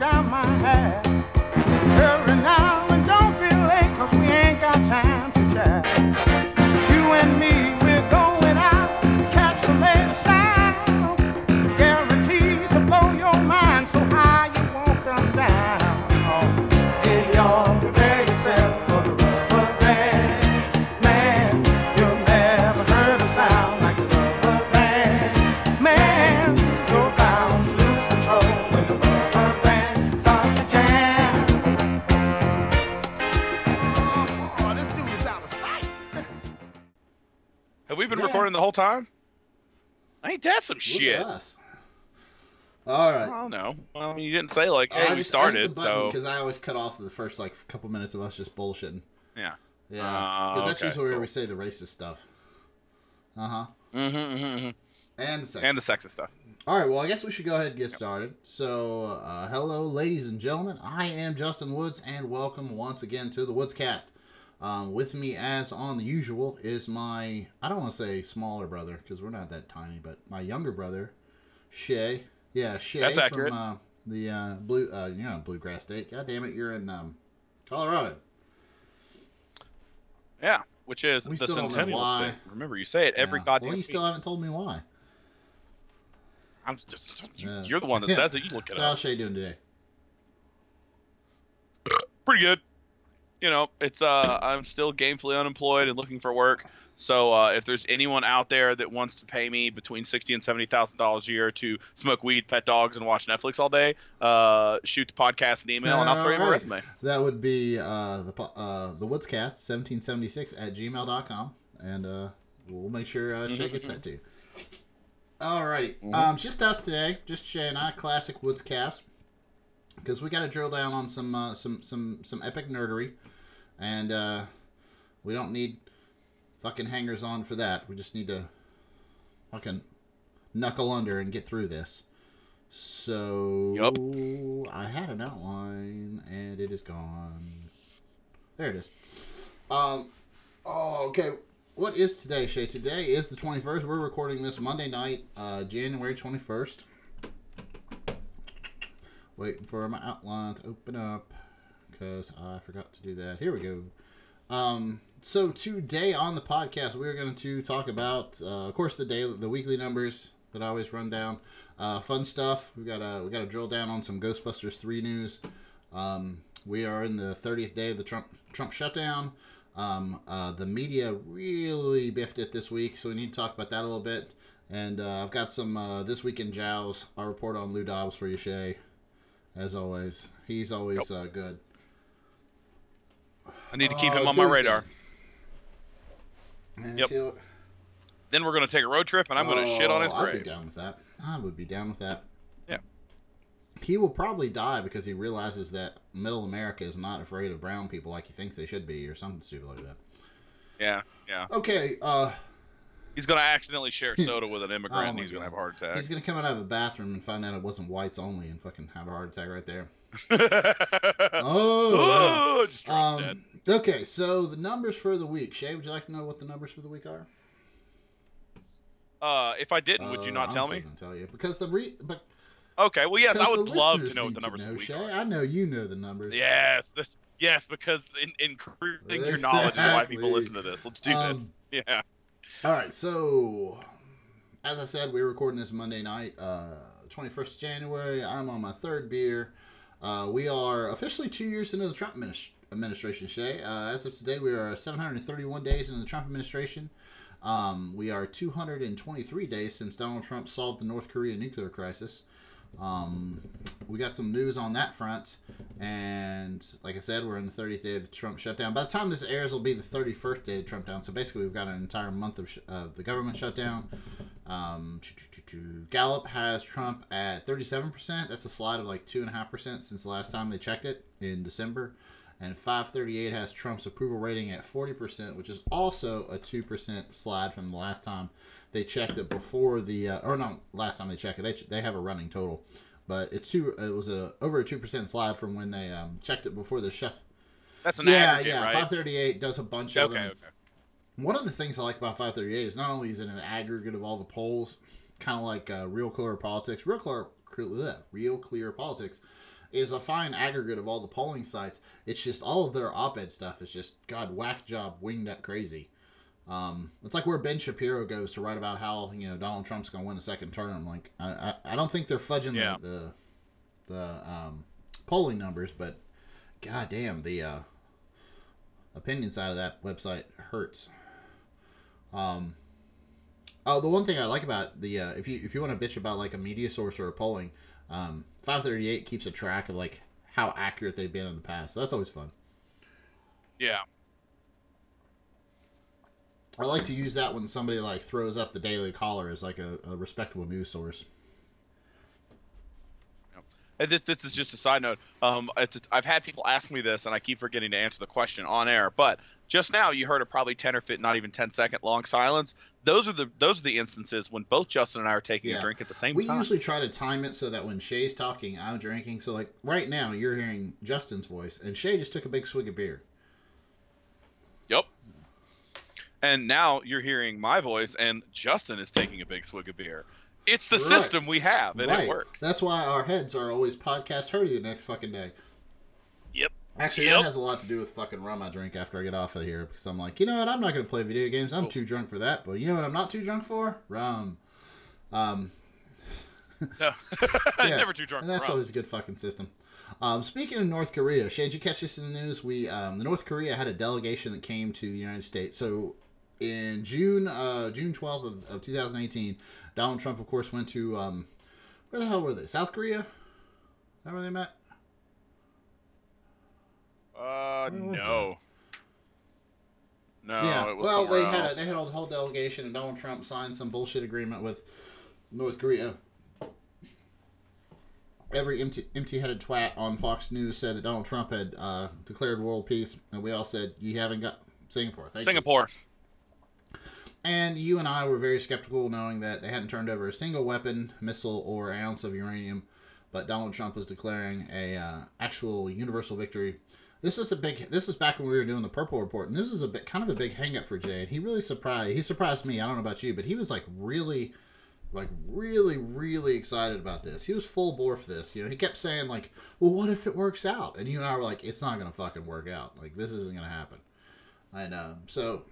down my hair. Time? Ain't that some Look shit? us. All right. I don't know. Well, you didn't say like, hey, we started, so because I always cut off the first like couple minutes of us just bullshitting. yeah. Yeah, Ah, because that's okay, usually where cool. we say the racist stuff. Uh huh. Mm-hmm, mm-hmm, And the sex. And the sexist stuff. All right. Well, I guess we should go ahead and get started. So, uh, hello, ladies and gentlemen. I am Justin Woods, and welcome once again to the Woodscast. Um, with me, as on the usual, is my I don't want to say smaller brother because we're not that tiny, but my younger brother, Shay. Yeah, Shay That's from accurate. uh, the uh, blue. Uh, you're not Bluegrass State. God damn it, you're in um, Colorado. Yeah, which is We the still don't know Centennial. State. Remember, you say it every Yeah. goddamn Well, you week. still haven't told me why. I'm just, you, Yeah. you're the one that says it. You look it So up. how's Shay doing today? Pretty good. You know, it's uh, I'm still gainfully unemployed and looking for work. So uh, if there's anyone out there that wants to pay me between sixty and seventy thousand dollars a year to smoke weed, pet dogs, and watch Netflix all day, uh, shoot the podcast an email, and I'll throw you my Alright. resume. That would be uh, the po- uh, the Woodscast seventeen seventy six at gmail.com. and uh, we'll make sure uh, Shay gets that to you. Alrighty, Mm-hmm. um, just us today, just Shay and I, classic Woodscast, because we got to drill down on some uh, some some some epic nerdery, and uh, we don't need fucking hangers on for that. We just need to fucking knuckle under and get through this. So Yup. I had an outline and it is gone. There it is. Um. Oh, okay. What is today, Shay? Today is the twenty first. We're recording this Monday night, uh, January twenty first. Waiting for my outline to open up because I forgot to do that. Here we go. Um, so today on the podcast, we're going to talk about, uh, of course, the daily, the weekly numbers that I always run down. Uh, fun stuff. We got to we got to drill down on some Ghostbusters three news. Um, we are in the 30th day of the Trump Trump shutdown. Um, uh, the media really biffed it this week, so we need to talk about that a little bit. And uh, I've got some uh, this week in Jows. I'll report on Lou Dobbs for you, Shay. As always, he's always uh, good. I need to keep him Oh, on my radar. Yep. Then we're gonna take a road trip, and I'm gonna shit on his Oh, I'd be down with that. I would be down with that. Yeah. He will probably die because he realizes that Middle America is not afraid of brown people like he thinks they should be, or something stupid like that. Yeah, yeah. Okay, uh, He's gonna accidentally share soda with an immigrant, Oh and he's gonna have a heart attack. he's gonna come out of a bathroom and find out it wasn't whites only, and fucking have a heart attack right there. Oh. oh, just drops dead. Um, okay, so the numbers for the week. Shay, would you like to know what the numbers for the week are? Uh, if I didn't, would you Uh, not I'm tell me? tell you because the re but Okay, well, yes, I would love to know what the numbers know, Shay. are. I know you know the numbers. Yes, this, yes, because in, increasing your knowledge of why people listen to this. Let's do Um, this. Yeah. All right, so as I said, we're recording this Monday night, uh, 21st January. I'm on my third beer. Uh, we are officially two years into the Trump administ- administration, Shay. Uh, as of today, we are 731 days into the Trump administration. Um, we are 223 days since Donald Trump solved the North Korea nuclear crisis. Um, we got some news on that front, and like I said, we're in the 30th day of the Trump shutdown. By the time this airs, it'll be the 31st day of Trump down. So basically, we've got an entire month of sh- of the government shutdown. Um, Gallup has Trump at 37%. That's a slide of like 2.5% since the last time they checked it in December. And 538 has Trump's approval rating at 40%, which is also a 2% slide from the last time they checked it before the, uh, or not last time they checked it. They, ch- they have a running total. But it's two. It was a over a two percent slide from when they um, checked it before the shut. That's an Yeah, aggregate, yeah. right? Five thirty eight does a bunch of okay, them. okay. One of the things I like about 538 is not only is it an aggregate of all the polls, kind of like uh, Real Clear Politics, Real Clear, Real Clear Politics, is a fine aggregate of all the polling sites. It's just all of their op-ed stuff is just god whack job winged up crazy. Um, it's like where Ben Shapiro goes to write about how you know Donald Trump's going to win a second term. Like I, I, I don't think they're fudging Yeah. the the, the um, polling numbers, but god damn the uh, opinion side of that website hurts. Um, oh, the one thing I like about the uh, if you if you want to bitch about like a media source or a polling, um, five thirty eight keeps a track of like how accurate they've been in the past. So that's always fun. Yeah. I like to use that when somebody like throws up the Daily Caller as like a, a respectable news source. And this, this is just a side note. Um, it's I've had people ask me this, and I keep forgetting to answer the question on air. But just now, you heard a probably ten or fit, not even 10 second long silence. Those are the those are the instances when both Justin and I are taking Yeah. a drink at the same We time. We usually try to time it so that when Shay's talking, I'm drinking. So like right now, you're hearing Justin's voice, and Shay just took a big swig of beer. Yep. And now you're hearing my voice, and Justin is taking a big swig of beer. It's the Right. system we have, and right. it works. That's why our heads are always podcast hurty the next fucking day. Yep. Actually, Yep. that has a lot to do with fucking rum I drink after I get off of here because I'm like, you know what? I'm not going to play video games. I'm too drunk for that. But you know what? I'm not too drunk for rum. Um, No. yeah, Never too drunk. and that's for always a good fucking system. Um, speaking of North Korea, Shane, did you catch this in the news? We um, the North Korea had a delegation that came to the United States. So in June, uh, June twelfth of, of 2018, Donald Trump, of course, went to um, where the hell were they? South Korea. Is that where they met? Uh, Where was no. No, yeah. it was Well, they somewhere had a, they had a whole delegation, and Donald Trump signed some bullshit agreement with North Korea. Every empty, empty-headed twat on Fox News said that Donald Trump had uh, declared world peace, and we all said, "You haven't got Singapore." Thank you." And you and I were very skeptical, knowing that they hadn't turned over a single weapon, missile, or ounce of uranium. But Donald Trump was declaring a uh, actual universal victory. This was a big. This was back when we were doing the Purple Report, and this was a bit kind of a big hang up for Jay. And he really surprised. He surprised me. I don't know about you, but he was like really, like really, really excited about this. He was full bore for this. You know, he kept saying like, "Well, what if it works out?" And you and I were like, "It's not gonna fucking work out. Like this isn't gonna happen." And um, so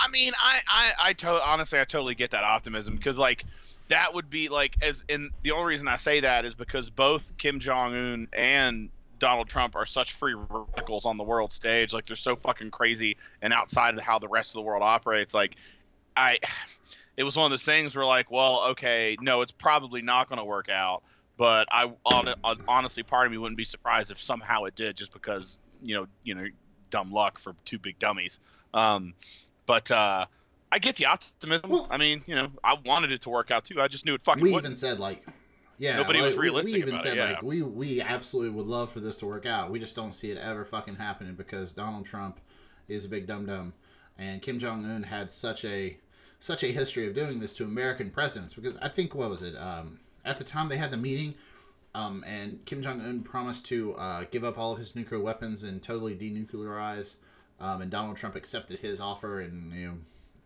I mean, I, I, I to- honestly, I totally get that optimism because, like, that would be like, as and the only reason I say that is because both Kim Jong Un and Donald Trump are such free radicals on the world stage. Like, they're so fucking crazy and outside of how the rest of the world operates. Like, I, it was one of those things where, like, well, okay, no, it's probably not going to work out. But I honestly, part of me wouldn't be surprised if somehow it did, just because you know, you know, dumb luck for two big dummies. Um, but uh, I get the optimism. Well- I mean, you know, I wanted it to work out too. I just knew it fucking we wouldn't. even said like yeah Nobody was like, we- realistic we even about it, said yeah. like we we absolutely would love for this to work out we just don't see it ever fucking happening because donald trump is a big dum dum and kim jong-un had such a such a history of doing this to american presidents because i think what was it um at the time they had the meeting um, and Kim Jong Un promised to uh, give up all of his nuclear weapons and totally denuclearize. Um, and Donald Trump accepted his offer and you know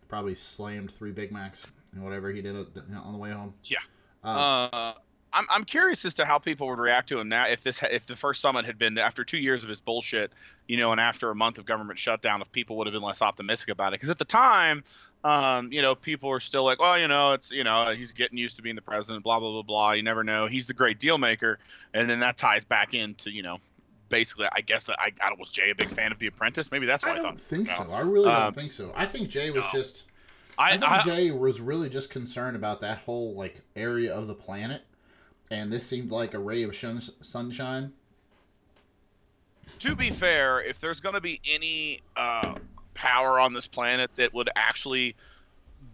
probably slammed three Big Macs and whatever he did on the way home. Yeah. Uh, Uh, I'm, I'm curious as to how people would react to him now if this if the first summit had been after two years of his bullshit, you know, and after a month of government shutdown, if people would have been less optimistic about it. Because at the time, um, you know, people were still like, well, you know, it's you know, he's getting used to being the president, blah blah blah blah. You never know. He's the great deal maker, and then that ties back into you know, basically, I guess that I, I was Jay a big fan of The Apprentice. Maybe that's why I, thought. I don't thought. think no. so. I really Um, don't think so. I think Jay was no. just. I I, think I, Jay was really just concerned about that whole like area of the planet, and this seemed like a ray of shun- sunshine. to be fair, if there's going to be any uh, power on this planet that would actually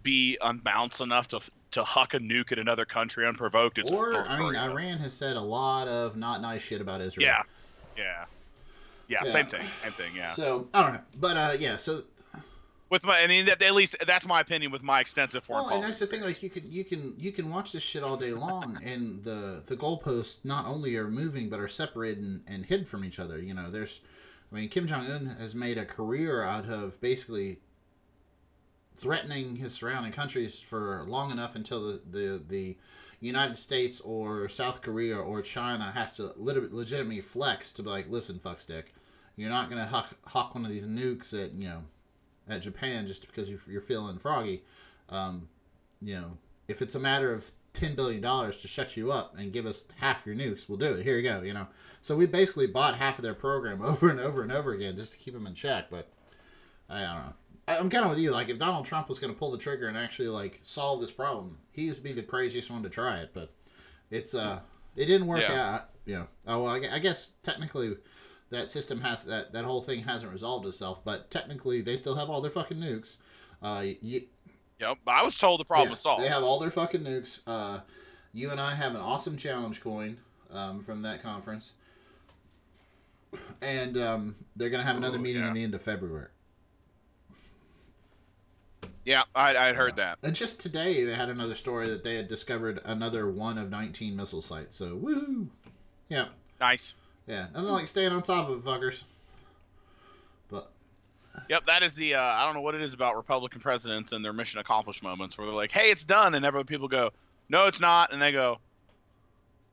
be unbalanced enough to to huck a nuke at another country unprovoked, it's Or I mean, Iran has said a lot of not nice shit about Israel. Yeah, yeah, yeah, Yeah. Same thing. Same thing. Yeah. So I don't know, but uh, yeah. So With my, I mean, that, at least that's my opinion with my extensive foreign well, and that's the thing. Like you can you can you can watch this shit all day long, and the the goalposts not only are moving but are separated and, and hid from each other. You know, there's, I mean, Kim Jong Un has made a career out of basically threatening his surrounding countries for long enough until the the, the United States or South Korea or China has to legitimately flex to be like, listen, fuckstick, you're not gonna huck, huck one of these nukes at you know at Japan just because you- you're feeling froggy. Um, you know, if it's a matter of ten billion dollars to shut you up and give us half your nukes, we'll do it. Here you go. You know, so we basically bought half of their program over and over and over again just to keep them in check. But I don't know. I- I'm kind of with you. Like, if Donald Trump was going to pull the trigger and actually like solve this problem, he'd be the craziest one to try it. But it's uh, it didn't work Yeah. out. You know, oh well, I I guess technically that system has that that whole thing hasn't resolved itself. But technically, they still have all their fucking nukes. Uh, y- Yep. I was told the problem yeah, was solved. They have all their fucking nukes. Uh, you and I have an awesome challenge coin um, from that conference. And um, they're going to have another Ooh, meeting yeah. in the end of February. Yeah, I I heard that. And just today, they had another story that they had discovered another one of 19 missile sites. So, woohoo! Yeah, Nice. yeah. Nothing like staying on top of it, fuckers. But, Yep, that is the uh, I don't know what it is about Republican presidents and their mission accomplished moments where they're like, "Hey, it's done," and everyone people go, "No, it's not," and they go,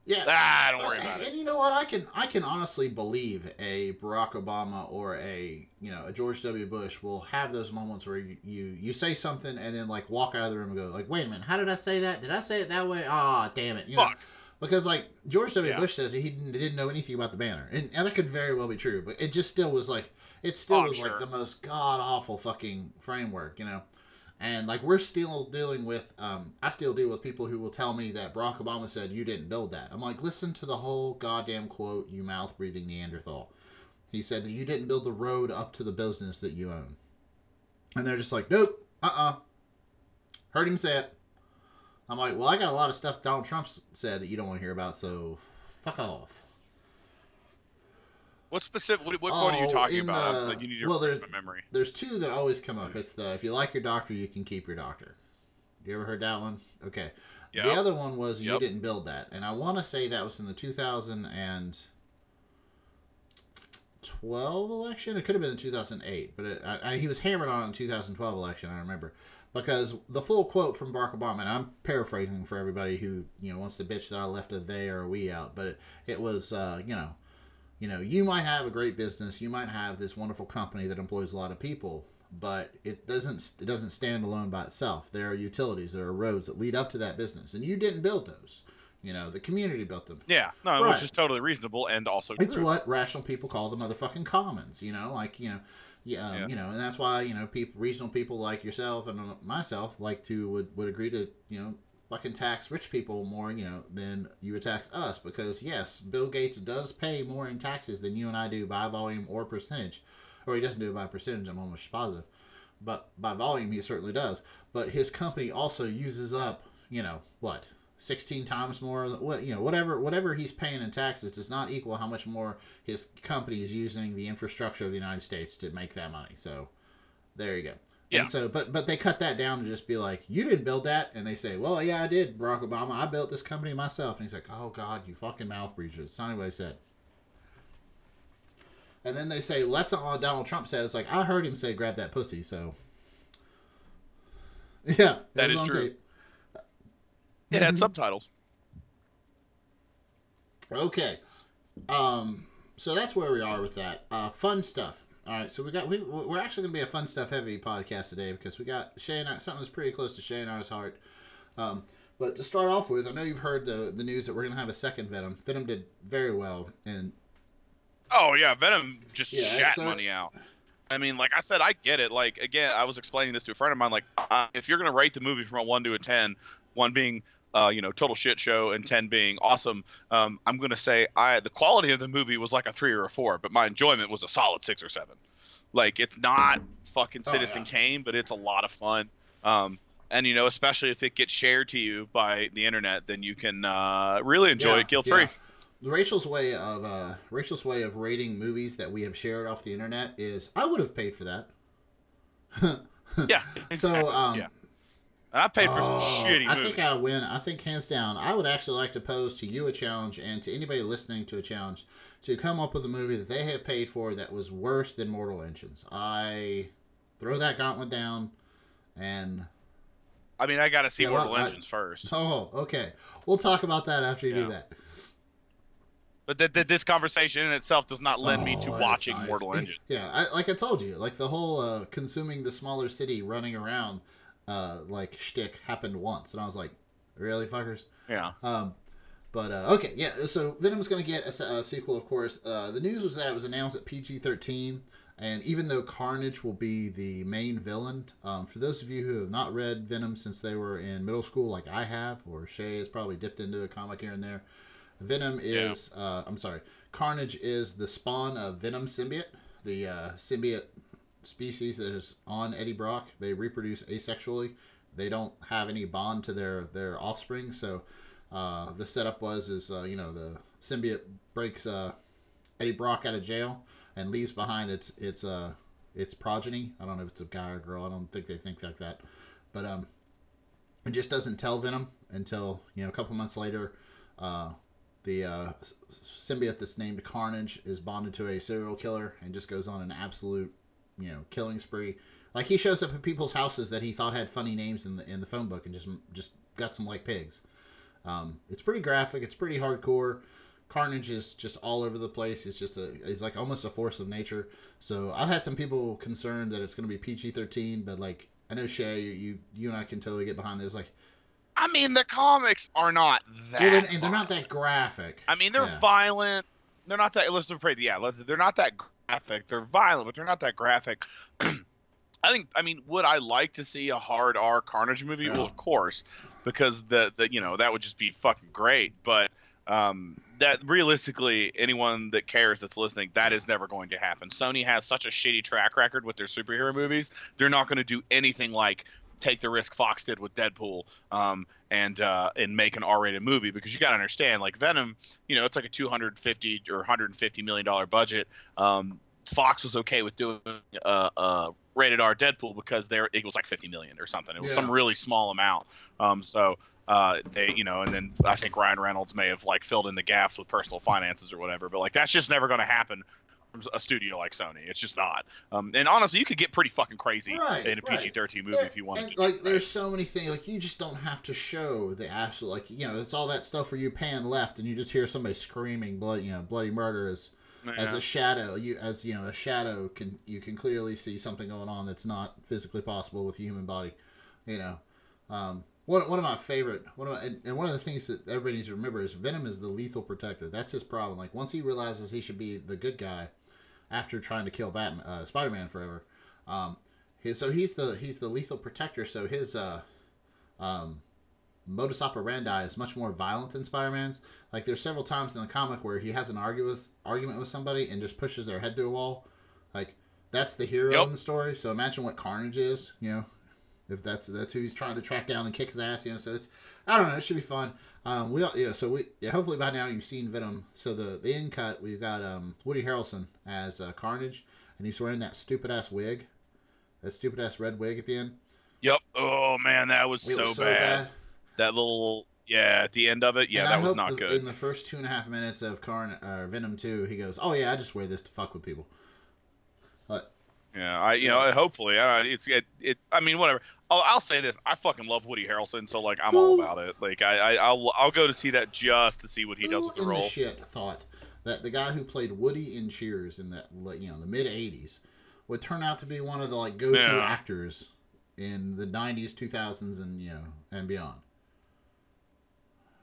yeah. "Ah, don't worry about it." And you know what? I can I can honestly believe a Barack Obama or a you know a George W. Bush will have those moments where you you, you say something and then like walk out of the room and go like, wait a minute, how did I say that? Did I say it that way? Ah, damn it, you know. Fuck. Because like George W. Yeah. Bush says he didn't, didn't know anything about the banner, and, and that could very well be true, but it just still was like it still Oh, was like the most god awful fucking framework, you know. And like we're still dealing with, um, I still deal with people who will tell me that Barack Obama said you didn't build that. I'm like, listen to the whole goddamn quote, you mouth breathing Neanderthal. He said that you didn't build the road up to the business that you own. And they're just like, nope, uh uh Heard him say it. I'm like, well, I got a lot of stuff Donald Trump said that you don't want to hear about, so fuck off. What specific? What, what quote are you Oh, talking in, about? uh, like you need to well, refresh there's- my memory. There's two that always come up. It's the if you like your doctor, you can keep your doctor. You ever heard that one? Okay. The other one was you Yep. didn't build that, and I want to say that was in the 2012 election. It could have been in 2008, but it, I, I, he was hammered on in 2012 election. I remember because the full quote from Barack Obama, and I'm paraphrasing for everybody who you know wants to bitch that I left a they or a we out, but it, it was uh, you know you know, you might have a great business, you might have this wonderful company that employs a lot of people, but it doesn't it doesn't stand alone by itself. There are utilities, there are roads that lead up to that business, and you didn't build those. You know, the community built them. Yeah, no, Right. which is totally reasonable and also It's true. what rational people call the motherfucking commons. You know, like you know, yeah, um, Yeah. you know, and that's why you know, people, reasonable people like yourself and uh, myself like to would would agree to you know fucking tax rich people more you know than you would tax us. Because yes, Bill Gates does pay more in taxes than you and I do by volume or percentage, or he doesn't do it by percentage. I'm almost positive, but by volume he certainly does. But his company also uses up you know what 16 times more? What you know whatever whatever he's paying in taxes does not equal how much more his company is using the infrastructure of the United States to make that money. So there you go Yeah. and so but but they cut that down to just be like you didn't build that and they say well yeah I did Barack Obama I built this company myself and he's like oh god you fucking mouth breathers it's not what I said and then they say well that's not what Donald Trump said it's like I heard him say grab that pussy so yeah That is true. tape. It had subtitles. Okay. Um, so that's where we are with that. Uh, fun stuff. All right, so we got we we're actually gonna be a fun stuff heavy podcast today because we got Shay and I, something that's pretty close to Shay and I's heart. Um, but to start off with, I know you've heard the the news that we're gonna have a second Venom. Venom did very well, and Oh yeah, Venom just Yeah, shat so- money out. I mean, like I said, I get it. Like again, I was explaining this to a friend of mine. Like, uh, if you're gonna rate the movie from a one to a ten, one being uh, you know total shit show and ten being awesome, um, I'm gonna say I the quality of the movie was like a three or a four, but my enjoyment was a solid six or seven. Like it's not fucking Oh, Citizen yeah. Kane, but it's a lot of fun. Um, and you know, especially if it gets shared to you by the internet, then you can uh, really enjoy Yeah, it guilt free. yeah. Rachel's way of uh, Rachel's way of rating movies that we have shared off the internet is I would have paid for that. Yeah. So, um, yeah. I paid for some Oh, shitty I think I win. I think hands down. I would actually like to pose to you a challenge and to anybody listening to a challenge to come up with a movie that they have paid for that was worse than Mortal Engines. I throw that gauntlet down, and I mean, I got to see Yeah, Mortal I- Engines first. Oh, okay. We'll talk about that after you Yeah. do that. But th- th- this conversation in itself does not lend me to Oh, watching nice. Mortal Engines. Yeah, I, like I told you, like the whole uh, consuming the smaller city, running around, uh, like shtick happened once, and I was like, really, fuckers. Yeah. Um, but uh, okay, yeah. So Venom's going to get a, a sequel, of course. Uh, the news was that it was announced at PG thirteen, and even though Carnage will be the main villain, um, for those of you who have not read Venom since they were in middle school, like I have, or Shay has probably dipped into a comic here and there, Venom is. Uh, I'm sorry, Carnage is the spawn of Venom symbiote, the uh, symbiote species that is on Eddie Brock. They reproduce asexually. They don't have any bond to their their offspring. So uh, the setup was is uh, you know the symbiote breaks uh, Eddie Brock out of jail and leaves behind its its uh its progeny. I don't know if it's a guy or girl. I don't think they think like that, but um, it just doesn't tell Venom until you know a couple months later. Uh, the uh, symbiote that's named Carnage is bonded to a serial killer and just goes on an absolute, you know, killing spree. Like he shows up at people's houses that he thought had funny names in the in the phone book and just just guts them like pigs. Um, it's pretty graphic. It's pretty hardcore. Carnage is just all over the place. It's just a it's like almost a force of nature. So I've had some people concerned that it's going to be PG thirteen, but like I know Shay, you, you you and I can totally get behind this. Like, I mean, the comics are not that. well, they're, and they're not that graphic. I mean, they're Yeah. violent. They're not that. Let's afraid. Yeah, they're not that graphic. They're violent, but they're not that graphic. I think. I mean, would I like to see a hard R Carnage movie? Yeah. Well, of course, because the the you know that would just be fucking great. But um, that realistically, anyone that cares that's listening, that is never going to happen. Sony has such a shitty track record with their superhero movies. They're not going to do anything like take the risk Fox did with Deadpool um, and uh, and make an R-rated movie because you got to understand, like Venom, you know, it's like a 250 or 150 million dollar budget. Um, Fox was okay with doing a, a rated R Deadpool because there it was like 50 million or something. It was Yeah. some really small amount. Um, so uh, they, you know, and then I think Ryan Reynolds may have like filled in the gaps with personal finances or whatever. But like that's just never going to happen from a studio like Sony. It's just not. Um, and honestly, you could get pretty fucking crazy Right, in a right. PG-13 movie There- if you wanted to. like there's so many things like you just don't have to show the absolute like you know it's all that stuff where you pan left and you just hear somebody screaming blood you know bloody murder as as a shadow you as you know a shadow can you can clearly see something going on that's not physically possible with a human body you know um one, one of my favorite one of my, and, and one of the things that everybody needs to remember is venom is the lethal protector that's his problem like once he realizes he should be the good guy after trying to kill Batman, uh, Spider-Man forever. Um, his, so he's the he's the lethal protector. So his uh, um, modus operandi is much more violent than Spider-Man's. Like there's several times in the comic where he has an argue with, argument with somebody and just pushes their head through a wall. Like that's the hero Yep. in the story. So imagine what Carnage is. You know, if that's that's who he's trying to track down and kick his ass. You know, so it's I don't know. It should be fun. Um, we all- yeah. So we yeah. Hopefully by now you've seen Venom. So the the end cut we've got um Woody Harrelson as uh, Carnage, and he's wearing that stupid ass wig, that stupid ass red wig at the end. Yep. Oh man, that was so, was bad. That little yeah, at the end of it, yeah, and that I was not the- good. In the first two and a half minutes of Carn uh, Venom two, he goes, "Oh yeah, I just wear this to fuck with people." But Yeah, I you know hopefully uh, it's it, it I mean whatever. I'll, I'll say this: I fucking love Woody Harrelson, so like I'm all about it. Like I, I I'll I'll go to see that just to see what he does with the role. the shit thought that the guy who played Woody in Cheers in that you know the mid '80s would turn out to be one of the like go-to Yeah. actors in the '90s, 2000s, and you know and beyond?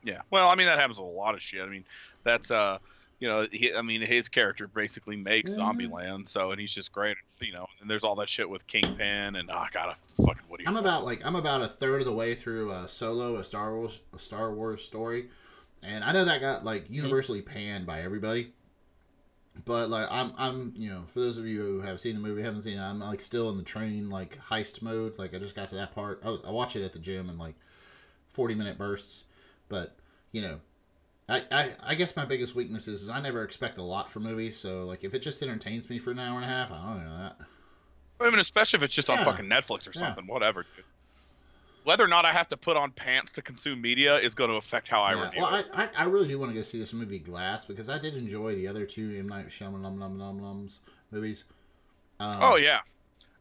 Yeah. Well, I mean that happens with a lot of shit. I mean, that's uh, you know, he, I mean his character basically makes Mhm. Zombieland, so and he's just great. You know, and there's all that shit with Kingpin and oh, I got a fucking Woody. I'm about like I'm about a third of the way through uh, Solo, a Star Wars a Star Wars story, and I know that got like universally panned by everybody. But like I'm I'm you know for those of you who have seen the movie haven't seen it I'm like still in the train like heist mode like I just got to that part I, was- I watch it at the gym in like forty minute bursts, but you know I, I, I guess my biggest weakness is, is I never expect a lot from movies so like if it just entertains me for an hour and a half I don't know that I mean, especially if it's just on fucking Netflix or Yeah. something, whatever. Dude. Whether or not I have to put on pants to consume media is going to affect how I Yeah. review Well, it. I, I, I really do want to go see this movie Glass because I did enjoy the other two M Night Shyamalan num num nums movies. Um, oh yeah,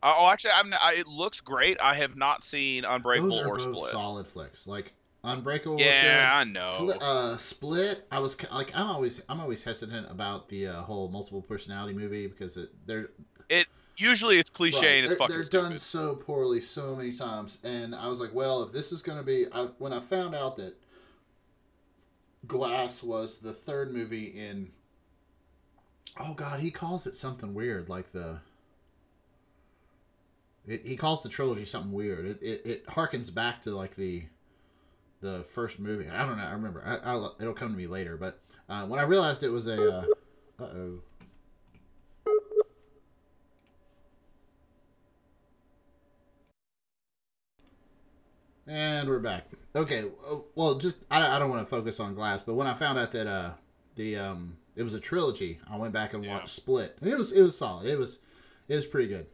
Uh, oh, actually, I'm. I, it looks great. I have not seen Unbreakable Those are or both Split. solid flicks. Like Unbreakable. Yeah, I know. Fli- uh, Split. I was like, I'm always, I'm always hesitant about the uh, whole multiple personality movie because it, they're Usually it's cliche right, and it's they're, fucking they're done so poorly so many times, and I was like, well, if this is gonna be, I, when I found out that Glass was the third movie in, oh god, he calls it something weird, like the. It, he calls the trilogy something weird. It, it it harkens back to like the the first movie. I don't know. I remember. I, I'll, it'll come to me later. But uh, when I realized it was a, uh oh. And we're back. Okay. Well, just I, don't- I don't want to focus on Glass, but when I found out that uh the um it was a trilogy, I went back and Yeah. watched Split. And it was it was solid. It was it was pretty good.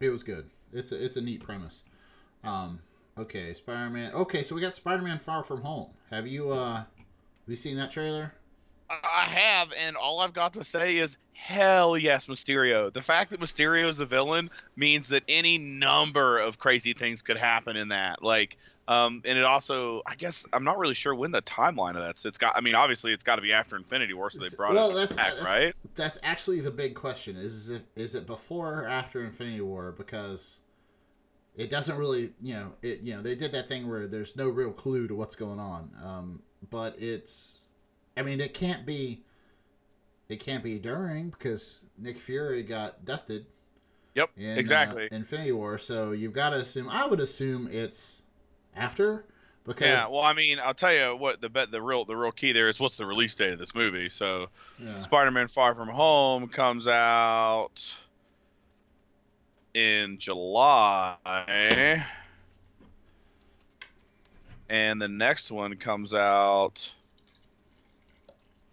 It was good. It's a it's a neat premise. Um. Okay, Spider Man. Okay, so we got Spider Man Far From Home. Have you uh have you seen that trailer? I have, and all I've got to say is hell yes, Mysterio. The fact that Mysterio is the villain means that any number of crazy things could happen in that. Like, um, and it also, I guess, I'm not really sure when the timeline of that's. It's got. I mean, obviously, it's got to be after Infinity War, so they brought well, it that's, back, that's right? That's actually the big question. Is it is it before or after Infinity War? Because it doesn't really, you know, it you know they did that thing where there's no real clue to what's going on. Um, but it's, I mean, it can't be. It can't be during because Nick Fury got dusted. Yep, in, uh, exactly. Infinity War, so you've got to assume. I would assume it's after because Yeah, well, I mean, I'll tell you what the bet the real the real key there is what's the release date of this movie. So, yeah. Spider-Man: Far From Home comes out in July, and the next one comes out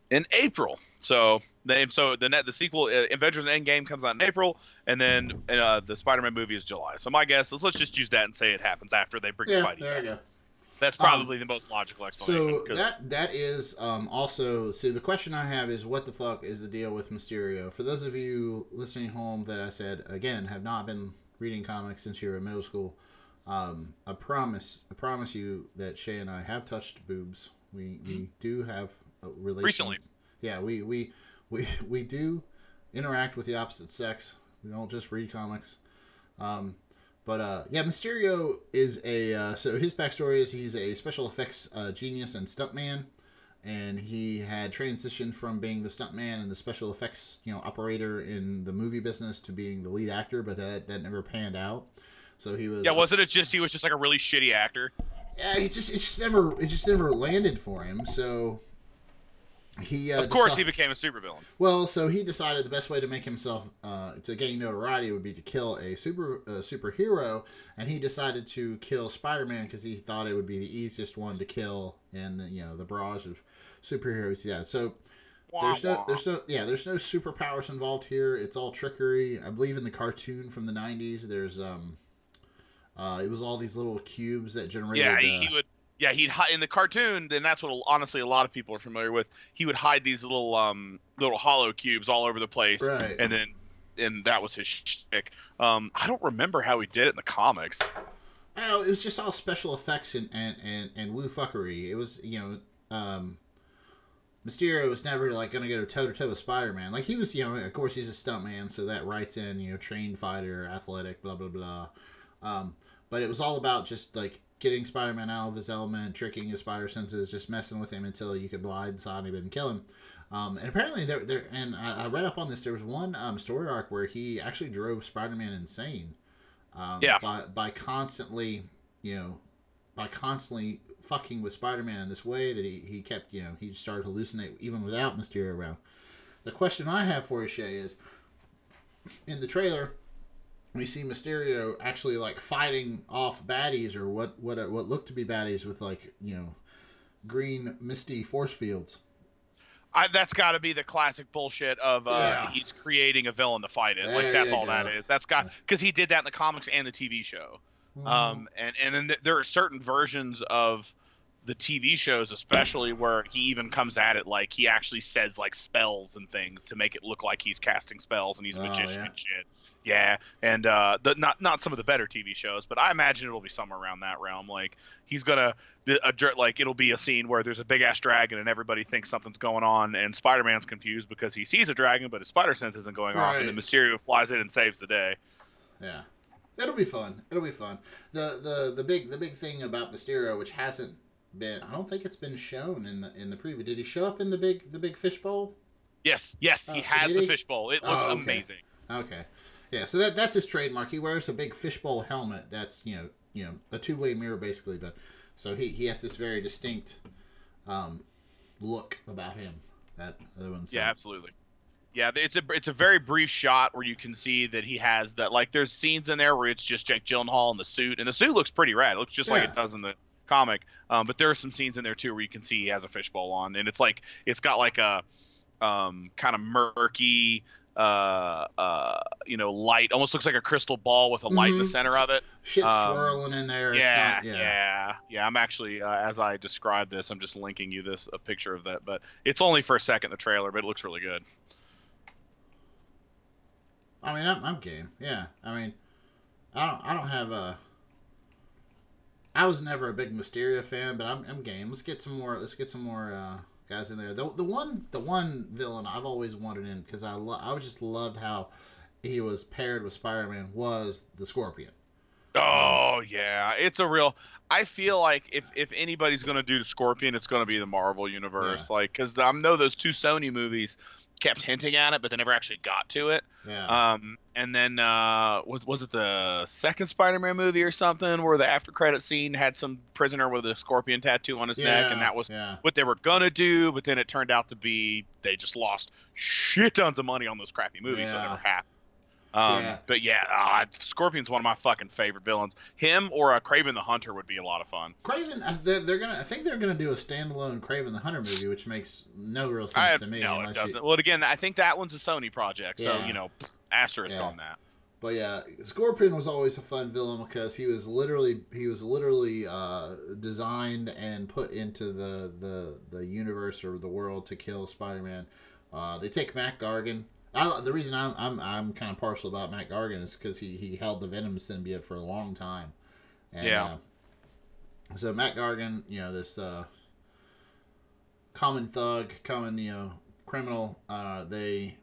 in April. So they so the net the sequel uh, Avengers Endgame comes out in April, and then uh, the Spider-Man movie is July. So my guess is let's just use that and say it happens after they bring yeah, Spidey. there back. you go. That's probably the most logical explanation. So that that is um, also so the question I have is what the fuck is the deal with Mysterio? For those of you listening home that I said again have not been reading comics since you were in middle school, um, I promise I promise you that Shay and I have touched boobs. We we do have a relation. Mm-hmm. Recently. Yeah, we we we we do interact with the opposite sex. We don't just read comics. Um, but uh, yeah, Mysterio is a uh, so his backstory is he's a special effects uh, genius and stuntman, and he had transitioned from being the stuntman and the special effects you know operator in the movie business to being the lead actor, but that that never panned out. So he was yeah, wasn't it just he was just like a really shitty actor? Yeah, it just it just never it just never landed for him. So he uh, Of course, he became a supervillain. well, so he decided the best way to make himself uh, to gain notoriety would be to kill a super uh, superhero, and he decided to kill Spider-Man because he thought it would be the easiest one to kill in the, you know the barrage of superheroes. Yeah, so there's no there's no yeah there's no superpowers involved here. It's all trickery. I believe in the cartoon from the '90s. There's um, uh, it was all these little cubes that generated. yeah, he, uh, he would. Yeah, he'd hide in the cartoon. Then that's what honestly a lot of people are familiar with. He would hide these little um little hollow cubes all over the place, Right. and then and that was his shtick. Um, I don't remember how he did it in the comics. Oh, it was just all special effects and and and, and woo fuckery. It was you know, um, Mysterio was never like gonna go toe to toe with Spider Man. Like he was, you know, of course he's a stuntman, so that writes in you know trained fighter, athletic, blah blah blah. Um, but it was all about just like getting Spider Man out of his element, tricking his spider senses, just messing with him until you could blindside him and kill him. Um, and apparently there, there, and I, I read up on this. There was one um, story arc where he actually drove Spider Man insane um, Yeah. by by constantly, you know, by constantly fucking with Spider-Man in this way that he, he kept, you know, he started to hallucinate even without Mysterio around. The question I have for you, Shay, is in the trailer we see Mysterio actually like fighting off baddies or what what what look to be baddies with like you know green misty force fields. I, that's got to be the classic bullshit of uh, Yeah. he's creating a villain to fight it. There like that's all that go. is. That's got because he did that in the comics and the TV show. Mm-hmm. Um, and and then there are certain versions of the TV shows, especially where he even comes at it like he actually says like spells and things to make it look like he's casting spells and he's a Oh, magician yeah. and shit. Yeah, and uh, the, not not some of the better TV shows, but I imagine it'll be somewhere around that realm. Like he's gonna the, a, like it'll be a scene where there's a big ass dragon and everybody thinks something's going on, and Spider-Man's confused because he sees a dragon, but his spider sense isn't going off, and Right. Mysterio flies in and saves the day. Yeah, it'll be fun. It'll be fun. The the the big the big thing about Mysterio, which hasn't been, I don't think it's been shown in the in the preview. Did he show up in the big the big fishbowl? Yes, yes, he Oh, has the he? fishbowl. It looks Oh, okay. amazing. Okay, yeah. So that that's his trademark. He wears a big fishbowl helmet. That's you know you know a two way mirror basically, but so he he has this very distinct um look about him. That other one's Yeah, absolutely. Yeah, it's a it's a very brief shot where you can see that he has that. Like, there's scenes in there where it's just Jake Gyllenhaal in the suit, and the suit looks pretty rad. It looks just like it does in the comic. Um, but there are some scenes in there too where you can see he has a fishbowl on, and it's like it's got like a um, kind of murky, uh, uh, you know, light. Almost looks like a crystal ball with a light in the Mhm. center of it. shit um, swirling in there. It's Yeah, not, yeah, yeah. yeah, I'm actually, uh, as I describe this, I'm just linking you this a picture of that, but it's only for a second the trailer, but it looks really good. I mean, I'm, I'm game. Yeah. I mean, I don't I don't have a. I was never a big Mysterio fan, but I'm, I'm game. Let's get some more. Let's get some more uh, guys in there. The, the one the one villain I've always wanted in because I lo- I just loved how he was paired with Spider Man was the Scorpion. Oh yeah, it's a real. I feel like if if anybody's gonna do the Scorpion, it's gonna be the Marvel universe. Like 'cause Like, because I know those two Sony movies kept hinting at it, but they never actually got to it. Yeah. Um, and then uh, was was it the second Spider-Man movie or something where the after credit scene had some prisoner with a scorpion tattoo on his neck, and that was yeah. what they were gonna do, but then it turned out to be they just lost shit tons of money on those crappy movies, so it never happened. Um, Yeah. But yeah, uh, Scorpion's one of my fucking favorite villains. Him or uh, Kraven the Hunter would be a lot of fun. Kraven, uh, they're, they're gonna. I think they're gonna do a standalone Kraven the Hunter movie, which makes no real sense I, to me. no, it doesn't. Well, again, I think that one's a Sony project, so Yeah. you know, asterisk Yeah. on that. But yeah, Scorpion was always a fun villain because he was literally he was literally uh, designed and put into the, the the universe or the world to kill Spider Man. Uh, they take Matt Gargan. I, the reason I'm I'm, I'm kind of partial about Matt Gargan is because he, he held the Venom symbiote for a long time. And, Yeah. Uh, so Matt Gargan, you know this uh, common thug, common you know criminal. Uh, they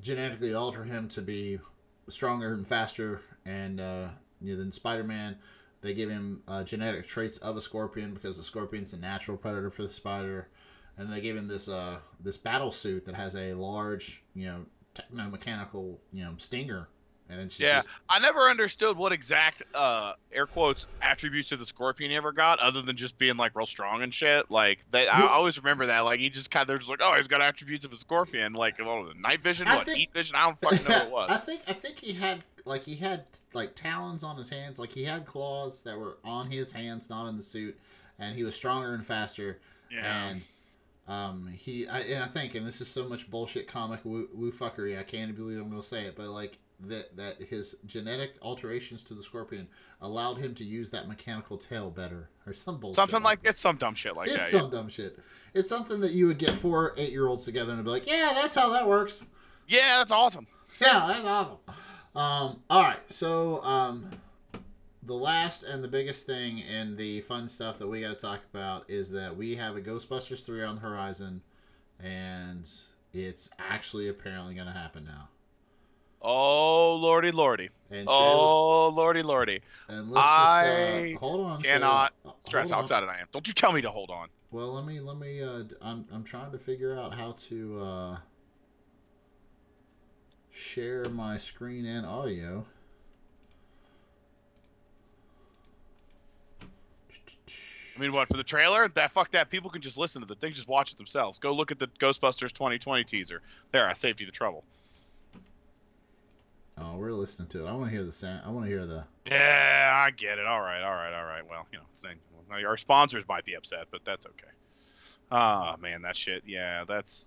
genetically alter him to be stronger and faster, and uh, you know, than Spider Man. They give him uh, genetic traits of a scorpion because the scorpion's a natural predator for the spider, and they give him this uh, this battle suit that has a large you know techno mechanical you know stinger, and it's Yeah, just I never understood what exact uh, air quotes attributes of the Scorpion he ever got, other than just being like real strong and shit. Like they, I always remember that. Like he just kind of they're just like, oh, he's got attributes of a Scorpion, like what was it, night vision, I what think- heat vision. I don't fucking know what it I think I think he had like he had like talons on his hands, like he had claws that were on his hands, not in the suit, and he was stronger and faster. Yeah. And um, he I, and I think, and this is so much bullshit comic woo, woo fuckery. I can't believe I'm gonna say it, but like that that his genetic alterations to the scorpion allowed him to use that mechanical tail better, or some bullshit. Something like it's some dumb shit like it's that. some dumb shit. It's something that you would get four eight year olds together and be like, yeah, that's how that works. Yeah. yeah, that's awesome. Yeah, that's awesome. Um, all right, so um, the last and the biggest thing and the fun stuff that we got to talk about is that we have a Ghostbusters three on the horizon, and it's actually apparently going to happen now. Oh lordy, lordy. And Oh lordy, lordy. And let's just I uh, hold on. Cannot Uh, stress how excited I am. Don't you tell me to hold on. Well, let me let me. Uh, I'm I'm trying to figure out how to uh, share my screen and audio. I mean, what for the trailer? That fuck that. People can just listen to the thing, just watch it themselves. Go look at the Ghostbusters 2020 teaser. There, I saved you the trouble. Oh, we're listening to it. I want to hear the sound. I want to hear the. Yeah, I get it. All right, all right, all right. Well, you know, thing. Well, our sponsors might be upset, but that's okay. Ah, man, that shit. Yeah, that's.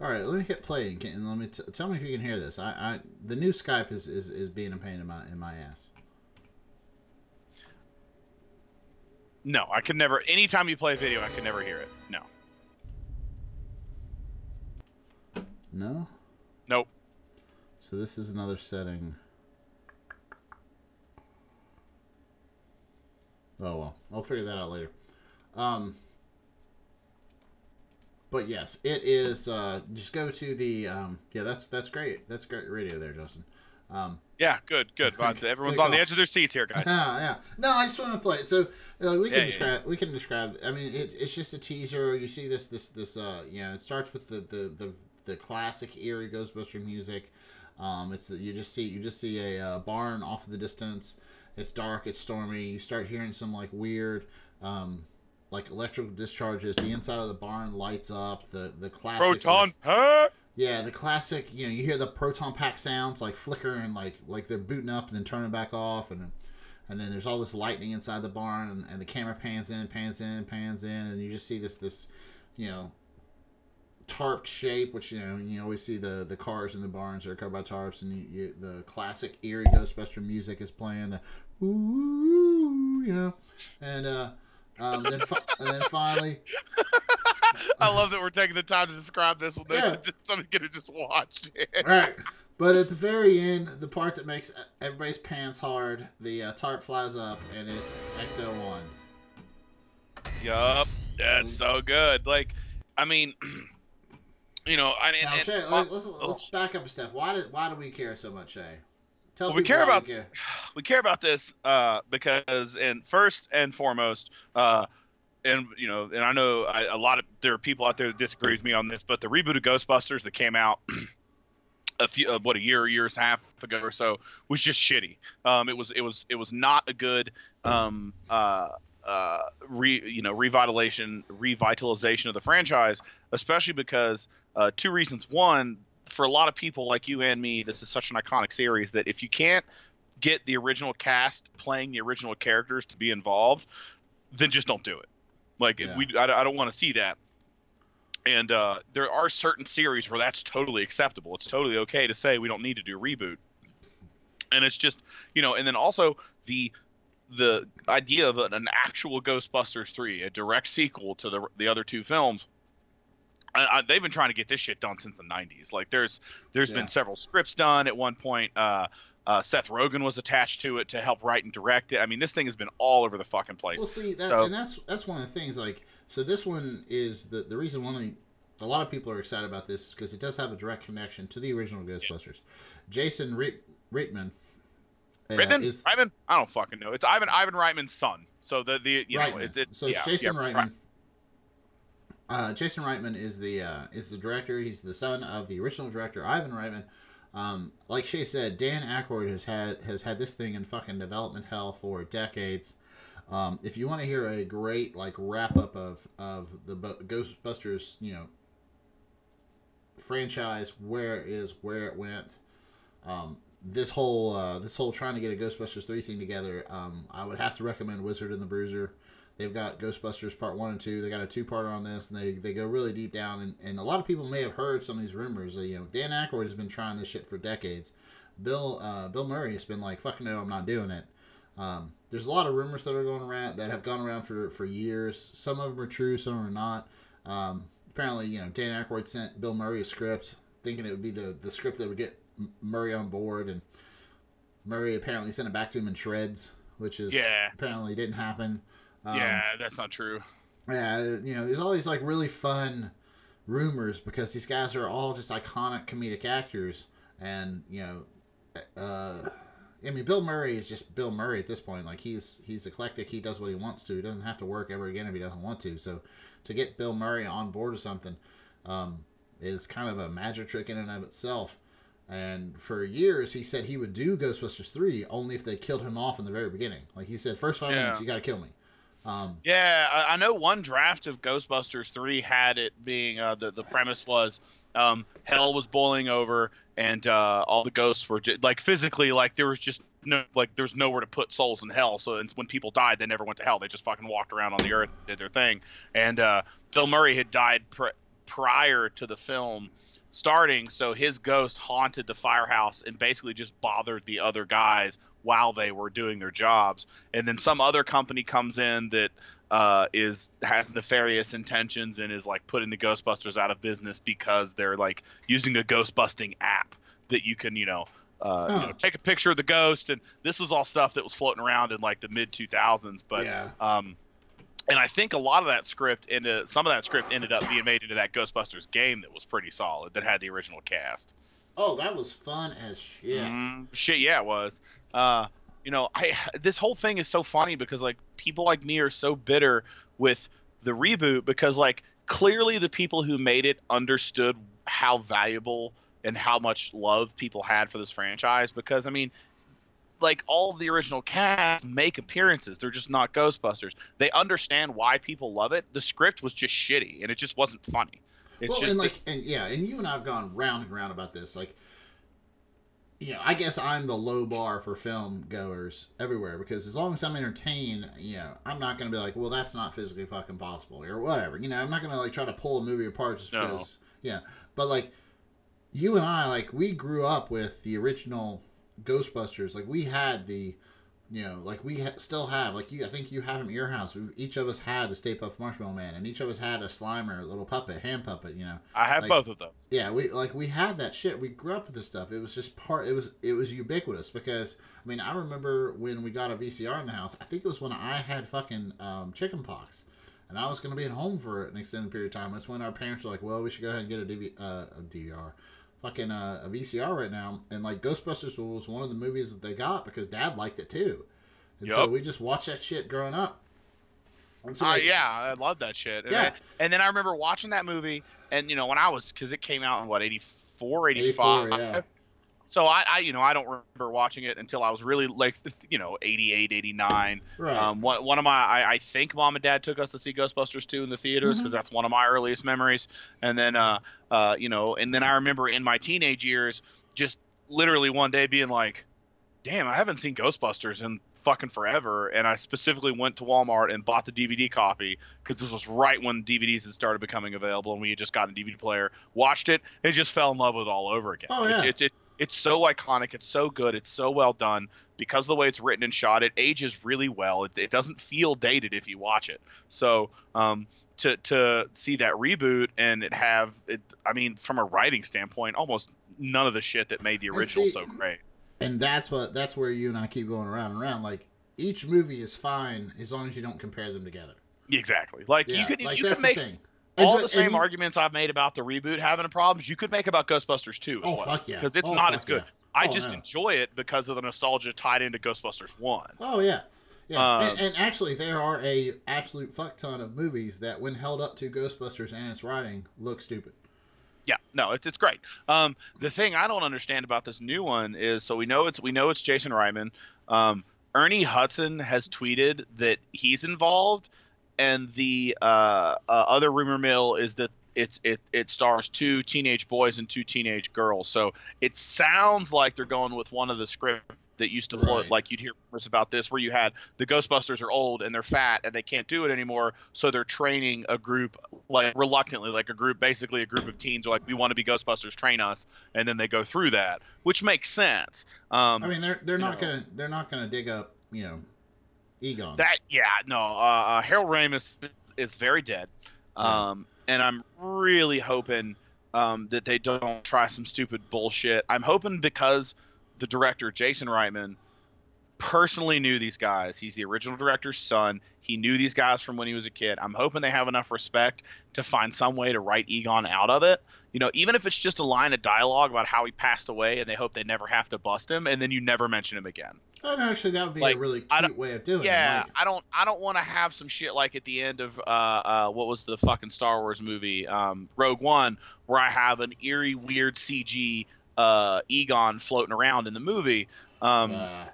All right, let me hit play and, can, and let me t- tell me if you can hear this. I, I the new Skype is, is, is being a pain in my in my ass. No, I could never. Anytime you play a video, I could never hear it. No. No. Nope. So this is another setting. Oh well, I'll figure that out later. Um, but yes, it is. Uh, just go to the. Um, yeah, that's that's great. That's great radio there, Justin. Um, Yeah, good, good. Everyone's on the edge of their seats here, guys. yeah, yeah. No, I just want to play it. So uh, we can Yeah, yeah, describe. We can describe. I mean, it, it's just a teaser. You see this, this, this. Uh, you know, it starts with the the the, the classic eerie Ghostbuster music. Um, it's you just see you just see a uh, barn off in the distance. It's dark. It's stormy. You start hearing some like weird. Um, like electrical discharges, the inside of the barn lights up. The the classic Proton pack. Yeah, the classic. You know, you hear the proton pack sounds like flicker and like like they're booting up and then turning back off, and and then there's all this lightning inside the barn, and, and the camera pans in, pans in, pans in, and you just see this this, you know, tarped shape, which you know you always see the the cars in the barns are covered by tarps, and you, you, the classic eerie Ghostbuster music is playing, the ooh, you know, and uh, um, then fi- and then finally. I love that we're taking the time to describe this. Yeah. Somebody's gonna just watch it. right. But at the very end, the part that makes everybody's pants hard, the uh, tarp flies up, and it's Ecto One. Yup, that's so good. Like, I mean, you know, I and, Now, and- Shay, let- let's, let's back up a step. Why did why do we care so much, Shay? Tell Well, we care about- care. we care about this uh, because, and first and foremost, uh, and you know, and I know I, a lot of there are people out there that disagree with me on this, but the reboot of Ghostbusters that came out a few, uh, what a year, years and a half ago or so, was just shitty. Um, it was, it was, it was not a good, um, uh, uh, re, you know, revitalization, revitalization of the franchise, especially because uh, two reasons. One, for a lot of people like you and me, this is such an iconic series that if you can't get the original cast playing the original characters to be involved, then just don't do it. Like Yeah. we, I, I don't want to see that. And uh, there are certain series where that's totally acceptable. It's totally okay to say we don't need to do a reboot. And it's just, you know, and then also the the idea of an, an actual Ghostbusters three, a direct sequel to the the other two films. I, I, they've been trying to get this shit done since the '90s. Like there's there's Yeah. been several scripts done at one point. Uh, uh, Seth Rogen was attached to it to help write and direct it. I mean, this thing has been all over the fucking place. Well, see, that, So- and that's that's one of the things. Like, so this one is the the reason the, a lot of people are excited about this because it does have a direct connection to the original Ghostbusters. Jason Reitman. Reitman uh, Reitman? is Ivan? I don't fucking know. It's Ivan Ivan Reitman's son. So the the you know Reitman. it's, it's so it's yeah, Jason yeah, Reitman. right. Uh, Jason Reitman is the uh, is the director. He's the son of the original director Ivan Reitman. Um, like Shay said, Dan Aykroyd has had has had this thing in fucking development hell for decades. Um, if you want to hear a great like wrap up of of the Bu- Ghostbusters, you know, franchise, where it is, where it went, um, this whole uh, this whole trying to get a Ghostbusters three thing together, um, I would have to recommend Wizard and the Bruiser. They've got Ghostbusters Part One and Two. They got a two parter on this, and they, they go really deep down. And, and a lot of people may have heard some of these rumors. Uh, you know, Dan Aykroyd has been trying this shit for decades. Bill uh, Bill Murray has been like, "Fuck no, I'm not doing it." Um, there's a lot of rumors that are going around that have gone around for, for years. Some of them are true, some are not. Um, apparently, you know, Dan Aykroyd sent Bill Murray a script, thinking it would be the, the script that would get Murray on board, and Murray apparently sent it back to him in shreds, which is Yeah. apparently didn't happen. Um, yeah, that's not true. yeah, you know, there's all these like really fun rumors because these guys are all just iconic comedic actors, and you know, uh, I mean, Bill Murray is just Bill Murray at this point. Like he's he's eclectic. He does what he wants to. He doesn't have to work ever again if he doesn't want to. So to get Bill Murray on board with something um, is kind of a magic trick in and of itself. And for years, he said he would do Ghostbusters three only if they killed him off in the very beginning. Like he said, first five Yeah. minutes, you got to kill me. Um, Yeah, I, I know one draft of Ghostbusters three had it being uh, the the premise was um, hell was boiling over and uh, all the ghosts were ju- like physically like there was just no like there's nowhere to put souls in hell. So when people died, they never went to hell. They just fucking walked around on the earth, did their thing. And uh, Bill Murray had died pr- prior to the film starting, so his ghost haunted the firehouse and basically just bothered the other guys while they were doing their jobs. And then some other company comes in that uh, is has nefarious intentions and is like putting the Ghostbusters out of business because they're like using a ghost busting app that you can you know. Uh, you know, take a picture of the ghost, and this was all stuff that was floating around in like the mid 2000s. But yeah. um, and I think a lot of that script into some of that script ended up being made into that Ghostbusters game that was pretty solid, that had the original cast. Oh, that was fun as shit. Mm, shit, yeah, it was. Uh, you know, I this whole thing is so funny because like people like me are so bitter with the reboot because like clearly the people who made it understood how valuable and how much love people had for this franchise because I mean like all the original cast make appearances. They're just not ghostbusters. They understand why people love it. The script was just shitty and it just wasn't funny. It's well, just and like, and yeah, and you and I've gone round and round about this. Like, you know, I guess I'm the low bar for film goers everywhere because as long as I'm entertained, you know, I'm not gonna be like, well, that's not physically fucking possible or whatever. You know, I'm not gonna like try to pull a movie apart just No. because. Yeah, but like, you and I, like, we grew up with the original Ghostbusters. Like, we had the. You know, like we ha- still have, like you, I think you have them at your house. We, each of us had a Stay Puft Marshmallow Man, and each of us had a Slimer little puppet, hand puppet. You know, i have like- both of those yeah, we like we had that shit. We grew up with this stuff. It was just part. It was it was ubiquitous because I mean I remember when we got a VCR in the house. I think it was when I had fucking um, chicken pox, and I was gonna be at home for an extended period of time. That's when our parents were like, "Well, we should go ahead and get a, DV, uh, a DVR, fucking uh, a VCR right now." And like Ghostbusters was one of the movies that they got because Dad liked it too, and so we just watched that shit growing up. And so, Uh, yeah, I love that shit. And, Yeah. I- and then I remember watching that movie, and you know, when I was, because it came out in what, 84, 84, 85? yeah. So I, I, you know, I don't remember watching it until I was really like, you know, 88, 89. right. Um, one, one of my, I, I think mom and dad took us to see Ghostbusters 2 in the theaters Mm-hmm. because that's one of my earliest memories. And then, uh, uh, you know, and then I remember in my teenage years, just literally one day being like, damn, I haven't seen Ghostbusters in fucking forever. And I specifically went to Walmart and bought the DVD copy because this was right when DVDs had started becoming available and we had just gotten a DVD player, watched it, and just fell in love with it all over again. Oh, It- yeah. it, it, it's so iconic. It's so good. It's so well done because of the way it's written and shot. It ages really well. It, it doesn't feel dated if you watch it. So um, to to see that reboot and it have it, I mean, from a writing standpoint, almost none of the shit that made the original see- so great. and that's what that's where you and I keep going around and around. Like each movie is fine as long as you don't compare them together. Exactly. Like Yeah, you could like you that's could make the thing. All And- the same you- arguments I've made about the reboot having problems. You could make about Ghostbusters 2 as Oh well. fuck yeah! Because it's Oh, not as good. yeah. I Oh, just no. enjoy it because of the nostalgia tied into Ghostbusters 1. Oh yeah, yeah. Uh, and, and actually, there are a absolute fuck ton of movies that, when held up to Ghostbusters and its writing, look stupid. Yeah, no, it's it's great. Um, the thing I don't understand about this new one is so we know it's we know it's Jason Reitman. Um, Ernie Hudson has tweeted that he's involved, and the uh, uh, other rumor mill is that it's it it stars two teenage boys and two teenage girls. So it sounds like they're going with one of the scripts that used to float Right. like you'd hear rumors about this where you had the ghostbusters are old and they're fat and they can't do it anymore so they're training a group like reluctantly like a group basically a group of teens are like we want to be ghostbusters train us and then they go through that which makes sense um I mean, they're they're not know. gonna they're not gonna dig up you know, Egon. that yeah no uh, uh harold ramis is very dead. Yeah. um and i'm really hoping um that they don't try some stupid bullshit. I'm hoping because the director jason reitman personally knew these guys. He's the original director's son. He knew these guys from when he was a kid. I'm hoping they have enough respect to find some way to write egon out of it. You know even if it's just a line of dialogue about how he passed away and they hope they never have to bust him and then you never mention him again and actually, that would be like, a really cute way of doing yeah, it. Like, I don't I don't want to have some shit like at the end of uh uh what was the fucking Star Wars movie um Rogue One where I have an eerie weird CG uh Egon floating around in the movie. Um uh,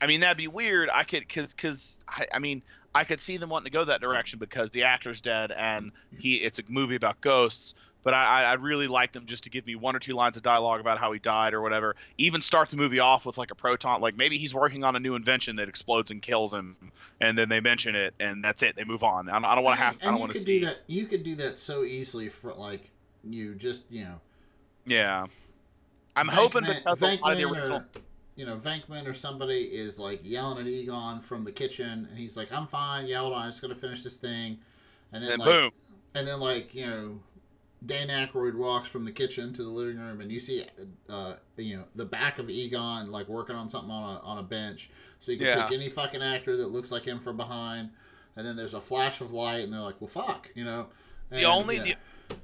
I mean that'd be weird. I could cuz cuz I, I mean I could see them wanting to go that direction because the actor's dead and he it's a movie about ghosts. But I, I- I'd really like them just to give me one or two lines of dialogue about how he died or whatever. Even start the movie off with like a proton, like maybe he's working on a new invention that explodes and kills him, and then they mention it, and that's it. They move on. I don't, I don't want to have. I don't want to could see. do that. You could do that so easily for like you just you know. Yeah. I'm Venkman- hoping because a lot of the original. or- you know, Venkman or somebody is like yelling at Egon from the kitchen, and he's like, "I'm fine. Yeah, hold on. I'm just gonna finish this thing." And then And like, boom. and then like you know, Dan Aykroyd walks from the kitchen to the living room, and you see, uh, you know, the back of Egon like working on something on a on a bench. So you can Yeah. pick any fucking actor that looks like him from behind, and then there's a flash of light, and they're like, "Well, fuck," you know. The only yeah. the,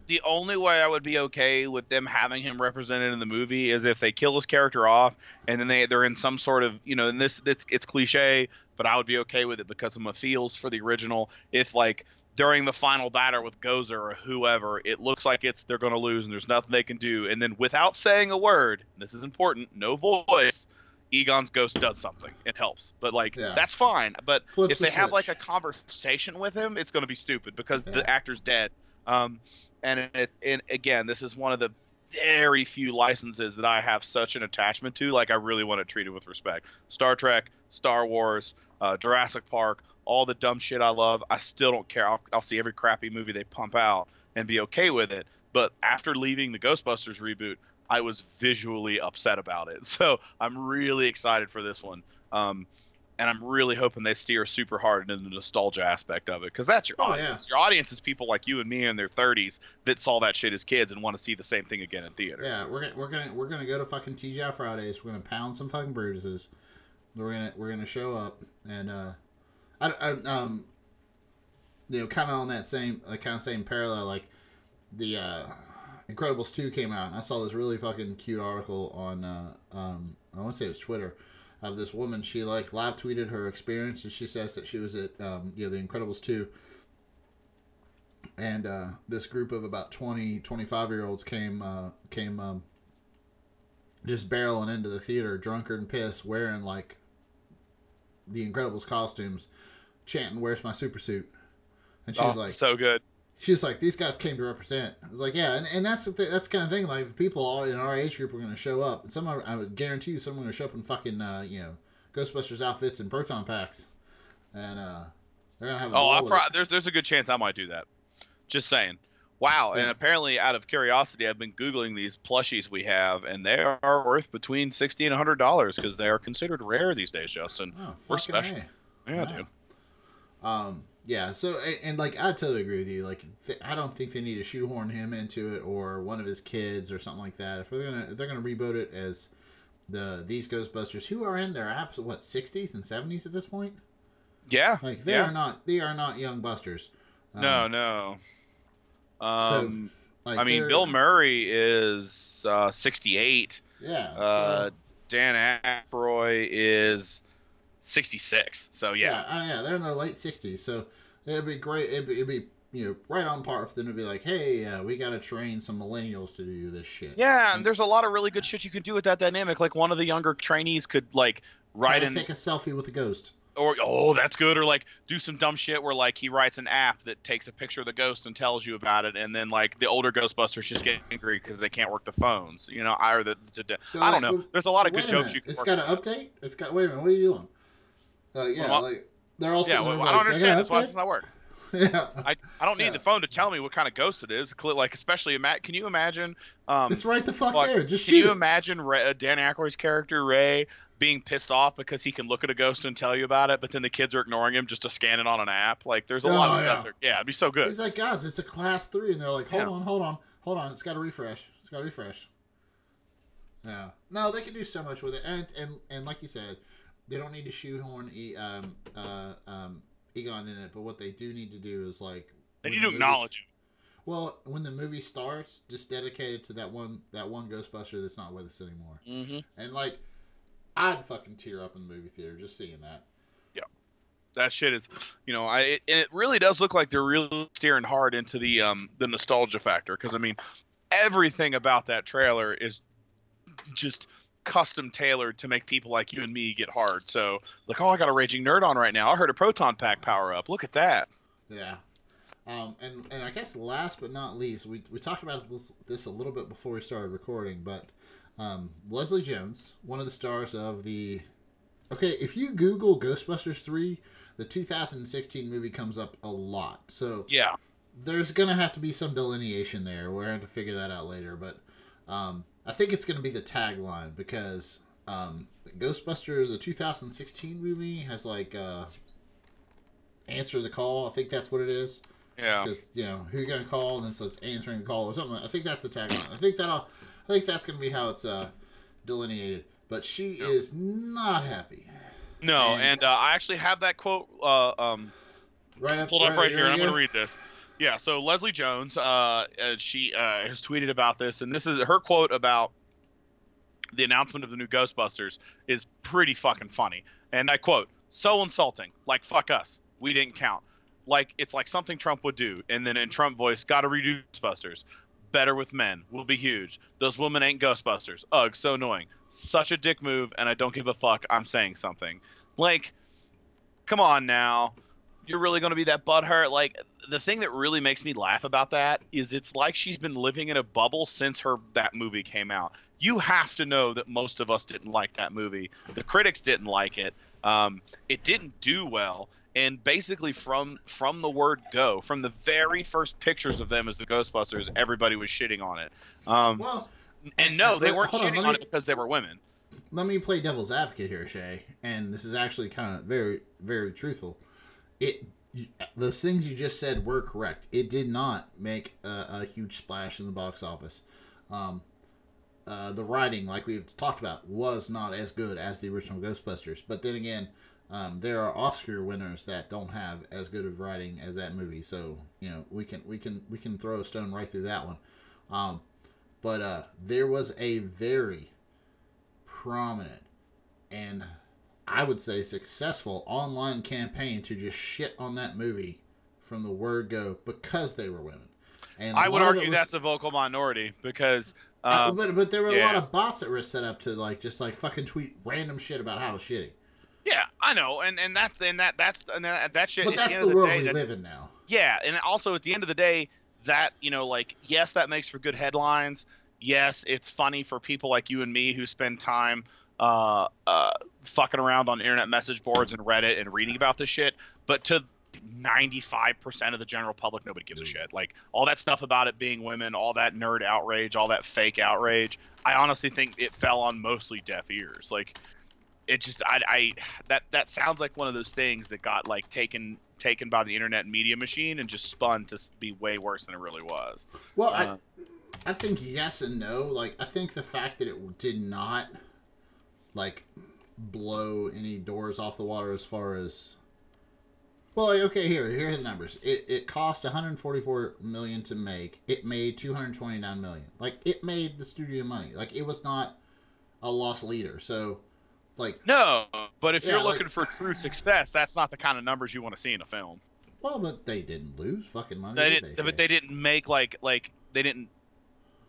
the only way I would be okay with them having him represented in the movie is if they kill his character off and then they they're in some sort of you know and this it's it's cliche but I would be okay with it because of my feels for the original if like during the final battle with Gozer or whoever it looks like it's they're going to lose and there's nothing they can do and then without saying a word this is important no voice Egon's ghost does something it helps but like Yeah. that's fine but Flips if the they have like a conversation with him, it's going to be stupid because Yeah. the actor's dead. Um, and it, and again, this is one of the very few licenses that I have such an attachment to. Like I really want to treat it with respect. Star Trek, Star Wars, uh, Jurassic Park, all the dumb shit I love. I still don't care. I'll, I'll see every crappy movie they pump out and be okay with it. But after leaving the Ghostbusters reboot, I was visually upset about it. So I'm really excited for this one. Um, and I'm really hoping they steer super hard into the nostalgia aspect of it because that's your Oh, audience. Your audience is people like you and me in their 30s that saw that shit as kids and want to see the same thing again in theaters. Yeah, we're gonna we're gonna we're gonna go to fucking TGI Fridays. We're gonna pound some fucking bruises. We're gonna we're gonna show up and uh, I, I um, you know, kind of on that same like kind of same parallel. Like the uh, Incredibles two came out. And I saw this really fucking cute article on uh, um, I want to say it was Twitter of this woman. She like live tweeted her experience and she says that she was at um, you know the Incredibles two and uh, this group of about 20 25 year olds came uh, came um, just barreling into the theater drunkard and pissed wearing like the incredibles costumes chanting where's my super suit and she's Oh, like so good. she's like these guys came to represent i was like yeah and, and that's the th- that's the kind of thing like people all in our age group are going to show up and some are, i would guarantee you some are going to show up in fucking uh, you know ghostbusters outfits and proton packs and uh they're gonna have a Oh, pro- there's there's a good chance I might do that. Just saying. Wow. And apparently, out of curiosity, I've been googling these plushies we have, and they are worth between sixty and hundred dollars because they are considered rare these days, Justin. oh, we're special. A. Yeah, Wow. dude. Um, yeah. So, and, and like, I totally agree with you. Like, th- I don't think they need to shoehorn him into it or one of his kids or something like that. If they're gonna, if they're gonna reboot it as the these Ghostbusters, who are in their apps, what sixties and seventies at this point? Yeah. Like, they yeah. are not, they are not young busters. Um, no, no. Um, like, I mean, Bill Murray is uh, 68. Yeah. Uh, so, Dan Aykroyd is 66. So yeah. yeah, uh, yeah, they're in their late sixties. So it'd be great. It'd be, it'd be you know right on par for them to be like, hey, uh, we got to train some millennials to do this shit. Yeah, and there's a lot of really good shit you can do with that dynamic. Like one of the younger trainees could like write to take a selfie with a ghost. Or oh, that's good, or like do some dumb shit where like he writes an app that takes a picture of the ghost and tells you about it, and then like the older Ghostbusters just get angry because they can't work the phones, you know, or the, the, the- They're I don't know. There's a lot of good jokes minute, you can It's got an update. It's got. Wait a minute. What are you doing? Uh, yeah, Well, like they're all yeah, well, I don't like, understand. That's why it's not work. yeah, I, I don't need Yeah. the phone to tell me what kind of ghost it is. Like especially ima- can you imagine? Um, it's right the fuck like, there. Just Can you it. imagine Ray, uh, Dan Aykroyd's character Ray being pissed off because he can look at a ghost and tell you about it, but then the kids are ignoring him just to scan it on an app? Like, there's a lot of Oh, stuff. yeah. There. Yeah, it'd be so good. He's like, guys, it's a class three, and they're like, hold Yeah. on, hold on, hold on. It's got to refresh. It's got to refresh. Yeah. No, they can do so much with it, and and and like you said, they don't need to shoehorn e, um uh um Egon in it. But what they do need to do is like They need to movies- acknowledge him. Well, when the movie starts, just dedicate it to that one that one Ghostbuster that's not with us anymore. Mm-hmm. And like, I'd fucking tear up in the movie theater just seeing that. Yeah, that shit is, you know, I it, it really does look like they're really steering hard into the um the nostalgia factor because I mean, everything about that trailer is just custom tailored to make people like you and me get hard. So like, oh, I got a raging nerd on right now. I heard a proton pack power up. Look at that. Yeah. Um, and, and I guess last but not least, we, we talked about this, this a little bit before we started recording, but um, Leslie Jones, one of the stars of the. Okay, if you Google Ghostbusters 3, the 2016 movie comes up a lot. So Yeah. there's going to have to be some delineation there. We're going to have to figure that out later. But um, I think it's going to be the tagline because um, Ghostbusters, the 2016 movie, has like uh, answer the call. I think that's what it is. Yeah. Because you know who you gonna call, and then says answering the call or something. I think that's the tagline. I think that'll. I think that's gonna be how it's uh, delineated. But she is not happy. No, And- and uh, I actually have that quote uh, um, Right up, pulled up right here, and I'm going to read this. Yeah, so Leslie Jones, uh, uh, she uh, has tweeted about this, and this is her quote about the announcement of the new Ghostbusters is pretty fucking funny. And I quote, "So insulting, like fuck us, we didn't count. Like it's like something Trump would do." And then in Trump voice, "Got to redo Ghostbusters. Better with men. Will be huge. Those women ain't Ghostbusters. Ugh, so annoying. Such a dick move, and I don't give a fuck. I'm saying something. Like, come on now." you're really going to be that butthurt. Like the thing that really makes me laugh about that is it's like she's been living in a bubble since her that movie came out. You have to know that most of us didn't like that movie. The critics didn't like it. Um, it didn't do well, and basically from from the word go, from the very first pictures of them as the Ghostbusters, everybody was shitting on it. Um, Well, and no, they weren't hold on, shitting let on it because they were women. let me play devil's advocate here, Shay, and this is actually kind of very, very truthful. It, the things you just said were correct. It did not make a, a huge splash in the box office. Um, uh, the writing, like we've talked about, was not as good as the original Ghostbusters. But then again, um, there are Oscar winners that don't have as good of writing as that movie. So you know we can we can we can throw a stone right through that one. Um, but uh, there was a very prominent and I would say successful online campaign to just shit on that movie from the word go because they were women. And I would lot of it argue was- that's a vocal minority because. uh, Um, but but there were a lot of bots that were set up to like just like fucking tweet random shit about how shitty. Yeah, I know, and and that's and that that's and that, that shit. But that's the, the, end world of the day, we live in now. Yeah, and also at the end of the day, that you know, like yes, that makes for good headlines. Yes, it's funny for people like you and me who spend time uh, uh, fucking around on internet message boards and Reddit and reading about this shit. But to 95% of the general public, nobody gives a shit. Like all that stuff about it being women, all that nerd outrage, all that fake outrage. I honestly think it fell on mostly deaf ears. Like it just I, I that that sounds like one of those things that got like taken taken by the internet media machine and just spun to be way worse than it really was. Well, Uh, I I think yes and no. Like I think the fact that it did not like blow any doors off the water as far as well, like, okay, here here are the numbers. It it cost 144 million to make. It made 229 million. Like it made the studio money. Like it was not a loss leader. So like No, but if Yeah, you're like- looking for true success, that's not the kind of numbers you want to see in a film. well, but they didn't lose fucking money. They did didn't, they, but they didn't make like like they didn't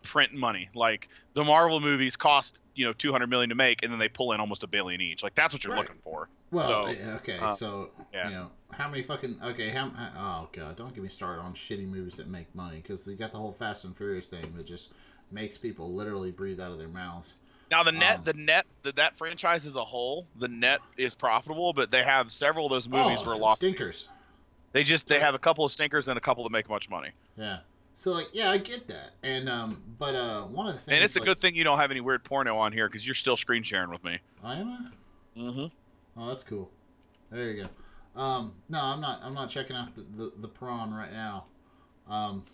print money. Like the Marvel movies cost you know 200 million to make, and then they pull in almost a billion each. Like that's what you're Right. looking for. Well, So, okay, uh, so yeah. you know how many fucking okay? How oh god, don't get me started on shitty movies that make money because you got the whole Fast and Furious thing that just makes people literally breathe out of their mouths. Now the net, Um, the net, the, that franchise as a whole, the net is profitable, but they have several of those movies oh, were lost. stinkers. They just they have a couple of stinkers and a couple that make much money. Yeah. So like, yeah, I get that, and um, but uh, one of the things, And it's a like, good thing you don't have any weird porno on here because you're still screen sharing with me. I am. A? Mm-hmm. Oh, that's cool. There you go. Um, no, I'm not. I'm not checking out the, the, the prawn right now. Um,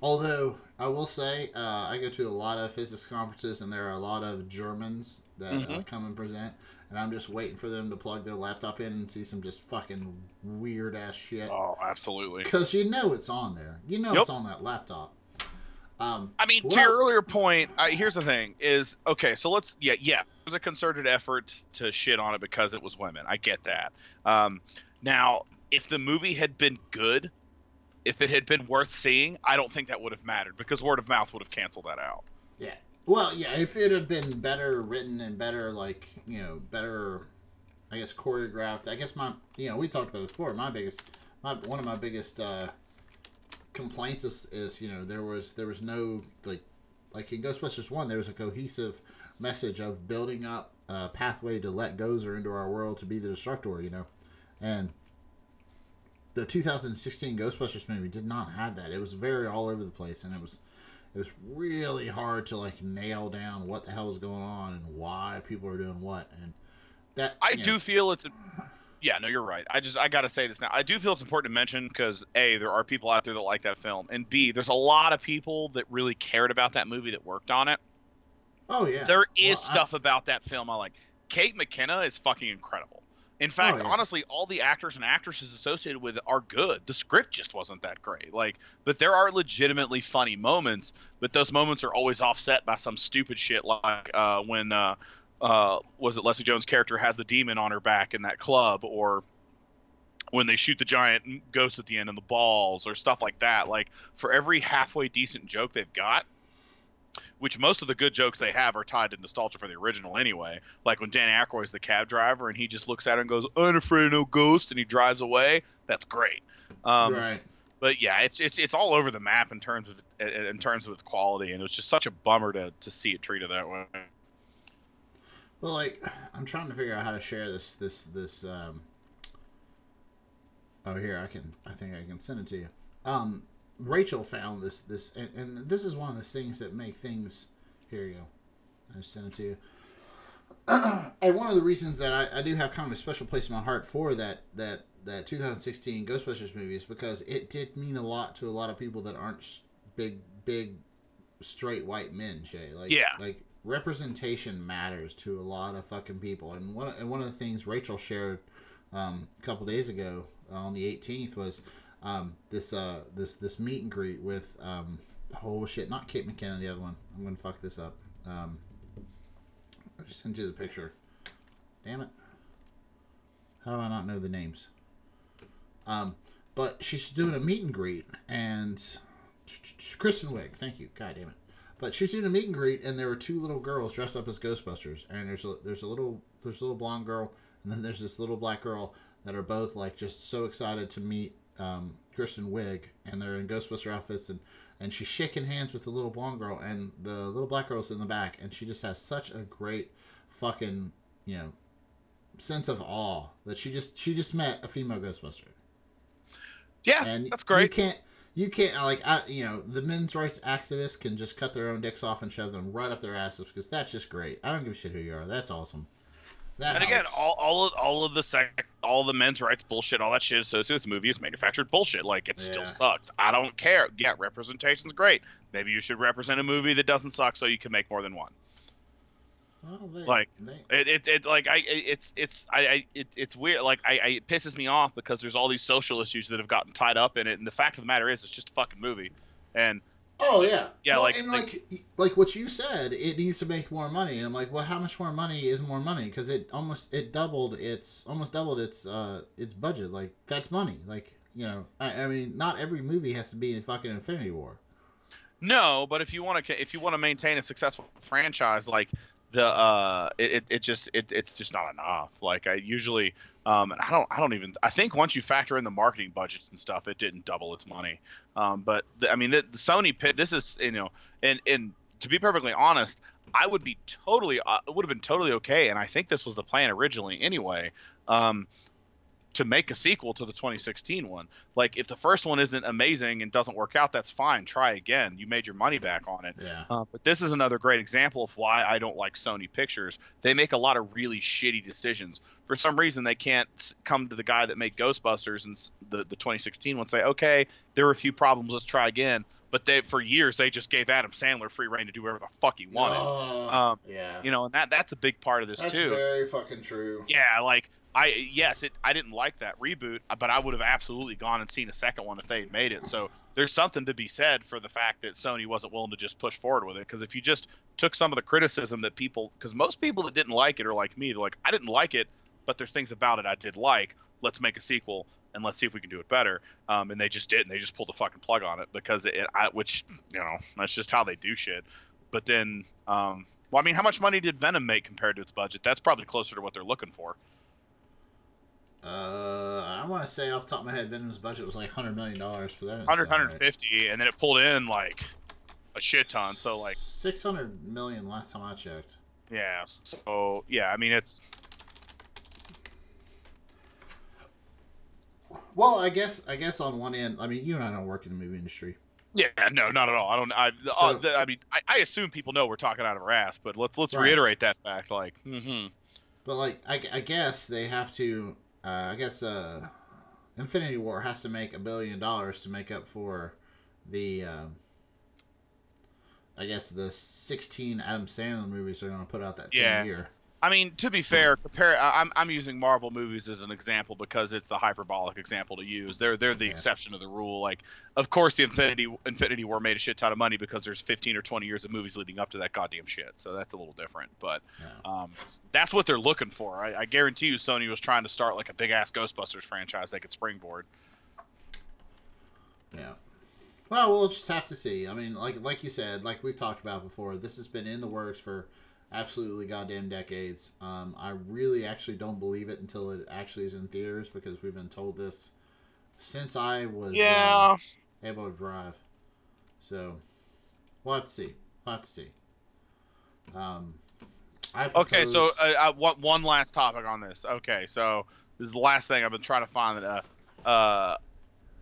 although I will say, uh, I go to a lot of physics conferences, and there are a lot of Germans that uh, Mhm. come and present, and I'm just waiting for them to plug their laptop in and see some just fucking weird ass shit. Oh, absolutely. Because you know it's on there. You know Yep. it's on that laptop. Um, I mean, to your earlier point, I, here's the thing: is okay. So let's, yeah, yeah. It was a concerted effort to shit on it because it was women. I get that. Um, now, if the movie had been good, if it had been worth seeing, I don't think that would have mattered because word of mouth would have canceled that out. Yeah. Well, yeah, if it had been better written and better, like, you know, better, I guess, choreographed. I guess my, you know, we talked about this before. My biggest, my one of my biggest uh, complaints is, is, you know, there was there was no like, like in Ghostbusters one, there was a cohesive message of building up a pathway to let Gozer into our world to be the Destructor, you know, and the 2016 Ghostbusters movie did not have that. It was very all over the place, and it was it was really hard to like nail down what the hell was going on and why people are doing what. And that I you know, do feel it's. Yeah, no, you're right. I just I gotta say this now. I do feel it's important to mention because a there are people out there that like that film, and b there's a lot of people that really cared about that movie that worked on it. Oh yeah, There is Well, I- stuff about that film I like. Kate McKinnon is fucking incredible. In fact, Oh, yeah. honestly, all the actors and actresses associated with it are good. The script just wasn't that great. Like, but there are legitimately funny moments, but those moments are always offset by some stupid shit like uh, when uh, uh, was it Leslie Jones' character has the demon on her back in that club, or when they shoot the giant ghost at the end in the balls, or stuff like that. Like, for every halfway decent joke they've got, which most of the good jokes they have are tied to nostalgia for the original anyway. Like when Danny Aykroyd's the cab driver and he just looks at her and goes, "I'm afraid of no ghost," and he drives away. That's great. Um, right. But yeah, it's it's it's all over the map in terms of in terms of its quality, and it was just such a bummer to to see it treated that way. Well, like I'm trying to figure out how to share this this this. Um... Oh, here I can. I think I can send it to you. Um, Rachel found this this, and, and this is one of the things that make things. Here you go. I just sent it to you. and one of the reasons that I, I do have kind of a special place in my heart for that that that 2016 Ghostbusters movie is because it did mean a lot to a lot of people that aren't big big straight white men. Shay, like Yeah. like representation matters to a lot of fucking people. And one and one of the things Rachel shared um, a couple days ago uh, on the 18th was um, this uh, this this meet and greet with um, oh shit, not Kate McKinnon, the other one. I'm gonna fuck this up. Um, I just sent you the picture. Damn it. How do I not know the names? Um, but she's doing a meet and greet, and Kristen Wiig. Thank you. God damn it. But she's doing a meet and greet, and there were two little girls dressed up as Ghostbusters, and there's a there's a little there's a little blonde girl, and then there's this little black girl that are both like just so excited to meet um, Kristen Wiig, and they're in Ghostbuster outfits, and and she's shaking hands with the little blonde girl, and the little black girl's in the back, and she just has such a great fucking you know sense of awe that she just she just met a female Ghostbuster Yeah, and that's great. You can't, you can't like, I, you know, the men's rights activists can just cut their own dicks off and shove them right up their asses because that's just great. I don't give a shit who you are. That's awesome. That And again, all, all of all of the sec, all the men's rights bullshit, all that shit associated with the movie is manufactured bullshit. Like it Yeah. still sucks. I don't care. Yeah, representation's great. Maybe you should represent a movie that doesn't suck so you can make more than one. Well, they, like, they, It, it, it like I it's it's I, I it, it's weird like I, I it pisses me off because there's all these social issues that have gotten tied up in it and the fact of the matter is it's just a fucking movie and oh yeah, Yeah, Well, like- and like- like, like what you said, it needs to make more money, and I'm like, well, how much more money is more money? Because it almost it doubled its almost doubled its uh its budget. Like that's money. Like you know, I, I mean, not every movie has to be in fucking Infinity War. No, but if you want to, if you want to maintain a successful franchise, like the, uh, it, it, just, it, it's just not enough. Like I usually, um, and I don't, I don't even, I think once you factor in the marketing budgets and stuff, it didn't double its money. Um, but the, I mean, the, the Sony pit, this is, you know, and and to be perfectly honest, I would be totally, uh, it would have been totally okay, and I think this was the plan originally anyway. Um, to make a sequel to the 2016 one. Like if the first one isn't amazing and doesn't work out, that's fine. Try again. You made your money back on it. Yeah. Uh, but this is another great example of why I don't like Sony Pictures. They make a lot of really shitty decisions. For some reason, they can't come to the guy that made Ghostbusters and the the 2016 one and say, "Okay, there were a few problems. Let's try again." But they, for years, they just gave Adam Sandler free reign to do whatever the fuck he wanted. Oh, Um, yeah. You know, and that that's a big part of this That's too. very fucking true. Yeah, like I yes, it I didn't like that reboot, but I would have absolutely gone and seen a second one if they had made it. So there's something to be said for the fact that Sony wasn't willing to just push forward with it. Because if you just took some of the criticism that people, because most people that didn't like it are like me, they're like, I didn't like it, but there's things about it I did like. Let's make a sequel and let's see if we can do it better. Um, and they just did, and they just pulled the fucking plug on it because it, I, which you know, that's just how they do shit. But then, um, well, I mean, how much money did Venom make compared to its budget? That's probably closer to what they're looking for. Uh, I want to say off the top of my head, Venom's budget was like hundred million dollars, but that didn't 100, sound right. and then it pulled in like a shit ton. So like, six hundred million last time I checked. yeah. So yeah, I mean it's Well, I guess I guess on one end, I mean, you and I don't work in the movie industry, Yeah, no, not at all. I don't. I, So- uh, I mean, I, I assume people know we're talking out of our ass, but let's let's Right. reiterate that fact. Like, mm-hmm. But like, I, I guess they have to. Uh, I guess uh, Infinity War has to make a billion dollars to make up for the. Um, I guess the sixteen Adam Sandler movies they're going to put out that same Yeah. year. I mean, to be fair, compare. I'm I'm using Marvel movies as an example because it's the hyperbolic example to use. They're they're the Yeah. exception to the rule. Like, of course, the Infinity Infinity War made a shit ton of money because there's 15 or 20 years of movies leading up to that goddamn shit. So that's a little different. But Yeah. um, that's what they're looking for. I, I guarantee you, Sony was trying to start like a big ass Ghostbusters franchise they could springboard. Yeah. Well, we'll just have to see. I mean, like like you said, like we've talked about before, this has been in the works for absolutely goddamn decades. Um, I really actually don't believe it until it actually is in theaters because we've been told this since I was Yeah. uh, able to drive. So we'll have to see. We'll have to see. Um, I Okay, so uh, uh, one, one last topic on this. Okay, so this is the last thing I've been trying to find. That, uh, uh,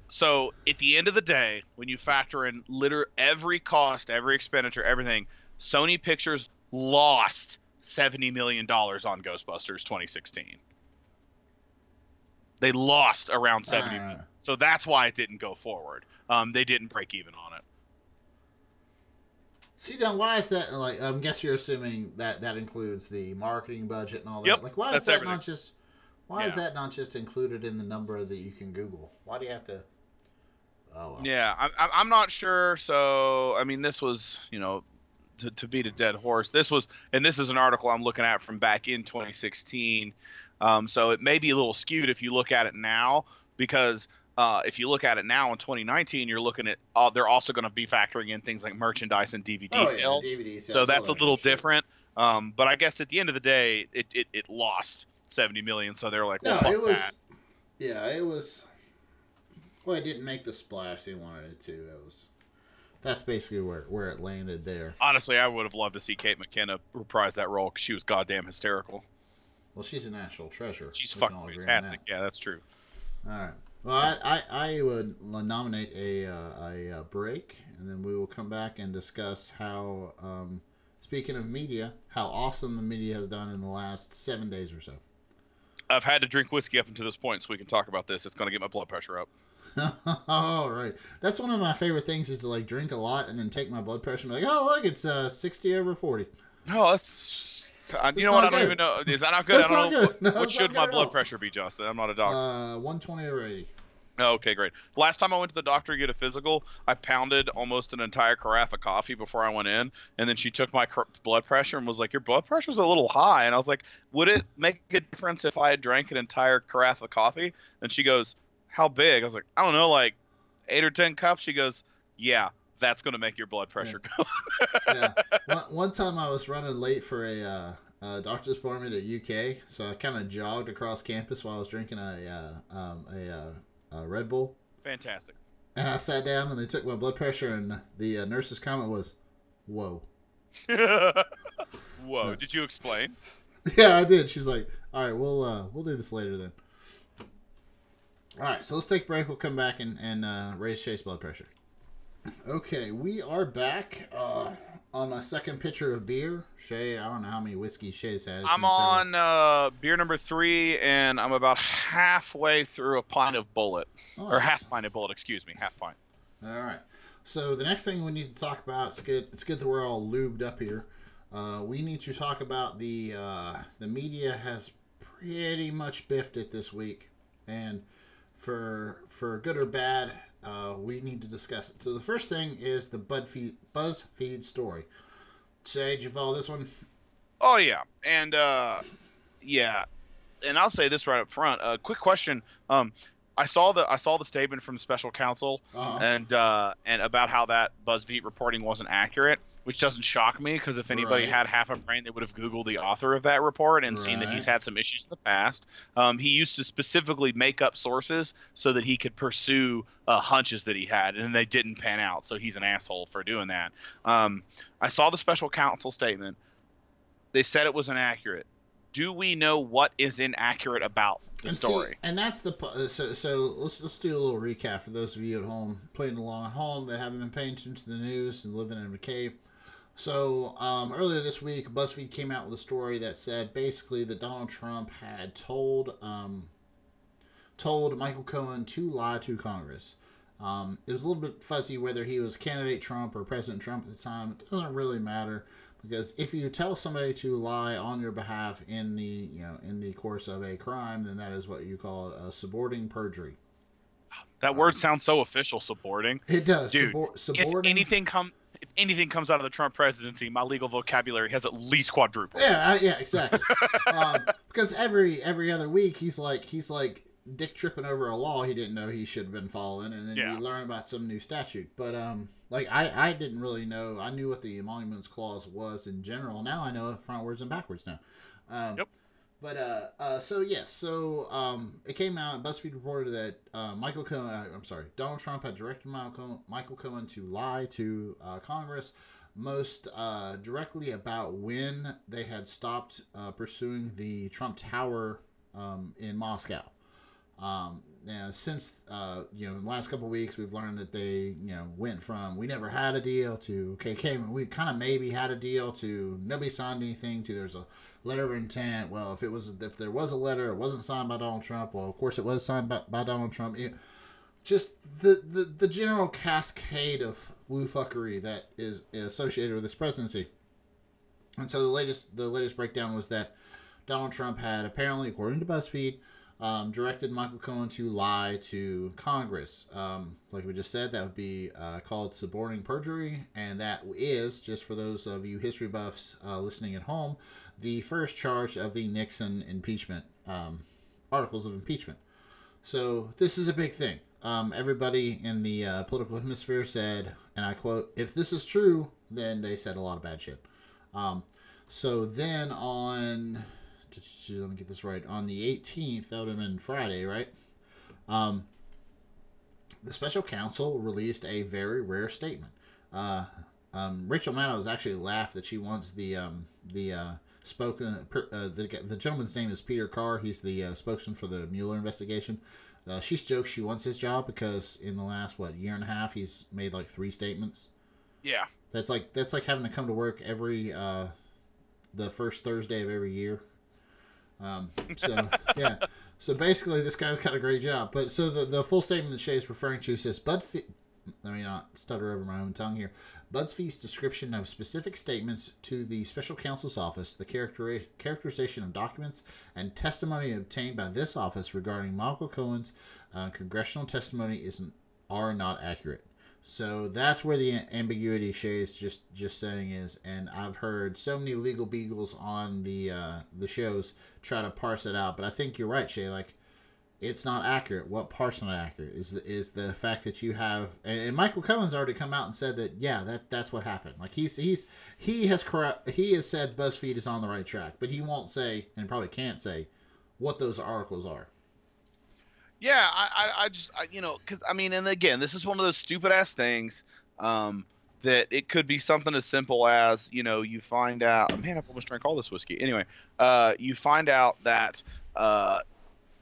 so at the end of the day, when you factor in liter every cost, every expenditure, everything, Sony Pictures lost seventy million dollars on Ghostbusters 2016. They lost around seventy. Ah. million. So that's why it didn't go forward. Um, they didn't break even on it. See now, why is that? Like, I guess you're assuming that that includes the marketing budget and all that. Yep, like, why is that everything. not just? Why is that not just included in the number that you can Google? Why do you have to? Oh, well. Yeah, I'm, I'm- I'm not sure. So, I mean, this was, you know, to, to beat a dead horse. This was, and this is an article I'm looking at from back in 2016. Um, so it may be a little skewed if you look at it now, because uh, if you look at it now in 2019, you're looking at, uh, they're also going to be factoring in things like merchandise and DVD Oh, yeah, sales. DVD sales, so that's a little different. Um, but I guess at the end of the day, it, it, it lost 70 million. So they're like, well, No, fuck it was. that. Yeah, it was. Well, it didn't make the splash they wanted it to. That was. That's basically where where it landed there. Honestly, I would have loved to see Kate McKinnon reprise that role because she was goddamn hysterical. Well, she's a national treasure. She's We fucking all agree on fantastic. Yeah, that's true. All right. Well, I, I, I would nominate a, uh, a uh, break, and then we will come back and discuss how, um, speaking of media, how awesome the media has done in the last seven days or so. I've had to drink whiskey up until this point, so we can talk about this. It's going to get my blood pressure up. All right, that's one of my favorite things is to like drink a lot and then take my blood pressure and be like, oh look, it's uh, sixty over forty. No, that's. I, you know what? not I don't even know. Is that not good? That's I don't know. good. No, what should my blood pressure be, Justin? I'm not a doctor. Uh, one twenty over eighty. Oh, okay, great. Last time I went to the doctor to get a physical, I pounded almost an entire carafe of coffee before I went in, and then she took my cr- blood pressure and was like, "Your blood pressure's a little high," and I was like, "Would it make a difference if I had drank an entire carafe of coffee?" And she goes, "How big?" I was like, "I don't know, like eight or ten cups." She goes, "Yeah, that's gonna make your blood pressure go." yeah. One, one time I was running late for a, uh, a doctor's appointment at UK, so I kind of jogged across campus while I was drinking a uh, um, a, uh, a Red Bull, Fantastic. and I sat down and they took my blood pressure, and the uh, nurse's comment was, "Whoa." Whoa! Did you explain? Yeah, I did. She's like, "All right, we'll uh, we'll do this later then." All right, so let's take a break. We'll come back and and uh, raise Shay's blood pressure. Okay, we are back uh, on my second pitcher of beer. Shay, I don't know how many whiskeys Shay's had. It's I'm on uh, beer number three, and I'm about halfway through a pint of Bulleit, or half pint of Bulleit. Excuse me, half pint. All right. So the next thing we need to talk about, it's good. It's good that we're all lubed up here. Uh, we need to talk about the uh, the media has pretty much biffed it this week, and for for good or bad, uh, we need to discuss it. So the first thing is the BuzzFeed BuzzFeed story. Shay, did you follow this one? Oh yeah, and uh, yeah, and I'll say this right up front. A uh, quick question. Um, I saw the I saw the statement from special counsel Uh-huh. and uh, and about how that BuzzFeed reporting wasn't accurate, which doesn't shock me because if anybody Right. had half a brain, they would have Googled the author of that report and seen that he's had some issues in the past. Um, he used to specifically make up sources so that he could pursue uh, hunches that he had, and they didn't pan out. So he's an asshole for doing that. Um, I saw the special counsel statement. They said it was inaccurate. Do we know what is inaccurate about the and see- story. and that's the so so let's let's do a little recap for those of you at home playing along at home that haven't been paying attention to the news and living in a cave. So um, earlier this week, BuzzFeed came out with a story that said basically that Donald Trump had told um, told Michael Cohen to lie to Congress. Um, it was a little bit fuzzy whether he was candidate Trump or President Trump at the time. It doesn't really matter because if you tell somebody to lie on your behalf in the you know in the course of a crime, then that is what you call a suborning perjury. That word sounds so official, supporting. It does. Dude, Subor- If anything come, if anything comes out of the Trump presidency, my legal vocabulary has at least quadrupled. Yeah, yeah, exactly. um, because every every other week he's like he's like dick tripping over a law he didn't know he should have been following, and then Yeah. you learn about some new statute. But um, like I I didn't really know. I knew what the emoluments clause was in general. Now I know it frontwards and backwards now. Um, Yep. But uh, uh, so yes, so um, it came out. BuzzFeed reported that uh, Michael Cohen, uh, I'm sorry, Donald Trump had directed Michael Cohen, Michael Cohen to lie to uh, Congress, most uh, directly about when they had stopped uh, pursuing the Trump Tower um, in Moscow. Um, now, since uh, you know, in the last couple weeks, we've learned that they you know went from we never had a deal to okay, okay we kind of maybe had a deal to nobody signed anything to there's a letter of intent. Well, if it was if there was a letter, it wasn't signed by Donald Trump. Well, of course, it was signed by, by Donald Trump. It, just the, the the general cascade of woo fuckery that is associated with this presidency. And so the latest the latest breakdown was that Donald Trump had apparently, according to BuzzFeed, um, directed Michael Cohen to lie to Congress. Um, like we just said, that would be uh, called suborning perjury, and that is just for those of you history buffs uh, listening at home, the first charge of the Nixon impeachment um, articles of impeachment. So this is a big thing. Um, everybody in the uh, political hemisphere said, and I quote, "If this is true, then they said a lot of bad shit." Um, so then on, let me get this right. On the 18th, that would have been Friday, right? Um, the special counsel released a very rare statement. Uh, um, Rachel Maddow has actually laughed that she wants the um, the uh, spoken uh, the the gentleman's name is Peter Carr. He's the uh, spokesman for the Mueller investigation. Uh, she's joked she wants his job because in the last what year and a half he's made like three statements. Yeah. That's like that's like having to come to work every uh, the first Thursday of every year. Um, so yeah, so basically this guy's got a great job. But so the the full statement that Shay's referring to says BuzzFeed. Let me not stutter over my own tongue here. BuzzFeed's description of specific statements to the special counsel's office, the characteri- characterization of documents, and testimony obtained by this office regarding Michael Cohen's uh, congressional testimony isn't are not accurate. So that's where the ambiguity Shay's just just saying is, and I've heard so many legal beagles on the uh, the shows try to parse it out, but I think you're right, Shay. Like, it's not accurate. What part's not accurate is the, is the fact that you have, and, Michael Cohen's already come out and said that yeah, that that's what happened. Like he's he's he has corrupt he has said BuzzFeed is on the right track, but he won't say and probably can't say what those articles are. Yeah, I, I, I just, I, you know, because I mean, and again, this is one of those stupid ass things um, that it could be something as simple as, you know, you find out, man, I've almost drank all this whiskey. Anyway, uh, you find out that, uh,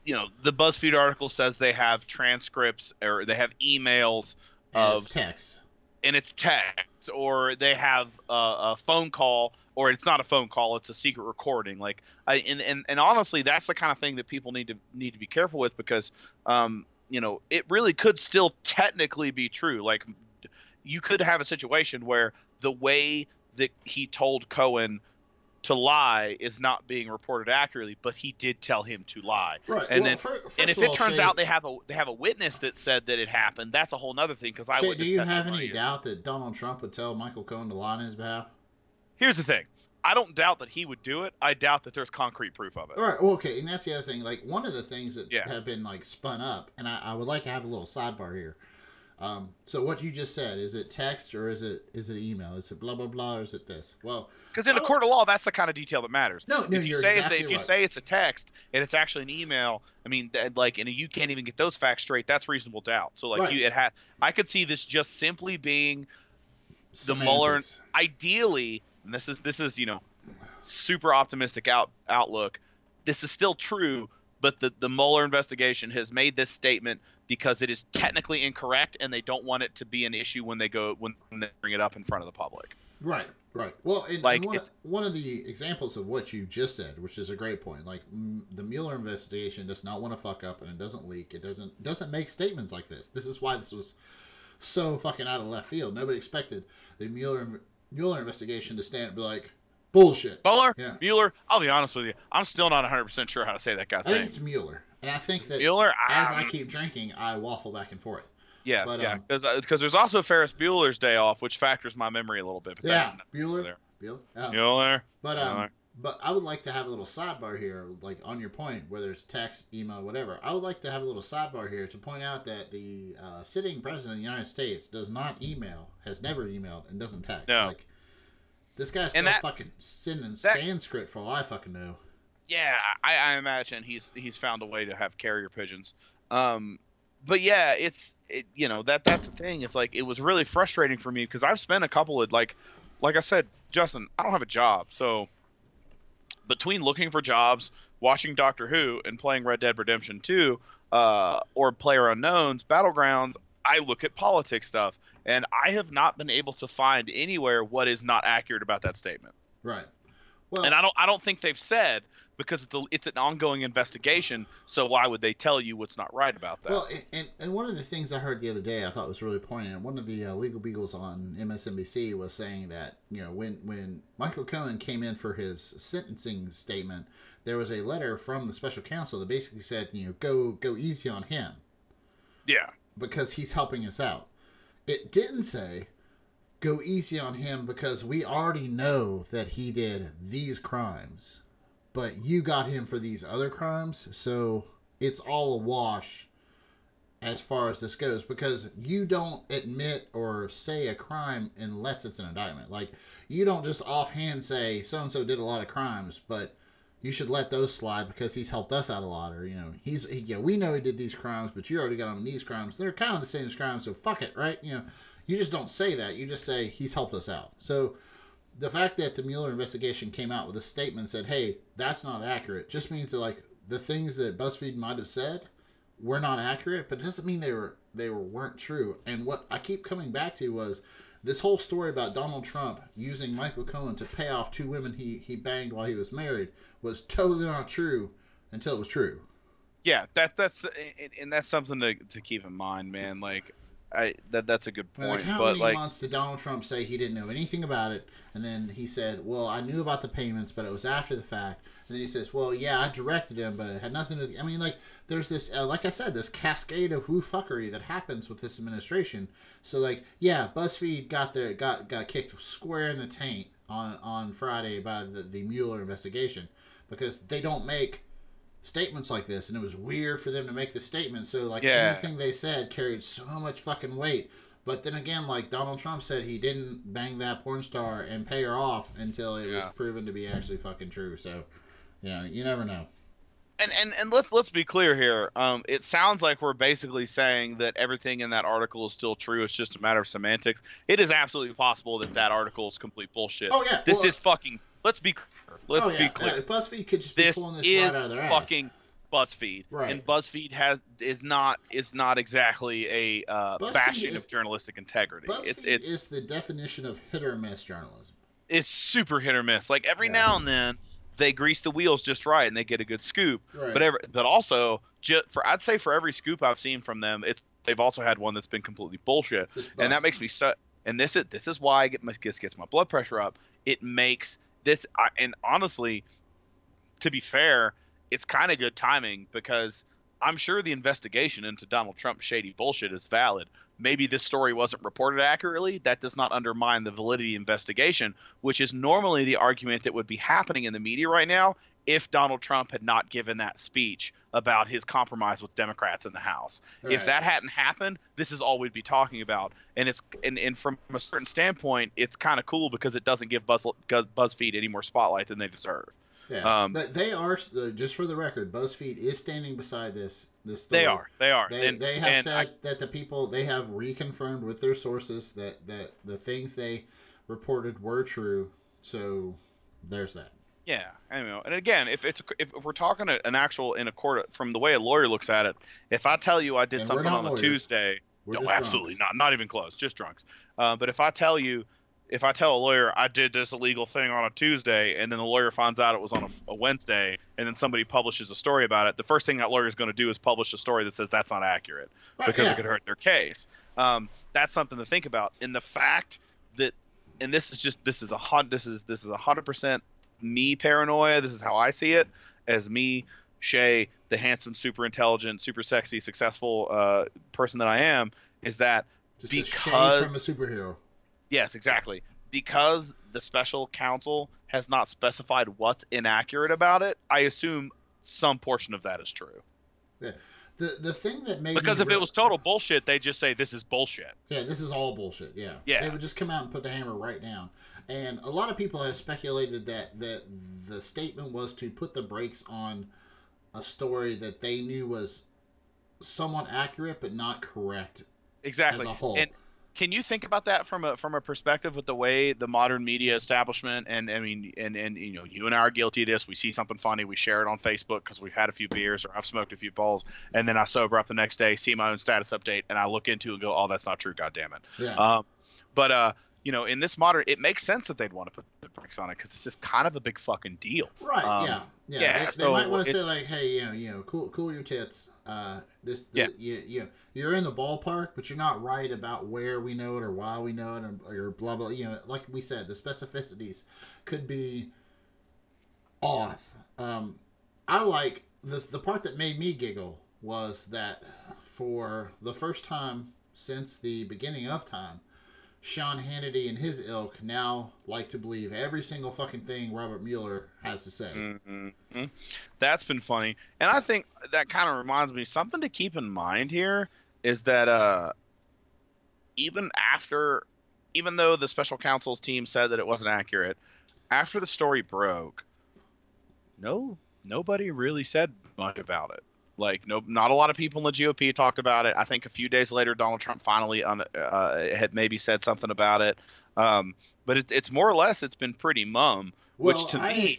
you know, the BuzzFeed article says they have transcripts or they have emails And of it's text. and it's text or they have a, a phone call or it's not a phone call it's a secret recording like I, and, and and honestly that's the kind of thing that people need to need to be careful with because um you know it really could still technically be true like you could have a situation where the way that he told Cohen to lie is not being reported accurately but he did tell him to lie Right. and well, then- first and if it all, turns Shay- out they have a they have a witness that said that it happened that's a whole nother thing because I would do you have any doubt that Donald Trump would tell Michael Cohen to lie on his behalf? Here's the thing. I don't doubt that he would do it. I doubt that there's concrete proof of it. All right. Well, okay, and that's the other thing. Like one of the things that Yeah. have been like spun up, and I, I would like to have a little sidebar here. Um, so what you just said is it text or is it is it email? Is it blah blah blah or is it this? Well, Because in a court of law, that's the kind of detail that matters. No, no, if you you're say exactly it's a, if you say it's a text and it's actually an email, I mean, like, and you can't even get those facts straight. That's reasonable doubt. So, like, Right. you, it had. I could see this just simply being the Mueller. Ideally, and this is this is you know, super optimistic out outlook. This is still true. but the the Mueller investigation has made this statement because it is technically incorrect, and they don't want it to be an issue when they go when they bring it up in front of the public. Right, right. Well, and, Like, and one, one of the examples of what you just said, which is a great point, like m- the Mueller investigation does not want to fuck up, and it doesn't leak. It doesn't doesn't make statements like this. This is why this was so fucking out of left field. Nobody expected the Mueller Mueller investigation to stand and be like bullshit. Mueller, Yeah. Mueller. I'll be honest with you, I'm still not 100 percent sure how to say that guy's name. I think it's Mueller, and I think that Mueller. as I keep drinking, I waffle back and forth. yeah, but, yeah, um, because there's also Ferris Bueller's Day Off, which factors my memory a little bit. But Yeah, Bueller. there. Bueller. Oh. Mueller. But um, Alright. But I would like to have a little sidebar here, like on your point, whether it's text, email, whatever. I would like to have a little sidebar here to point out that the uh, sitting president of the United States does not email, has never emailed, and doesn't text. No. Like this guy's still that- fucking sending that- Sanskrit for all I fucking know. Yeah, I, I imagine he's he's found a way to have carrier pigeons. Um, but yeah, it's it, you know that that's the thing. It's like it was really frustrating for me because I've spent a couple of like, like I said, Justin, I don't have a job, so between looking for jobs, watching Doctor Who, and playing Red Dead Redemption 2, uh, or Player Unknowns Battlegrounds, I look at politics stuff, and I have not been able to find anywhere what is not accurate about that statement. Right. Well, And I don't I don't think they've said because it's a, it's an ongoing investigation. So why would they tell you what's not right about that? Well, and- and, one of the things I heard the other day I thought was really poignant. One of the uh, legal beagles on MSNBC was saying that you know when when Michael Cohen came in for his sentencing statement, there was a letter from the special counsel that basically said you know go go easy on him yeah, because he's helping us out. It didn't say go easy on him because we already know that he did these crimes, but you got him for these other crimes, so it's all a wash as far as this goes because you don't admit or say a crime unless it's an indictment. Like you don't just offhand say so and so did a lot of crimes, but you should let those slide because he's helped us out a lot, or you know, he's he, yeah, we know he did these crimes, but you already got him in these crimes. They're kind of the same crimes, so fuck it, right? You know, you just don't say that. You just say he's helped us out. So the fact that the Mueller investigation came out with a statement said, "Hey, that's not accurate," just means that like the things that BuzzFeed might have said were not accurate, but it doesn't mean they were they were weren't true. And what I keep coming back to was this whole story about Donald Trump using Michael Cohen to pay off two women he he banged while he was married was totally not true until it was true. yeah. That that's and, and that's something to, to keep in mind, man. Like I that that's a good point. Like, how but many like months did Donald Trump say he didn't know anything about it, and then he said, "Well, I knew about the payments, but it was after the fact." And then he says, "Well, yeah, I directed him, but it had nothing to." I mean, like, there's this, uh, like I said, this cascade of who fuckery that happens with this administration. So, like, yeah, BuzzFeed got their got got kicked square in the taint on on Friday by the the Mueller investigation because they don't make statements like this, and it was weird for them to make the statement. So like Yeah. anything they said carried so much fucking weight. But then again, like Donald Trump said, he didn't bang that porn star and pay her off until it was proven to be actually fucking true. So, yeah, you never know. and and and let's let's be clear here. Um, it sounds like we're basically saying that everything in that article is still true. It's just a matter of semantics. It is absolutely possible that that article is complete bullshit. Oh, yeah, this well- is fucking. Let's be. Let's oh be clear. BuzzFeed could just be this pulling this is right out of their ass. fucking BuzzFeed, Right. and BuzzFeed has is not is not exactly a uh, bastion is- of journalistic integrity. BuzzFeed It's it's is the definition of hit or miss journalism. it's super hit or miss. Like every Yeah. now and then they grease the wheels just right and they get a good scoop. Right. But every, but also just for I'd say for every scoop I've seen from them, it's they've also had one that's been completely bullshit. And that makes me so and this is this is why I get my gets my blood pressure up. It makes this and honestly, to be fair, it's kind of good timing because I'm sure the investigation into Donald Trump's shady bullshit is valid. Maybe this story wasn't reported accurately. That does not undermine the validity investigation, which is normally the argument that would be happening in the media right now if Donald Trump had not given that speech about his compromise with Democrats in the House. If that hadn't happened, this is all we'd be talking about. And it's and, and from a certain standpoint, it's kind of cool because it doesn't give Buzz, BuzzFeed any more spotlight than they deserve. Yeah, um, they are uh, just for the record. BuzzFeed is standing beside this. This story. They are. They are. They, and, they have said I- that the people they have reconfirmed with their sources that that the things they reported were true. So there's that. Yeah, I know. And again, if it's if, if we're talking an actual in a court from the way a lawyer looks at it, if I tell you I did And something on a. Tuesday, We're no, absolutely drunks. not, not even close, just drunks. Uh, but if I tell you, if I tell a lawyer I did this illegal thing on a Tuesday, and then the lawyer finds out it was on a, a Wednesday, and then somebody publishes a story about it, the first thing that lawyer is going to do is publish a story that says that's not accurate Right, because yeah. it could hurt their case. Um, that's something to think about. And the fact that, and this is just this is a hun- this is this is a hundred percent me paranoia. This is how I see it as me, Shay, the handsome, super intelligent, super sexy, successful uh, person that I am. Is that Just because from a superhero. Yes, exactly. Because the special counsel has not specified what's inaccurate about it, I assume some portion of that is true. Yeah. The the thing that made Because if it was total bullshit, they just say this is bullshit. Yeah, this is all bullshit. Yeah. Yeah. They would just come out and put the hammer right down. And a lot of people have speculated that that the statement was to put the brakes on a story that they knew was somewhat accurate but not correct Exactly. as a whole. And can you think about that from a from a perspective with the way the modern media establishment and I mean and and you know you and I are guilty of this. We see something funny, we share it on Facebook because we've had a few beers or I've smoked a few bowls, and then I sober up the next day, see my own status update, and I look into it and go, oh, that's not true. God damn it. yeah. Um, but uh, you know, in this modern, it makes sense that they'd want to put the brakes on it because it's just kind of a big fucking deal. Right. Um, yeah. Yeah. yeah, they, they might want to say like, hey, you know, you know, cool, cool your tits. Uh, this, the, Yeah. you, you, you're in the ballpark, but you're not right about where we know it or why we know it or, or blah blah. You know, like we said, the specificities could be off. Um, I like the the part that made me giggle was that for the first time since the beginning of time, Sean Hannity and his ilk now like to believe every single fucking thing Robert Mueller has to say. Mm-hmm. That's been funny, and I think that kind of reminds me something to keep in mind here is that uh, even after, even though the special counsel's team said that it wasn't accurate, after the story broke, no, nobody really said much about it. Like no, not a lot of people in the GOP talked about it. I think a few days later, Donald Trump finally on, uh, had maybe said something about it. Um, but it, it's more or less it's been pretty mum, Well, which to I- me,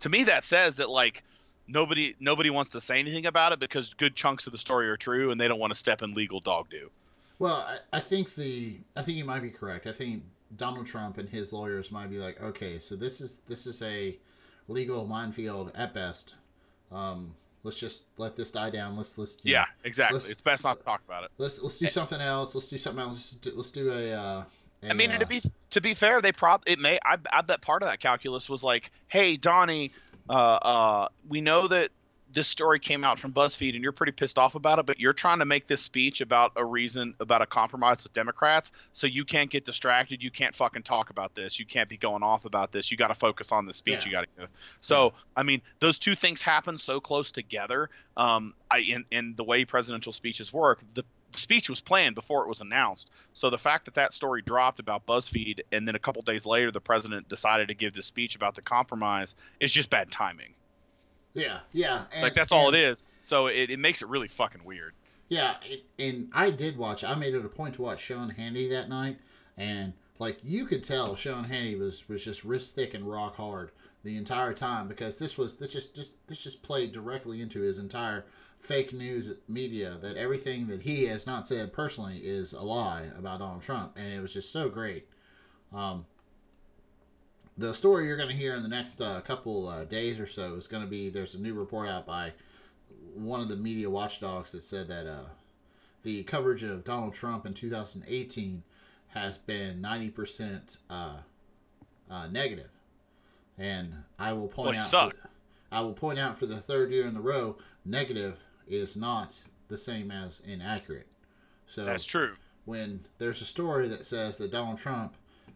to me that says that like nobody nobody wants to say anything about it because good chunks of the story are true and they don't want to step in legal dog do. Well, I, I think the I think you might be correct. I think Donald Trump and his lawyers might be like, okay, so this is this is a legal minefield at best. Um, let's just let this die down. Let's let's know, Yeah, exactly. let's- it's best not to talk about it. let's let's do something else. Let's do something else. Let's do, let's do a. Uh, a I mean, uh, to be to be fair, they prob it may. I, I bet part of that calculus was like, hey, Donnie, uh, uh, we know that this story came out from BuzzFeed, and you're pretty pissed off about it, but you're trying to make this speech about a reason about a compromise with Democrats, so you can't get distracted. You can't fucking talk about this. You can't be going off about this. You got to focus on the speech. Yeah. You got to. give. So, I mean, those two things happen so close together. Um, I in in the way presidential speeches work, the the speech was planned before it was announced. So the fact that that story dropped about BuzzFeed and then a couple days later the president decided to give the speech about the compromise is just bad timing. Yeah, yeah. And, like that's all it is. So it, it makes it really fucking weird. Yeah, it, and I did watch. I made it a point to watch Sean Hannity that night, and like you could tell, Sean Hannity was was just wrist thick and rock hard the entire time because this was this just just this just played directly into his entire fake news media that everything that he has not said personally is a lie about Donald Trump, and it was just so great. Um, the story you're going to hear in the next uh, couple uh, days or so is going to be there's a new report out by one of the media watchdogs that said that uh, the coverage of Donald Trump in 2018 has been 90% uh, uh, negative. And I will point Well, out sucks. I will point out for the third year in a row, negative is not the same as inaccurate. So That's true. when there's a story that says that Donald Trump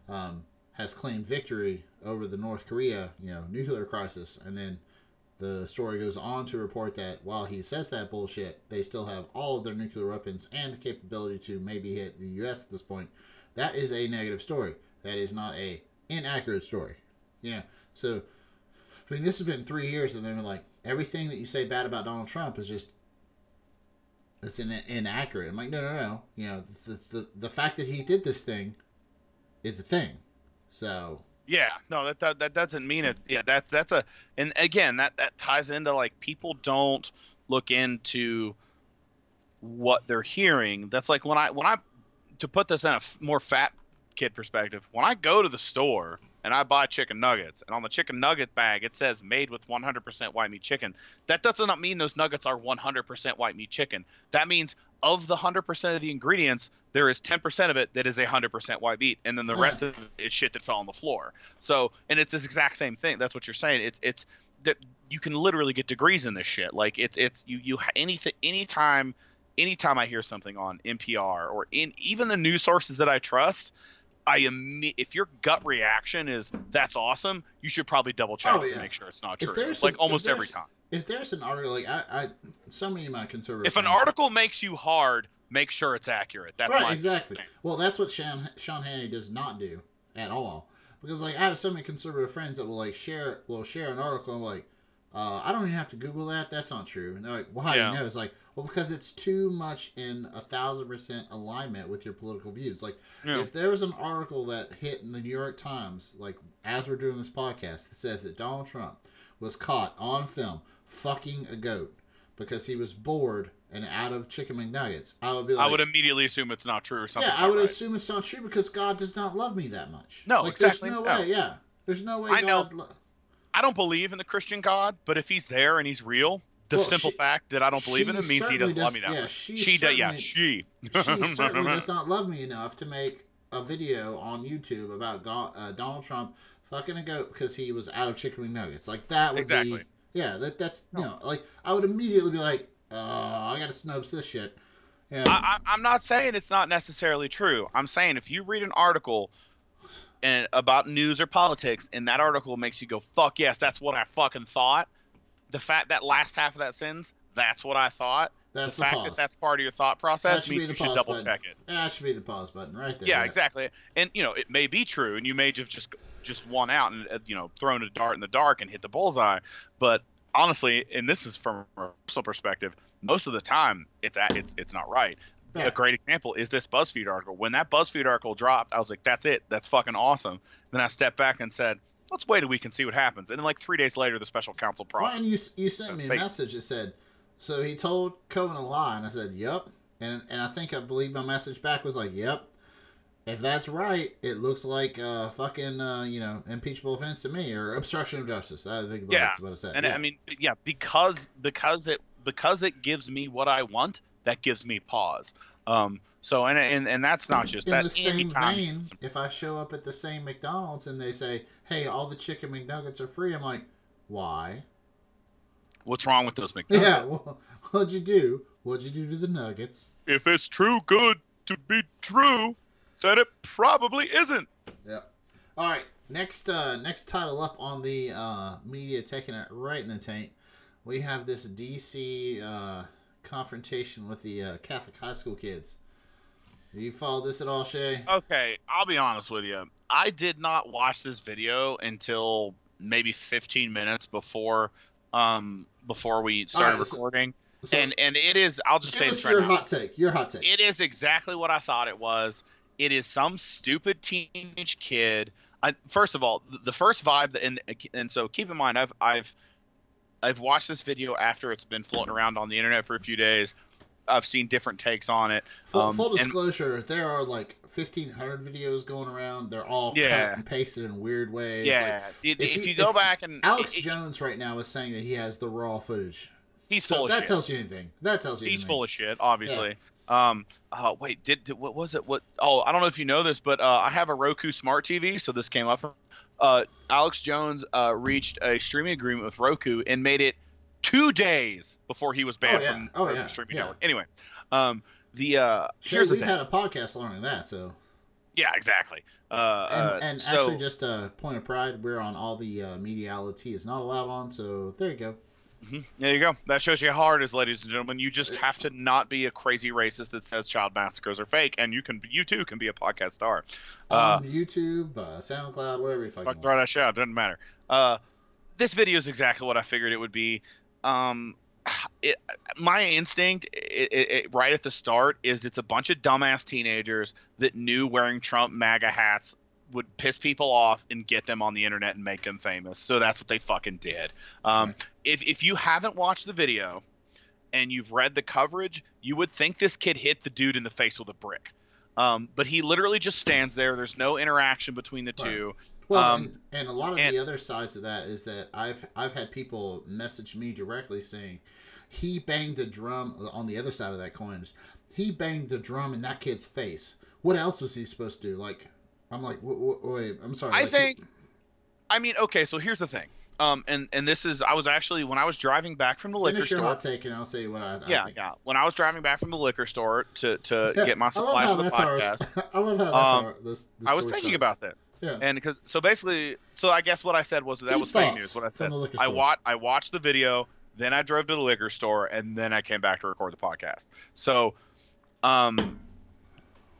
um, has claimed victory over the North Korea, you know, nuclear crisis, and then the story goes on to report that while he says that bullshit, they still have all of their nuclear weapons and the capability to maybe hit the U.S. at this point. That is a negative story. That is not a inaccurate story. Yeah. So, I mean, this has been three years, and they're like everything that you say bad about Donald Trump is just it's in, inaccurate. I'm like, no, no, no. You know, the, the the fact that he did this thing is a thing. So Yeah, no, that, that that doesn't mean it. Yeah, that's that's a and again that that ties into like people don't look into what they're hearing. That's like when I when I to put this in a f- more fat kid perspective. When I go to the store and I buy chicken nuggets, and on the chicken nugget bag it says made with 100% white meat chicken. That does not mean those nuggets are 100% white meat chicken. That means of the 100% of the ingredients, there is 10% of it that is 100% white meat, and then the rest of it is shit that fell on the floor. So, and it's this exact same thing. That's what you're saying. It's it's that you can literally get degrees in this shit. Like it's it's you you anything anytime anytime I hear something on NPR or in even the news sources that I trust, I imme- if your gut reaction is that's awesome, you should probably double check Oh, to make sure it's not true. Like an- almost every time. If there's an article like I, I some of you might conservative. If an article makes you hard, make sure it's accurate. That's right, my exactly. Well, that's what Sean Sean Hannity does not do at all. Because like I have so many conservative friends that will like share will share an article and like, uh, I don't even have to Google that. That's not true. And they're like, why? Yeah. You know, it's like, well, because it's too much in a thousand percent alignment with your political views. Like, Yeah. if there was an article that hit in the New York Times, like as we're doing this podcast, that says that Donald Trump was caught on film fucking a goat because he was bored and out of chicken McNuggets, I would be like, I would immediately assume it's not true or something. yeah, I would right. assume it's not true because God does not love me that much. No, like, exactly, There's no, no. way. Yeah, there's no way I know. God. Lo- I don't believe in the Christian God, but if he's there and he's real, the Well, simple she- fact that I don't believe in him means he doesn't love me that yeah, much. she She does, yeah, she. she certainly does not love me enough to make a video on YouTube about uh, Donald Trump fucking a goat because he was out of chicken McNuggets. Like that would Exactly. be. Yeah, that that's you know like I would immediately be like, uh, I gotta Snopes this shit. Yeah. I, I, I'm not saying it's not necessarily true. I'm saying if you read an article and about news or politics, and that article makes you go, "Fuck yes, that's what I fucking thought." The fact that last half of that sentence, "That's what I thought." that's the the fact pause. that that's part of your thought process means you should double button. check it. that should be the pause button right there. Yeah, exactly. And you know, it may be true, and you may have just just won out and uh, you know thrown a dart in the dark and hit the bullseye. But honestly, and this is from a personal perspective, most of the time it's at, it's it's not right. Yeah. A great example is this BuzzFeed article. When that BuzzFeed article dropped, I was like, "That's it. That's fucking awesome." Then I stepped back and said, "Let's wait a week and see what happens." And then, like three days later, the special counsel process. Well, and you you sent me a fake. message that said, so he told Cohen a lie, and I said, "Yep," and and I think I believe my message back was like, "Yep." If that's right, it looks like uh, fucking uh, you know impeachable offense to me or obstruction of justice. I think Yeah, that's what I said. and yeah. I mean, yeah, because because it because it gives me what I want, that gives me pause. Um, so and and, and that's not just in that. the same vein, if I show up at the same McDonald's and they say, "Hey, all the chicken McNuggets are free," I'm like, "Why?" What's wrong with those McNuggets? Yeah, well, what'd you do? What'd you do to the nuggets? If it's true good to be true, then it probably isn't. Yeah. All right. Next, uh, next title up on the uh, media taking it right in the taint. We have this DC uh, confrontation with the uh, Catholic high school kids. You followed this at all, Shay? Okay, I'll be honest with you. I did not watch this video until maybe 15 minutes before um before we started right, so- recording. So, and and it is I'll just say this right your now. hot take. Your hot take. It is exactly what I thought it was. It is some stupid teenage kid. I, first of all, the first vibe, that, and and so keep in mind, I've I've I've watched this video after it's been floating around on the internet for a few days. I've seen different takes on it. Full, um, full and- disclosure: there are like fifteen hundred videos going around. They're all Yeah. cut and pasted in weird ways. Yeah, Like, if, if if you- go if back and Alex it- Jones right now is saying that he has the raw footage. he's So full that shit. tells you anything. That tells you he's anything. full of shit, obviously. Um, uh, wait, did, did what was it? What? Oh, I don't know if you know this, but uh, I have a Roku smart TV, so this came up. From, uh, Alex Jones uh, reached a streaming agreement with Roku and made it two days before he was banned Oh, yeah. from Oh, yeah. streaming Yeah. network. Anyway, um, the uh, Shay, here's we've thing. had a podcast learning that. So yeah, exactly. Uh, and, uh, and so, actually, just a point of pride, we're on all the uh, media outlets he is not allowed on. So there you go. Mhm. There you go. That shows you how hard it is, ladies and gentlemen. You just have to not be a crazy racist that says child massacres are fake, and you can, you too, can be a podcast star. Uh, on YouTube, uh, SoundCloud, whatever you fucking fuck want. throw that shit out. Doesn't matter. Uh, this video is exactly what I figured it would be. Um, it, my instinct, it, it, it, right at the start, is it's a bunch of dumbass teenagers that knew wearing Trump MAGA hats would piss people off and get them on the internet and make them famous. So that's what they fucking did. Um, Right. If if you haven't watched the video and you've read the coverage, you would think this kid hit the dude in the face with a brick. Um, but he literally just stands there. There's no interaction between the Right. Well, Um, and, and a lot of and- the other sides of that is that I've I've had people message me directly saying he banged a drum on the other side of that coin. is He banged a drum in that kid's face. What else was he supposed to do? Like, I'm like, w- w- wait, I'm sorry. I like, think. I mean, okay. So here's the thing. Um, and and this is I was actually when I was driving back from the liquor finish your store. hot take, and I'll say what I. I yeah, think. yeah. When I was driving back from the liquor store to to Yeah, get my supplies for the podcast, I love how that's Um, our. This, this I was thinking starts. about this. Yeah. And because so basically, so I guess what I said was that Deep was fake news. What I said, I watched I watched the video, then I drove to the liquor store, and then I came back to record the podcast. So, um,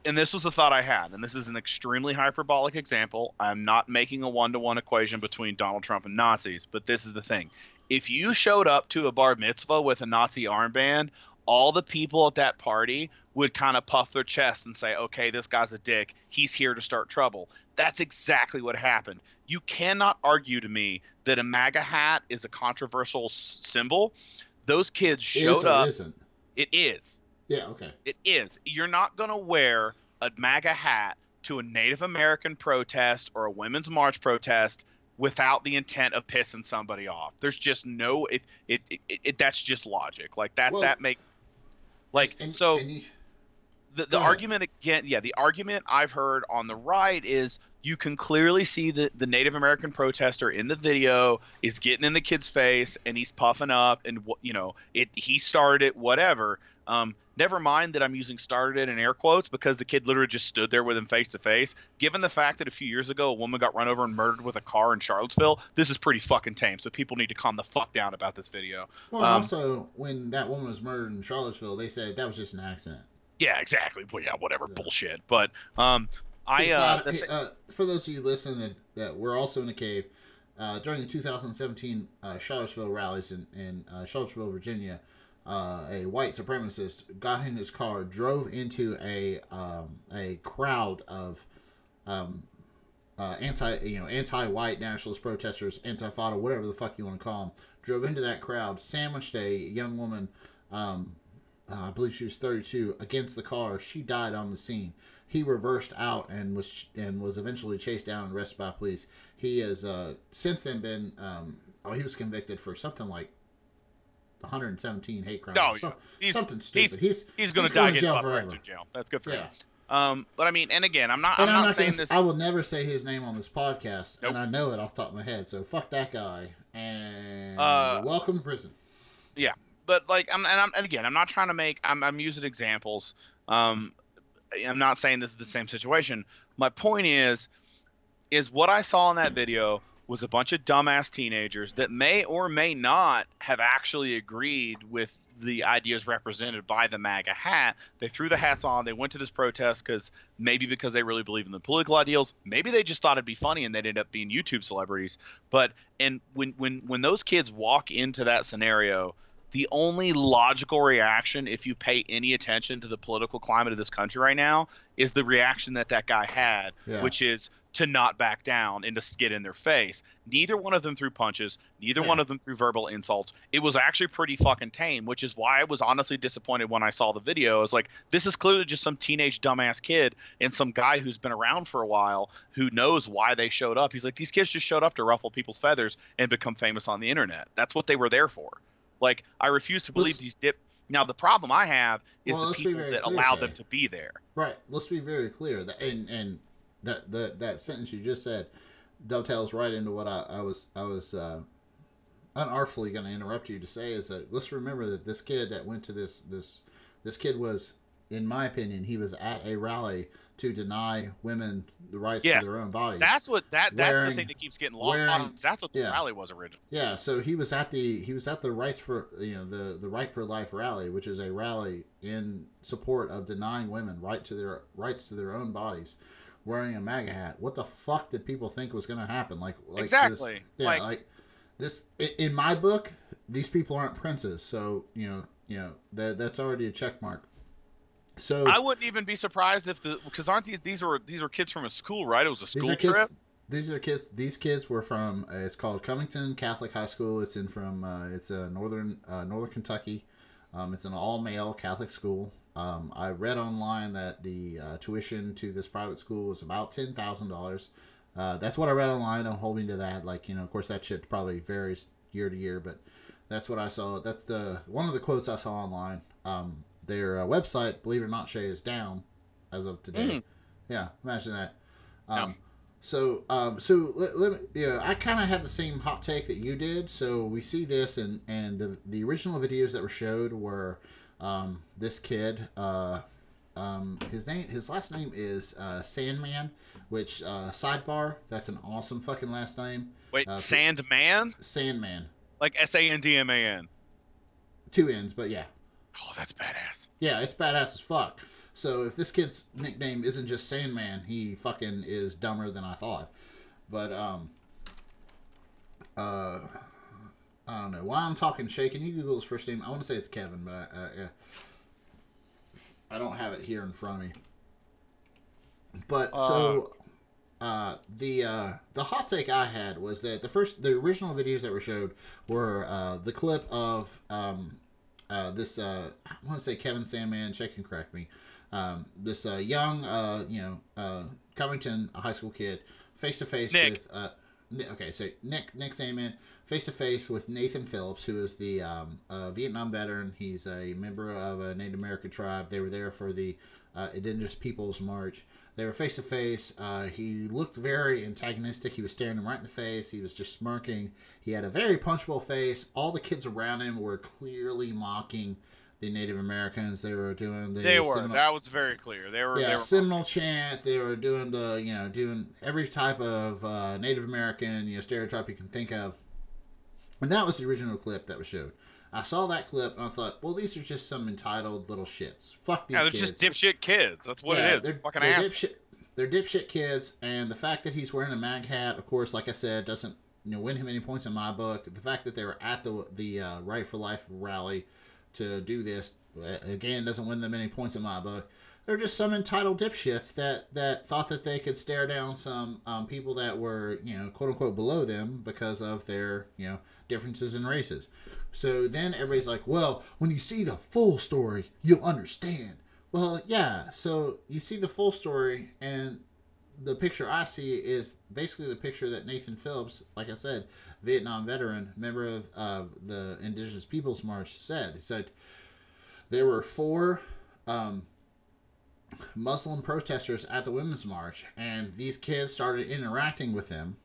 and this was the thought I had, and this is an extremely hyperbolic example. I'm not making a one to one equation between Donald Trump and Nazis, but this is the thing: if you showed up to a bar mitzvah with a Nazi armband, all the people at that party would kind of puff their chest and say, okay, this guy's a dick. He's here to start trouble. That's exactly what happened. You cannot argue to me that a MAGA hat is a controversial s- symbol. Those kids Is showed or up. Isn't. It is. Yeah. Okay. It is. You're not going to wear a MAGA hat to a Native American protest or a Women's March protest without the intent of pissing somebody off. There's just no it it, it, it that's just logic. Like that Well- that makes like And, so and you, the, the ahead. argument again yeah the argument i've heard on the right is you can clearly see that the native american protester in the video is getting in the kid's face and he's puffing up and you know it he started it whatever um, never mind that i'm using started in air quotes because the kid literally just stood there with him face to face. Given the fact that a few years ago a woman got run over and murdered with a car in charlottesville this is pretty fucking tame. So people need to calm the fuck down about this video. Well, um, also when that woman was murdered in Charlottesville, they said that was just an accident. yeah exactly. Well, yeah whatever bullshit. But um i uh, hey, uh, for those of you listening that, that we're also in a cave uh, during the 2017 uh, Charlottesville rallies in, in uh, Charlottesville, Virginia. Uh, a white supremacist got in his car, drove into a um, a crowd of um, uh, anti you know anti-white nationalist protesters, anti-FATA, whatever the fuck you want to call them. Drove into that crowd, sandwiched a young woman um, uh, I believe she was 32, against the car. She died on the scene. He reversed out and was and was eventually chased down and arrested by police. He has uh, since then been um, oh he was convicted for something like 117 hate crimes. No, Oh, He's- something stupid. He's he's going he's to die going to jail forever. jail. That's good for Yeah. him. Um, but I mean, and again, I'm not. and I'm, I'm not, not saying gonna, this. I will never say his name on this podcast, Nope. and I know it off the top of my head. So fuck that guy, and Uh, welcome to prison. Yeah, but like, I'm and, I'm and again, I'm not trying to make. I'm I'm using examples. Um, I'm not saying this is the same situation. My point is, is what I saw in that video was a bunch of dumbass teenagers that may or may not have actually agreed with the ideas represented by the MAGA hat. They threw the hats on. They went to this protest because maybe because they really believe in the political ideals. Maybe they just thought it'd be funny and they'd end up being YouTube celebrities. But and when when when those kids walk into that scenario, the only logical reaction, if you pay any attention to the political climate of this country right now, is the reaction that that guy had, Yeah. which is to not back down and to get in their face. Neither one of them threw punches. Neither Yeah. one of them threw verbal insults. It was actually pretty fucking tame, which is why I was honestly disappointed when I saw the video. I was like, this is clearly just some teenage dumbass kid and some guy who's been around for a while who knows why they showed up. He's like, these kids just showed up to ruffle people's feathers and become famous on the internet. That's what they were there for. Like, I refuse to believe Let's- these dip. Now the problem I have is Well, the people that clear, allow Shay. them to be there. Right. Let's be very clear. That and and that that that sentence you just said dovetails right into what I, I was I was uh, unartfully going to interrupt you to say is that let's remember that this kid that went to this this this kid was, in my opinion, he was at a rally to deny women the rights Yes. to their own bodies. That's what that that's the thing that keeps getting lost. wearing- That's what the yeah. rally was originally. Yeah, so he was at the he was at the rights for you know the the right for life rally, which is a rally in support of denying women right to their rights to their own bodies, wearing a MAGA hat. What the fuck did people think was going to happen? Like, like this- Exactly. yeah, Like- like, this in my book, these people aren't princes, so you know you know that that's already a check mark. So I wouldn't even be surprised if the because aren't these these were these were kids from a school, right? It was a these school kids. trip. These are kids. These kids were from. Uh, it's called Covington Catholic High School. It's in from. Uh, it's a northern uh, northern Kentucky. Um, it's an all male Catholic school. Um, I read online that the uh, tuition to this private school was about ten thousand dollars. Uh, that's what I read online. I'm holding to that. Like you know, of course, that shit probably varies year to year, but that's what I saw. That's the one of the quotes I saw online. Um, their uh, website, believe it or not, Shay is down as of today. Mm. Yeah, imagine that. Um. So, um, so let, let me, yeah, I kind of had the same hot take that you did. So we see this, and and the the original videos that were showed were um, this kid. Uh, um, his name, his last name is uh, Sandman. Which uh, sidebar? That's an awesome fucking last name. Wait, Uh, Sandman, Sandman. like S A N D M A N. Two ends, but yeah. Oh, that's badass. Yeah, it's badass as fuck. So if this kid's nickname isn't just Sandman, he fucking is dumber than I thought. But um, uh, I don't know. While I'm talking, Shay, can you Google his first name? I want to say it's Kevin, but I, uh, yeah. I don't have it here in front of me. But so uh, the uh, the hot take I had was that the first the original videos that were showed were uh, the clip of um, uh, this uh, I want to say Kevin Sandman. Check and correct me. Um, this uh, young uh, you know uh, Covington high school kid face to face with uh, okay so Nick Nick Sandman face to face with Nathan Phillips who is the um, uh, Vietnam veteran. He's a member of a Native American tribe. They were there for the uh, Indigenous Peoples March. They were face to face. He looked very antagonistic. He was staring him right in the face. He was just smirking. He had a very punchable face. All the kids around him were clearly mocking the Native Americans. They were doing the They were. Seminole- That was very clear. They were. yeah, they were Seminole chant. They were doing the you know doing every type of uh, Native American you know stereotype you can think of. And that was the original clip that was showed. I saw that clip and I thought, well, these are just some entitled little shits. Fuck these yeah, they're kids. just dipshit kids. That's what Yeah, it is. They're, Fucking they're dipshit. They're dipshit kids, and the fact that he's wearing a mag hat, of course, like I said, doesn't you know win him any points in my book. The fact that they were at the the uh, Right for Life rally to do this again doesn't win them any points in my book. They're just some entitled dipshits that that thought that they could stare down some um, people that were you know quote unquote below them because of their you know differences in races. So then everybody's like, well, when you see the full story, you'll understand. Well, yeah. So you see the full story, and the picture I see is basically the picture that Nathan Phillips, like I said, Vietnam veteran, member of uh, the Indigenous Peoples March, said. He said there were four um, Muslim protesters at the Women's March, and these kids started interacting with them.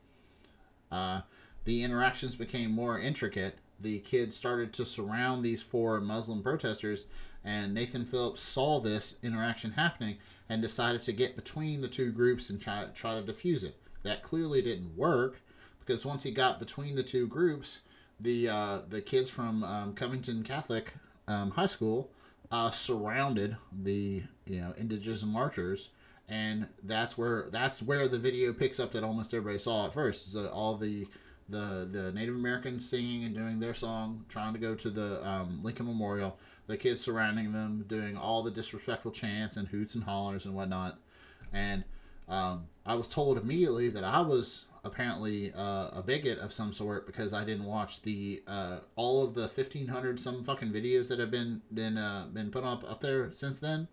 Uh, the interactions became more intricate. The kids started to surround these four Muslim protesters, and Nathan Phillips saw this interaction happening and decided to get between the two groups and try, try to diffuse it. That clearly didn't work because once he got between the two groups, the uh, the kids from um, Covington Catholic um, High School uh, surrounded the you know indigenous marchers, and that's where that's where the video picks up that almost everybody saw at first. So all the the the Native Americans singing and doing their song, trying to go to the um, Lincoln Memorial. The kids surrounding them, doing all the disrespectful chants and hoots and hollers and whatnot. And um, I was told immediately that I was apparently uh, a bigot of some sort because I didn't watch the uh, all of the fifteen hundred some fucking videos that have been been uh, been put up up there since then.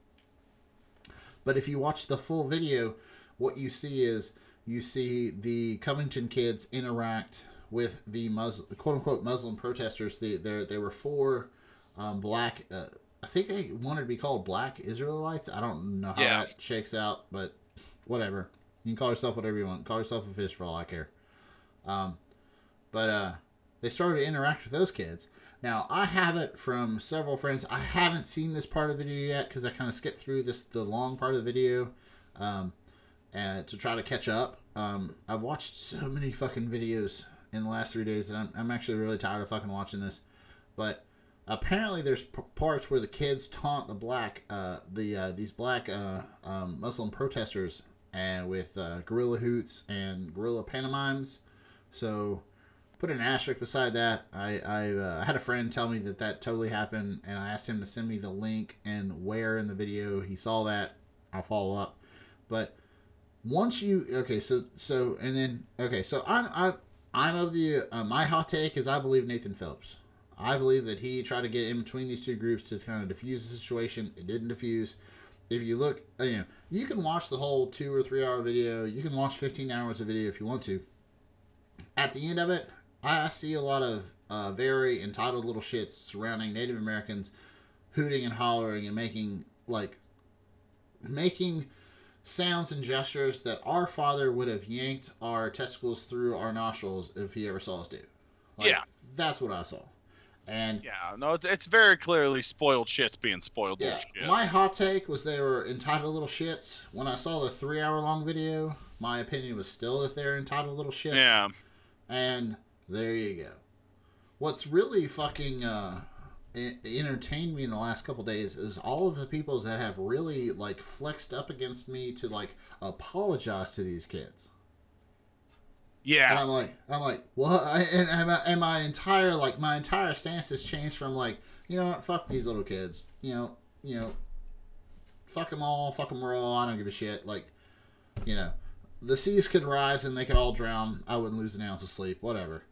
But if you watch the full video, what you see is you see the Covington kids interact with the Muslim, quote unquote Muslim protesters. The, there there were four um, black. Uh, I think they wanted to be called Black Israelites. I don't know how Yeah. that shakes out, but whatever. You can call yourself whatever you want. Call yourself a fish for all I care. Um, but uh, they started to interact with those kids. Now I have it from several friends. I haven't seen this part of the video yet because I kind of skipped through this the long part of the video, um, to try to catch up. Um, I've watched so many fucking videos in the last three days that I'm, I'm actually really tired of fucking watching this. But apparently, there's p- parts where the kids taunt the black, uh, the uh, these black uh, um, Muslim protesters, and with uh, gorilla hoots and gorilla pantomimes. So put an asterisk beside that. I I uh, had a friend tell me that that totally happened, and I asked him to send me the link and where in the video he saw that. I'll follow up, but once you okay, so so and then okay, so I'm I'm I'm of the uh, my hot take is I believe Nathan Phillips. I believe that he tried to get in between these two groups to kind of diffuse the situation. It didn't diffuse. If you look, uh, you know, you can watch the whole two or three hour video. You can watch 15 hours of video if you want to. At the end of it, I see a lot of uh, very entitled little shits surrounding Native Americans hooting and hollering and making like making sounds and gestures that our father would have yanked our testicles through our nostrils if he ever saw us do. Like, Yeah. that's what I saw. And Yeah, no, it's, it's very clearly spoiled shits being spoiled yeah, shit. my hot take was they were entitled little shits. When I saw the three hour long video, my opinion was still that they're entitled little shits. yeah, And there you go. What's really fucking uh, e- entertained me in the last couple days is all of the people that have really like flexed up against me to like apologize to these kids. Yeah, And I'm like, I'm like, what? I, and, and, my, and my entire like my entire stance has changed from like, you know what? Fuck these little kids. You know, you know, fuck them all. Fuck them all. I don't give a shit. Like, you know, the seas could rise and they could all drown. I wouldn't lose an ounce of sleep. Whatever.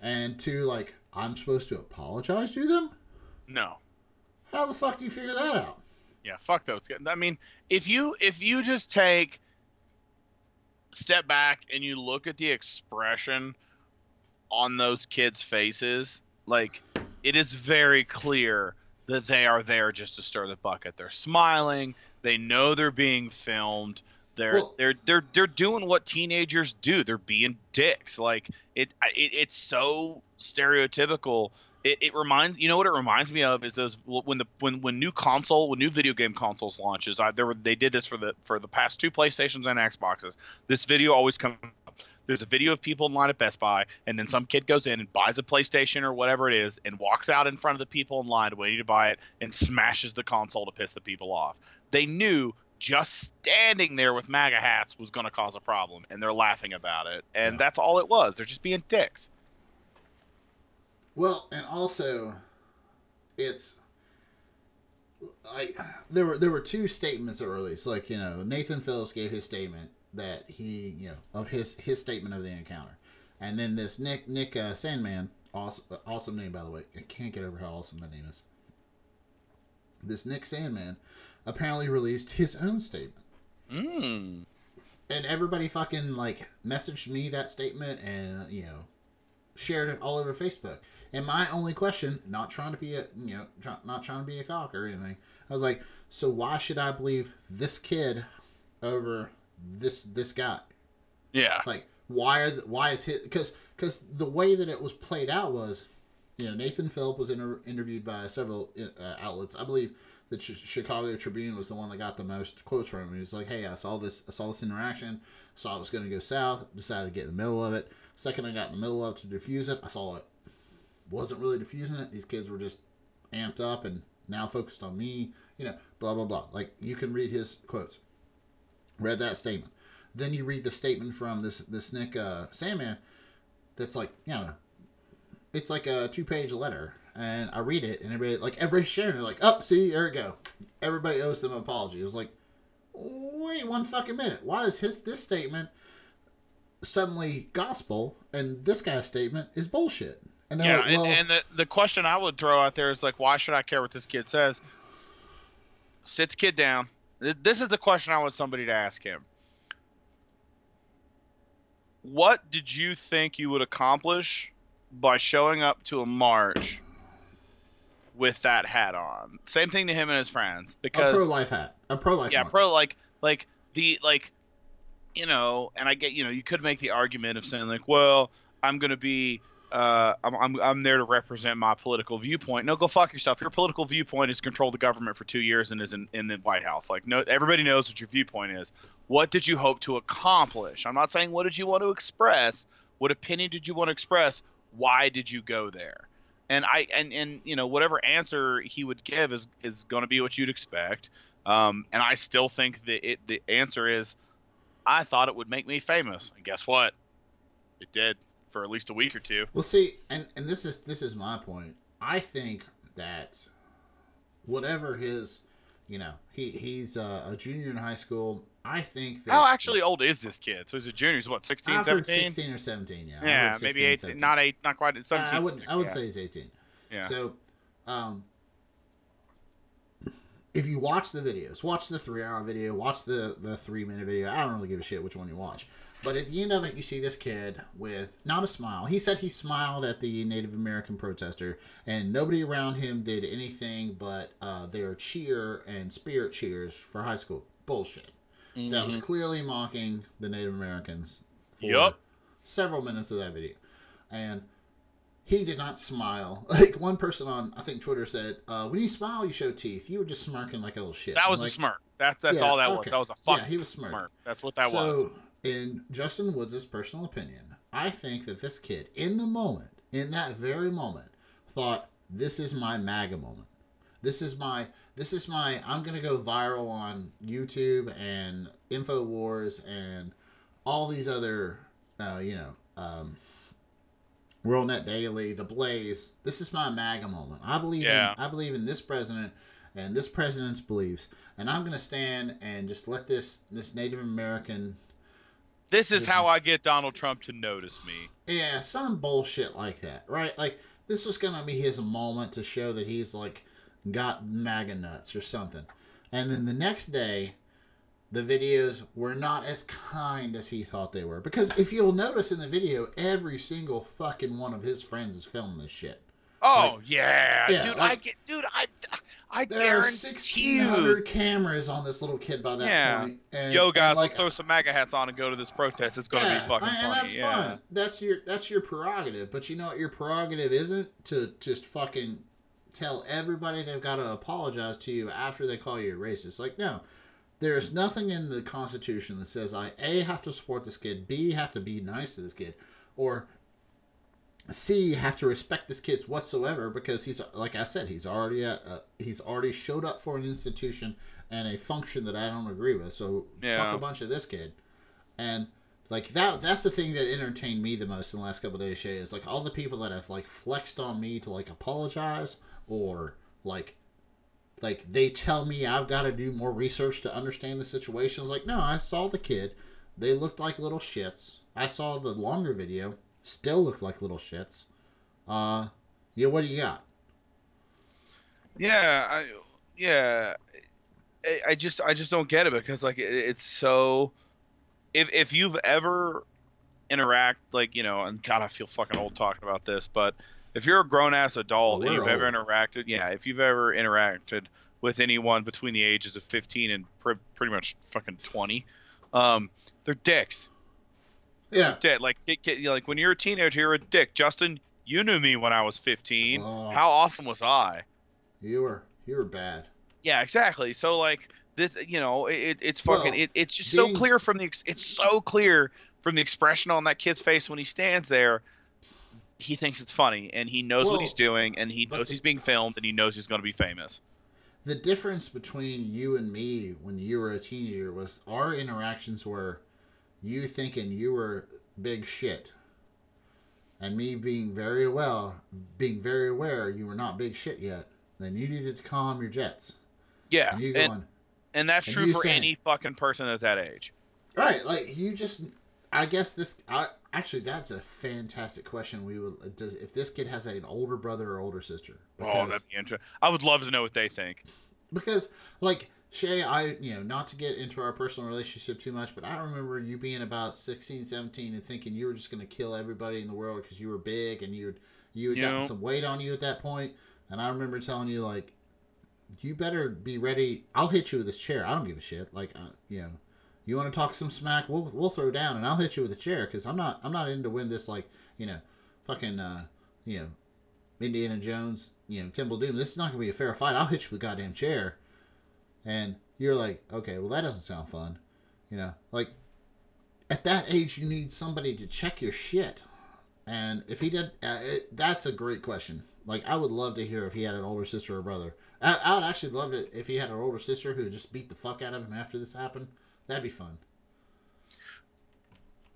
And to like, I'm supposed to apologize to them. No, How the fuck do you figure that out? yeah, fuck those guys. I mean, if you if you just take step back and you look at the expression on those kids' faces, like it is very clear that they are there just to stir the bucket. They're smiling. They know they're being filmed. They're Well- they're they're they're doing what teenagers do. They're being dicks. Like it, it it's so stereotypical. It, it reminds you know what it reminds me of is those when the when when new console when new video game consoles launches. I, there were they did this for the for the past two PlayStations and Xboxes. This video always comes up. There's a video of people in line at Best Buy, and then some kid goes in and buys a PlayStation or whatever it is, and walks out in front of the people in line waiting to buy it, and smashes the console to piss the people off. They knew just standing there with MAGA hats was going to cause a problem, and they're laughing about it. And Yeah. that's all it was. They're just being dicks. Well, and also, it's like there were there were two statements that were released. Like you know, Nathan Phillips gave his statement that he you know of his his statement of the encounter, and then this Nick Nick uh, Sandmann, awesome awesome name by the way. I can't get over how awesome that name is. This Nick Sandmann apparently released his own statement Mm. and everybody fucking like messaged me that statement and you know shared it all over Facebook. And my only question, not trying to be a you know, try, not trying to be a cock or anything, I was like, so why should I believe this kid over this this guy? Yeah. Like, why are the, why is his because because the way that it was played out was, you know, Nathan Phillip was inter- interviewed by several uh, outlets. I believe the Ch- Chicago Tribune was the one that got the most quotes from him. He was like, "Hey, I saw this. I saw this interaction. Saw it was going to go south. Decided to get in the middle of it. Second, I got in the middle of to diffuse it. I saw it wasn't really diffusing it. These kids were just amped up and now focused on me. You know, blah blah blah. Like you can read his quotes. Read that statement. Then you read the statement from this this Nick uh, Sandmann. That's like you know, it's like a two page letter, and I read it, and everybody like everybody's sharing it. Like, oh, see, there we go. Everybody owes them an apology. It was like, wait one fucking minute. Why does his this statement suddenly gospel, and this guy's statement is bullshit? And Yeah, like, well, and, and the, the question I would throw out there is like, why should I care what this kid says? Sit the kid down. This is the question I want somebody to ask him. What did you think you would accomplish by showing up to a march with that hat on? Same thing to him and his friends. because a pro life hat, a pro life. yeah mark. pro like like the like you know and i get you know you could make the argument of saying like well i'm gonna be uh, I'm, I'm, I'm there to represent my political viewpoint. No, go fuck yourself. Your political viewpoint is control the government for two years and is in, in the White House. Like, no, everybody knows what your viewpoint is. What did you hope to accomplish? I'm not saying what did you want to express. What opinion did you want to express? Why did you go there? And I and and you know whatever answer he would give is is going to be what you'd expect. Um, and I still think that it the answer is, I thought it would make me famous. And guess what? It did. for at least a week or two. Well, see, and and this is this is my point. I think that whatever his, you know, he he's uh, a junior in high school. I think that How actually old is this kid? So he's a junior. He's what, 16, I've heard sixteen or seventeen. Yeah, Yeah, maybe 18. 17. Not eight. Not quite. I- 17. I would I would yeah. say he's eighteen. Yeah. So, um, if you watch the videos, watch the three hour video, watch the the three minute video. I don't really give a shit which one you watch. But at the end of it, you see this kid with not a smile. He said he smiled at the Native American protester, and nobody around him did anything but uh, their cheer and spirit cheers for high school. Bullshit. That was clearly mocking the Native Americans for Yup. several minutes of that video. And he did not smile. Like one person on I think Twitter said, uh, "When you smile, you show teeth. You were just smirking like a little shit." that was like, a smirk. That, that's Yeah, all that okay. was. That was a Yeah, he was smirking. smirk. That's what that was. so, was. in Justin Woods' personal opinion, I think that this kid, in the moment, in that very moment, thought, "This is my MAGA moment. This is my." This is my. I'm gonna go viral on YouTube and Infowars and all these other, uh, you know, um, WorldNet Daily, The Blaze. This is my MAGA moment. I believe Yeah. in I believe in this president and this president's beliefs, and I'm gonna stand and just let this this Native American This is how I get Donald Trump to notice me. yeah some bullshit like that, right? Like this was gonna be his moment to show that he's like got MAGA nuts or something, and then the next day. The videos were not as kind as he thought they were. Because if you'll notice in the video, every single fucking one of his friends is filming this shit. Oh yeah, yeah, dude. I like- get, dude. I, I There are guarantee sixteen you. cameras on this little kid by that Yeah. point. And, Yo, and, guys, like, let's throw some MAGA hats on and go to this protest. It's gonna yeah, be fucking and funny. that's yeah. fine. That's your that's your prerogative. But you know what your prerogative isn't to just fucking tell everybody they've got to apologize to you after they call you a racist. Like no. There is nothing in the Constitution that says I A have to support this kid, B have to be nice to this kid, or C have to respect this kid's whatsoever because he's like I said he's already at uh, he's already showed up for an institution and a function that I don't agree with. So Yeah. fuck a bunch of this kid, and like that that's the thing that entertained me the most in the last couple of days. Shay is like all the people that have like flexed on me to like apologize or like like they tell me I've got to do more research to understand the situation. I was like, no, I saw the kid. They looked like little shits. I saw the longer video. Still looked like little shits. Uh, yeah. What do you got? Yeah, I yeah, I, I just I just don't get it because like it, it's so. If if you've ever interact like you know, and God, I feel fucking old talking about this, but if you're a grown ass adult Well, and you've we're ever interacted, yeah, if you've ever interacted with anyone between the ages of 15 and pr- pretty much fucking 20, um, they're dicks. Yeah. Like it, it- like when you're a teenager, you're a dick. Justin, you knew me when I was 15. Oh. How awesome was I? You were you were bad. Yeah, exactly. So like this, you know, it, it's fucking, Well, it, it's just being- so clear from the, it's so clear from the expression on that kid's face when he stands there. He thinks it's funny, and he knows Well, what he's doing, and he knows the- he's being filmed, and he knows he's going to be famous. The difference between you and me when you were a teenager was our interactions were you thinking you were big shit. And me being very well being very aware you were not big shit yet. Then you needed to calm your jets. Yeah, And you and, going and that's and true for saying- any fucking person at that age. Right, like you just I guess this I actually that's a fantastic question. We would does if this kid has an older brother or older sister. Oh, that'd be interesting. I would love to know what they think. because like Shay, I you know not to get into our personal relationship too much, but I remember you being about 16, 17 and thinking you were just gonna kill everybody in the world because you were big and you would you had You gotten know? some weight on you at that point. point, and I remember telling you like, you better be ready. I'll hit you with this chair. I don't give a shit. Like uh, you know. You want to talk some smack? We'll we'll throw down, and I'll hit you with a chair because I'm not I'm not into win this like you know, fucking uh, you know, Indiana Jones, you know, Temple Doom. This is not gonna be a fair fight. I'll hit you with a goddamn chair. And you're like, okay, well that doesn't sound fun, you know. Like at that age, you need somebody to check your shit. And if he did, uh, it, that's a great question. Like I would love to hear if he had an older sister or brother. I, I would actually love it if he had an older sister who just beat the fuck out of him after this happened. That'd be fun.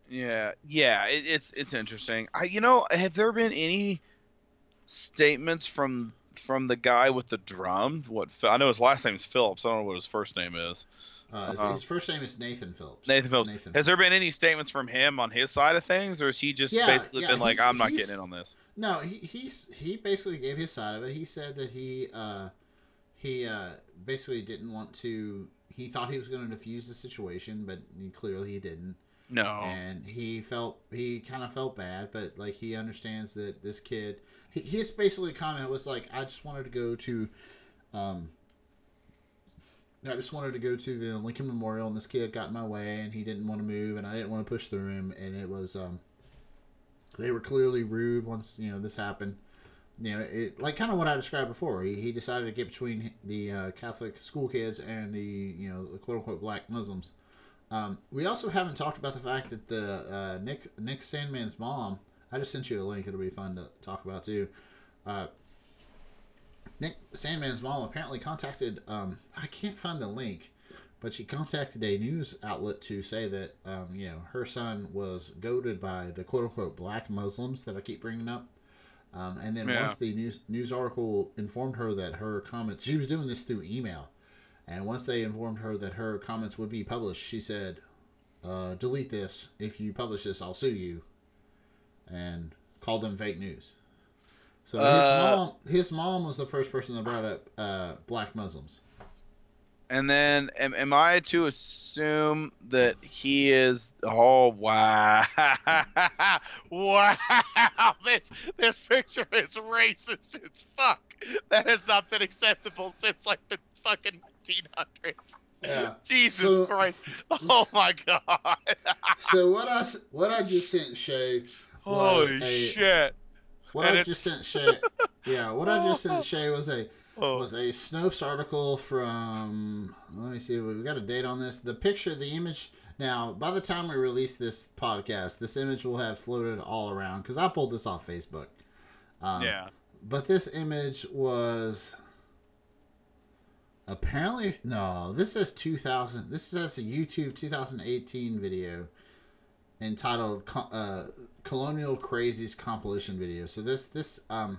Yeah, yeah, it, it's it's interesting. I, you know, have there been any statements from from the guy with the drum? What I know his last name is Phillips. I don't know what his first name is. Uh, his, Uh-huh. his first name is Nathan Phillips. Nathan Phillips. Nathan. Has there been any statements from him on his side of things, or has he just Yeah, basically yeah, been like, "I'm not getting in on this"? No, he he's he basically gave his side of it. He said that he uh, he uh, basically didn't want to. He thought he was going to defuse the situation, but clearly he didn't. No. And he felt he kind of felt bad, but like he understands that this kid. He, his basically comment was like, "I just wanted to go to." Um, I just wanted to go to the Lincoln Memorial, and this kid got in my way, and he didn't want to move, and I didn't want to push through him, and it was um, they were clearly rude once you know this happened. You know, it like kind of what I described before. He, he decided to get between the uh, Catholic school kids and the you know the quote unquote black Muslims. Um, we also haven't talked about the fact that the uh, Nick Nick Sandmann's mom. I just sent you a link. It'll be fun to talk about too. Uh, Nick Sandmann's mom apparently contacted. Um, I can't find the link, but she contacted a news outlet to say that um, you know her son was goaded by the quote unquote black Muslims that I keep bringing up. Um, and then Yeah. once the news news article informed her that her comments, she was doing this through email, and once they informed her that her comments would be published, she said, uh, "Delete this. If you publish this, I'll sue you," and called them fake news. So his Uh, mom, his mom was the first person that brought up uh, black Muslims. And then, am, am I to assume that he is? Oh wow, wow! This this picture is racist as fuck. That has not been acceptable since like the fucking 1900s. Yeah. Jesus So- Christ! Oh my God! So what I what I just sent Shay was Holy a shit! what And I it's- just sent Shay. Yeah, what I just sent Shay was a Oh, was a Snopes article from. Let me see. We've got a date on this. The picture, the image. Now, by the time we release this podcast, this image will have floated all around because I pulled this off Facebook. Um, yeah. But this image was apparently no. This says 2000. This says a YouTube 2018 video entitled uh, "Colonial Crazies Compilation Video." So this this um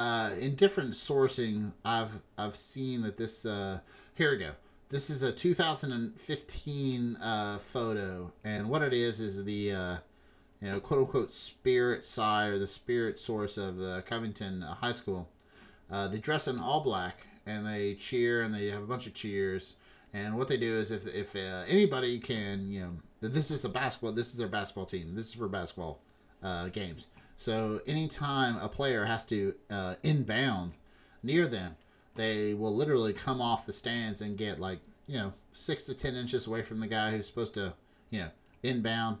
uh in different sourcing, I've I've seen that this uh here we go. This is a 2015 uh, photo, and what it is is the uh, you know, quote unquote spirit side or the spirit source of the Covington uh, High School. Uh, they dress in all black and they cheer and they have a bunch of cheers. And what they do is if, if uh, anybody can, you know, this is a basketball, this is their basketball team. This is for basketball uh, games. So anytime a player has to uh, inbound near them, they will literally come off the stands and get like, you know, six to 10 inches away from the guy who's supposed to, you know, inbound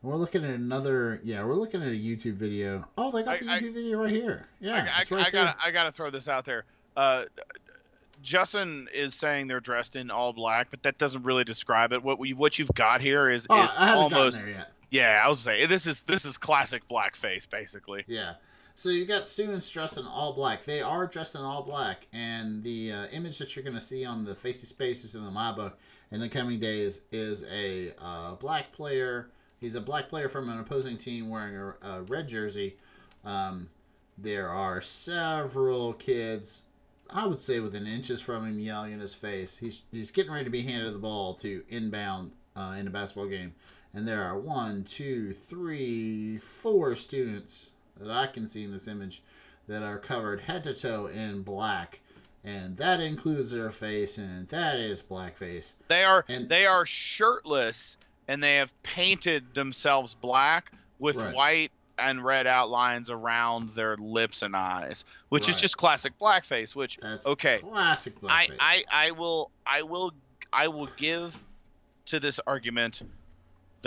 we're looking at another. Yeah, we're looking at a YouTube video. Oh, they got I- the I- YouTube video right here. Yeah, I, I, right I gotta, I gotta throw this out there. Uh, Justin is saying they're dressed in all black, but that doesn't really describe it. What we, what you've got here is, oh, is I haven't almost, gotten there yet. Yeah. I was saying this is this is classic blackface, basically. Yeah. So you got students dressed in all black. They are dressed in all black, and the uh, image that you're going to see on the Facey Spaces in the My Book in the coming days is a uh, black player. He's a black player from an opposing team wearing a, a red jersey. Um, there are several kids, I would say within inches from him, yelling in his face. He's he's getting ready to be handed the ball to inbound uh, in a basketball game, and there are one, two, three, four students that I can see in this image that are covered head to toe in black, and that includes their face, and that is blackface. They are And- they are shirtless and they have painted themselves black with Right. white and red outlines around their lips and eyes, which is just classic blackface. Which That's Okay. classic I, blackface. I I will I will I will give to this argument.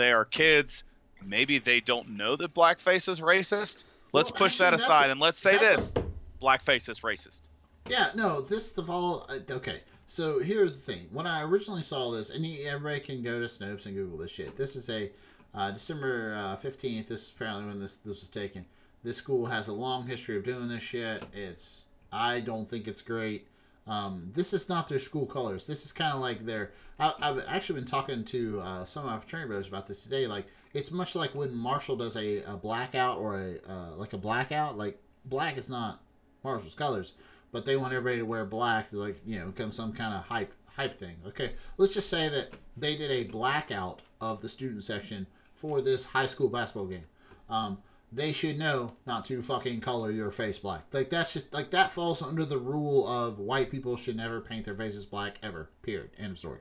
They are kids. Maybe they don't know that blackface is racist. Let's Well, push that actually, that's aside a- and let's say this: blackface is racist. Yeah, no, this the vol. Uh, okay, so here's the thing. When I originally saw this, and everybody can go to Snopes and Google this shit. This is a uh, December fifteenth. this is apparently when this this was taken. This school has a long history of doing this shit. It's I don't think it's great. Um, this is not their school colors. This is kind of like their. I, I've actually been talking to uh, some of my fraternity brothers about this today. Like it's much like when Marshall does a, a blackout or a uh, like a blackout. Like black is not Marshall's colors, but they want everybody to wear black. Like you know, become some kind of hype hype thing. Okay, let's just say that they did a blackout of the student section for this high school basketball game. Um, they should know not to fucking color your face black. Like that's just like that falls under the rule of white people should never paint their faces black ever. Period. End of story.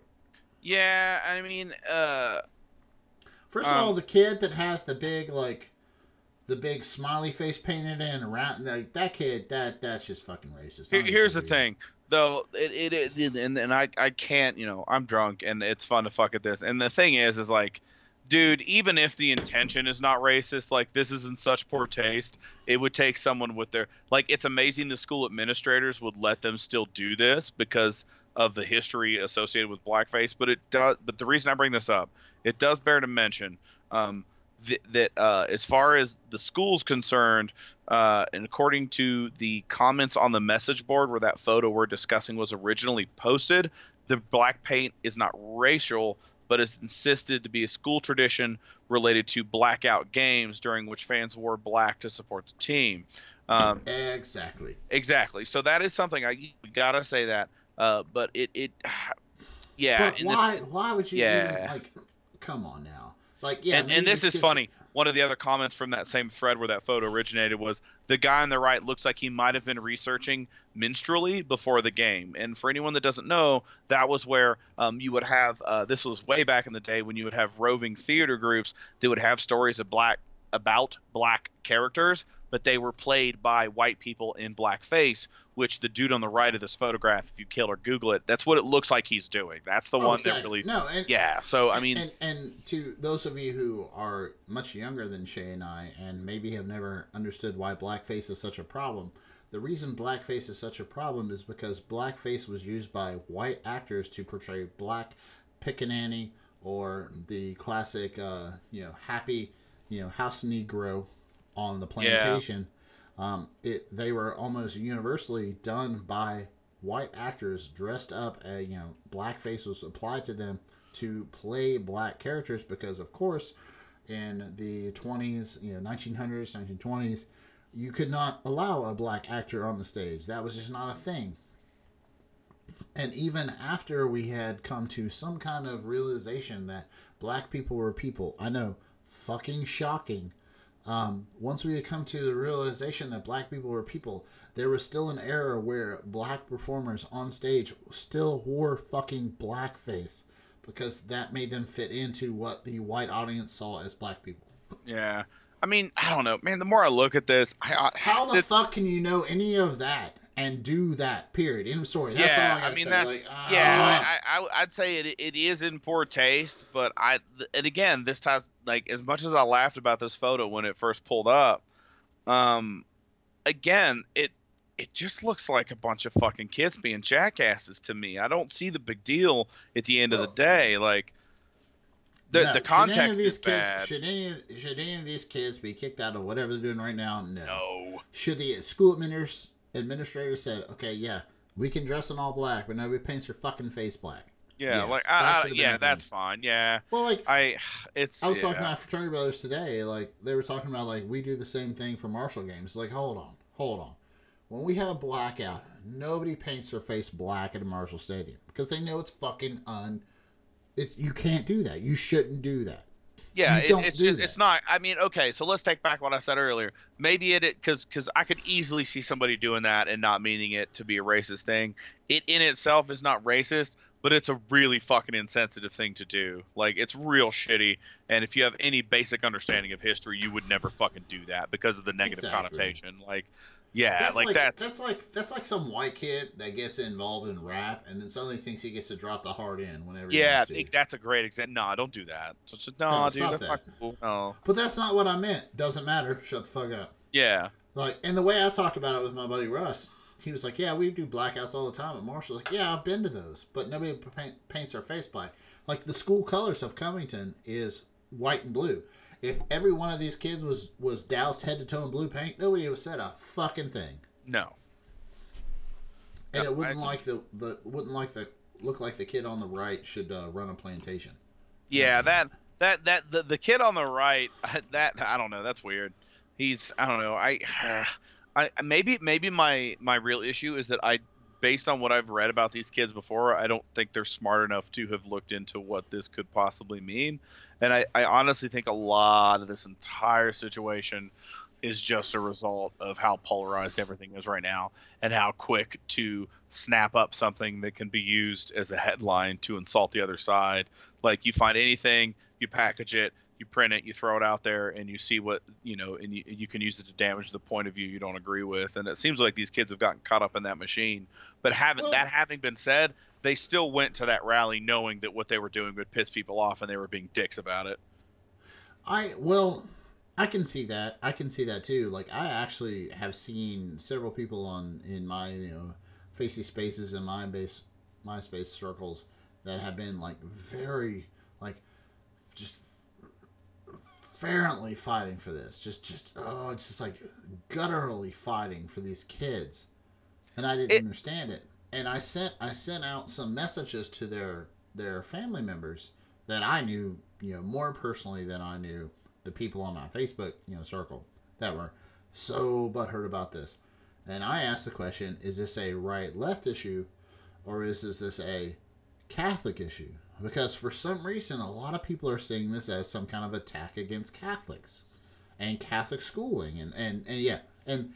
Yeah, I mean, uh, First of Um, all, the kid that has the big like the big smiley face painted in around like that kid that that's just fucking racist. Here, here's the thing, though. It, it, it and, and I I can't. You know, I'm drunk and it's fun to fuck at this. And the thing is, is like, dude, even if the intention is not racist, like this is in such poor taste, it would take someone with their like. It's amazing the school administrators would let them still do this because of the history associated with blackface. But it does. But the reason I bring this up, it does bear to mention. Um, th- that uh, as far as the school's concerned, uh, and according to the comments on the message board where that photo we're discussing was originally posted, the black paint is not racial, but is insisted to be a school tradition related to blackout games during which fans wore black to support the team. Um, Exactly. exactly. So that is something I gotta say that. Uh, but it it yeah. but in the- why? why would you? Yeah. Even, like, come on now. Like, yeah. and, and this is kids- funny. One of the other comments from that same thread where that photo originated was the guy on the right looks like he might have been researching minstrelsy before the game. And for anyone that doesn't know, that was where um, you would have. Uh, this was way back in the day when you would have roving theater groups that would have stories of black about black characters, but they were played by white people in blackface. Which the dude on the right of this photograph, if you kill or Google it, that's what it looks like he's doing. That's the Oh, one exactly. that really. No, and, Yeah. So I mean, and, and to those of you who are much younger than Shay and I, and maybe have never understood why blackface is such a problem, the reason blackface is such a problem is because blackface was used by white actors to portray black pickaninny or the classic, uh, you know, happy, you know, house Negro on the plantation. Um, it they were almost universally done by white actors dressed up. Uh, you know, blackface was applied to them to play black characters because, of course, in the twenties, you know, nineteen hundreds, nineteen twenties, you could not allow a black actor on the stage. That was just not a thing. And even after we had come to some kind of realization that black people were people, I know, fucking shocking. Um, once we had come to the realization that black people were people, there was still an era where black performers on stage still wore fucking blackface because that made them fit into what the white audience saw as black people. Yeah. I mean, I don't know, man. The more I look at this, I, I How the it- fuck can you know any of that and do that? Period. End of story. That's yeah, all I gotta mean say. that's Like, ah. yeah. I, I I'd say it it is in poor taste, but I and again this time like as much as I laughed about this photo when it first pulled up, um, again it it just looks like a bunch of fucking kids being jackasses to me. I don't see the big deal at the end of the day. Like the No, the should any of context these is kids, bad. Should any of- should any of these kids be kicked out of whatever they're doing right now? No. no. Should the school administrators administrator said, okay, yeah, we can dress in all black, but nobody paints their fucking face black. Yeah, Yes, like that I, yeah, that's fine. Yeah, Well, like I it's I was yeah. talking to my fraternity brothers today. Like they were talking about, like we do the same thing for Marshall games. Like, hold on, hold on. When we have a blackout, nobody paints their face black at a Marshall Stadium because they know it's fucking un. It's you can't do that. You shouldn't do that. Yeah, it, it's just that. it's not. I mean, okay, so let's take back what I said earlier. Maybe it because because I could easily see somebody doing that and not meaning it to be a racist thing. It in itself is not racist, but it's a really fucking insensitive thing to do. Like it's real shitty. And if you have any basic understanding of history, you would never fucking do that because of the negative Exactly. connotation. Like, yeah, That's like, like, that's, that's like that's like some white kid that gets involved in rap and then suddenly thinks he gets to drop the hard in whenever. he yeah, wants to. it- that's a great example. No, don't do that. Just, no, No, dude, that's that. not cool. No. But that's not what I meant. Doesn't matter. Shut the fuck up. Yeah. Like, and the way I talked about it with my buddy Russ, he was like, "Yeah, we do blackouts all the time at Marshall." Like, yeah, I've been to those, but nobody paint, paints their face black. Like the school colors of Covington is white and blue. If every one of these kids was was doused head to toe in blue paint, nobody would have said a fucking thing. No. And No, it wouldn't I- like the the wouldn't like the look like the kid on the right should uh, run a plantation. Yeah, that that that the, the kid on the right, that I don't know, that's weird. He's I don't know. I Uh, I maybe maybe my my real issue is that I based on what I've read about these kids before, I don't think they're smart enough to have looked into what this could possibly mean. And I, I honestly think a lot of this entire situation is just a result of how polarized everything is right now and how quick to snap up something that can be used as a headline to insult the other side. Like you find anything, you package it, you print it, you throw it out there, and you see what you know, and you, you can use it to damage the point of view you don't agree with. And it seems like these kids have gotten caught up in that machine. But having Well- that having been said, they still went to that rally knowing that what they were doing would piss people off, and they were being dicks about it. I well, I can see that. I can see that too. Like I actually have seen several people on in my you know facey spaces and my base MySpace circles that have been like very like just fervently fighting for this. Just just oh, it's just like gutturally fighting for these kids, and I didn't It- understand it. And I sent I sent out some messages to their their family members that I knew you know more personally than I knew the people on my Facebook you know circle that were so butthurt about this. And I asked the question: Is this a right left issue, or is this, this a Catholic issue? Because for some reason, a lot of people are seeing this as some kind of attack against Catholics and Catholic schooling, and and, and yeah, and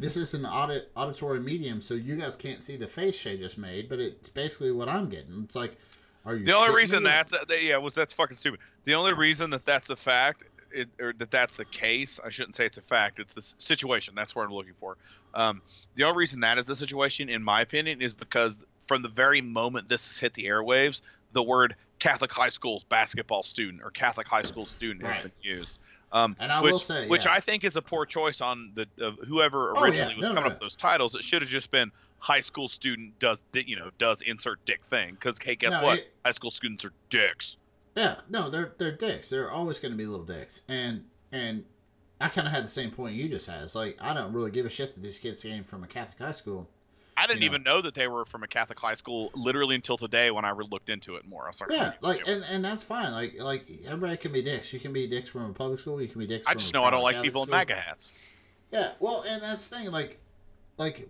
this is an audit auditory medium, so you guys can't see the face Shay just made, but it's basically what I'm getting. It's like, are you The only reason that's that, yeah, was that's fucking stupid. The only reason that that's a fact, it, or that that's the case, I shouldn't say it's a fact. It's the situation. That's what I'm looking for. Um, the only reason that is the situation, in my opinion, is because from the very moment this has hit the airwaves, the word Catholic high school's basketball student or Catholic high school student has been used. Um, And I which, will say, which yeah. I think is a poor choice on the of whoever Oh, yeah. originally was No, no, coming no. up with those titles. It should have just been high school student does you know does insert dick thing because hey guess No, what it- high school students are dicks. Yeah, no, they're they're dicks. They're always going to be little dicks, and and I kind of had the same point you just had. It's like I don't really give a shit that these kids came from a Catholic high school. I didn't You know. even know that they were from a Catholic high school literally until today when I re- looked into it more. I was like, Yeah, like and, and that's fine. Like like everybody can be dicks. You can be dicks from a public school. You can be dicks. I just know I don't like people in school. MAGA hats. Yeah, well, and that's the thing. Like, like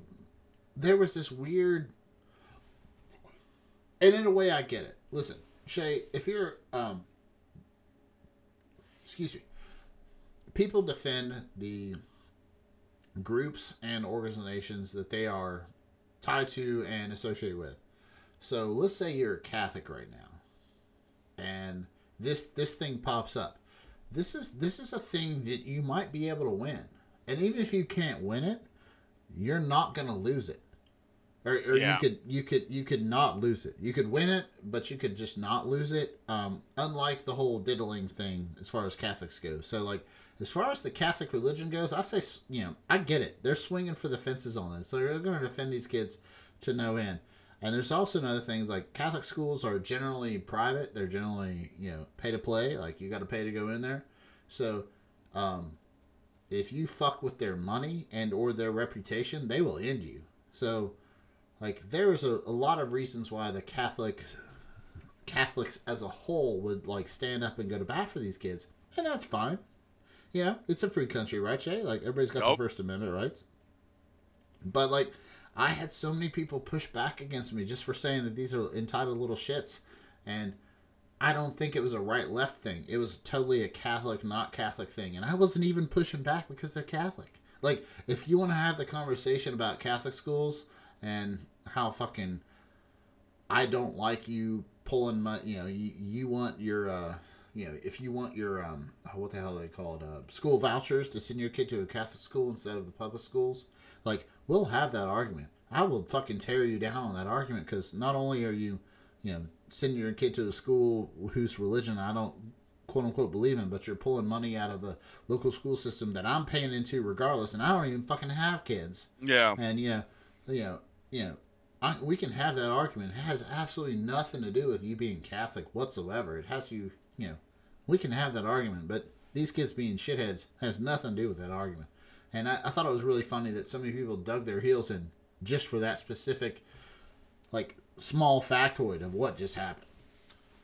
there was this weird, and in a way, I get it. Listen, Shay, if you're, um, excuse me, people defend the groups and organizations that they are tied to and associated with. So let's say you're a Catholic right now, and this this thing pops up. This is this is a thing that you might be able to win, and even if you can't win it, you're not gonna lose it. Or, or Yeah. you could you could you could not lose it. You could win it, but you could just not lose it. Um, unlike the whole diddling thing as far as Catholics go. So like as far as the Catholic religion goes, I say you know I get it. They're swinging for the fences on this. So they're going to defend these kids to no end. And there's also another thing like Catholic schools are generally private. They're generally you know pay to play. Like you got to pay to go in there. So um, if you fuck with their money and or their reputation, they will end you. So like there's a, a lot of reasons why the Catholic Catholics as a whole would like stand up and go to bat for these kids, and that's fine. You know, it's a free country, right, Jay? Like everybody's got Nope. the First Amendment rights. But like, I had so many people push back against me just for saying that these are entitled little shits, and I don't think it was a right left thing. It was totally a Catholic, not Catholic thing, and I wasn't even pushing back because they're Catholic. Like, if you want to have the conversation about Catholic schools and how fucking I don't like you pulling my, you know, you, you want your, uh, you know, if you want your, um, what the hell are they called, uh, school vouchers to send your kid to a Catholic school instead of the public schools, like, we'll have that argument. I will fucking tear you down on that argument because not only are you, you know, sending your kid to a school whose religion I don't quote unquote believe in, but you're pulling money out of the local school system that I'm paying into regardless, and I don't even fucking have kids. Yeah. And you know, you know, you know, I, we can have that argument. It has absolutely nothing to do with you being Catholic whatsoever. It has to, you know, we can have that argument, but these kids being shitheads has nothing to do with that argument. And I, I thought it was really funny that so many people dug their heels in just for that specific, like small factoid of what just happened.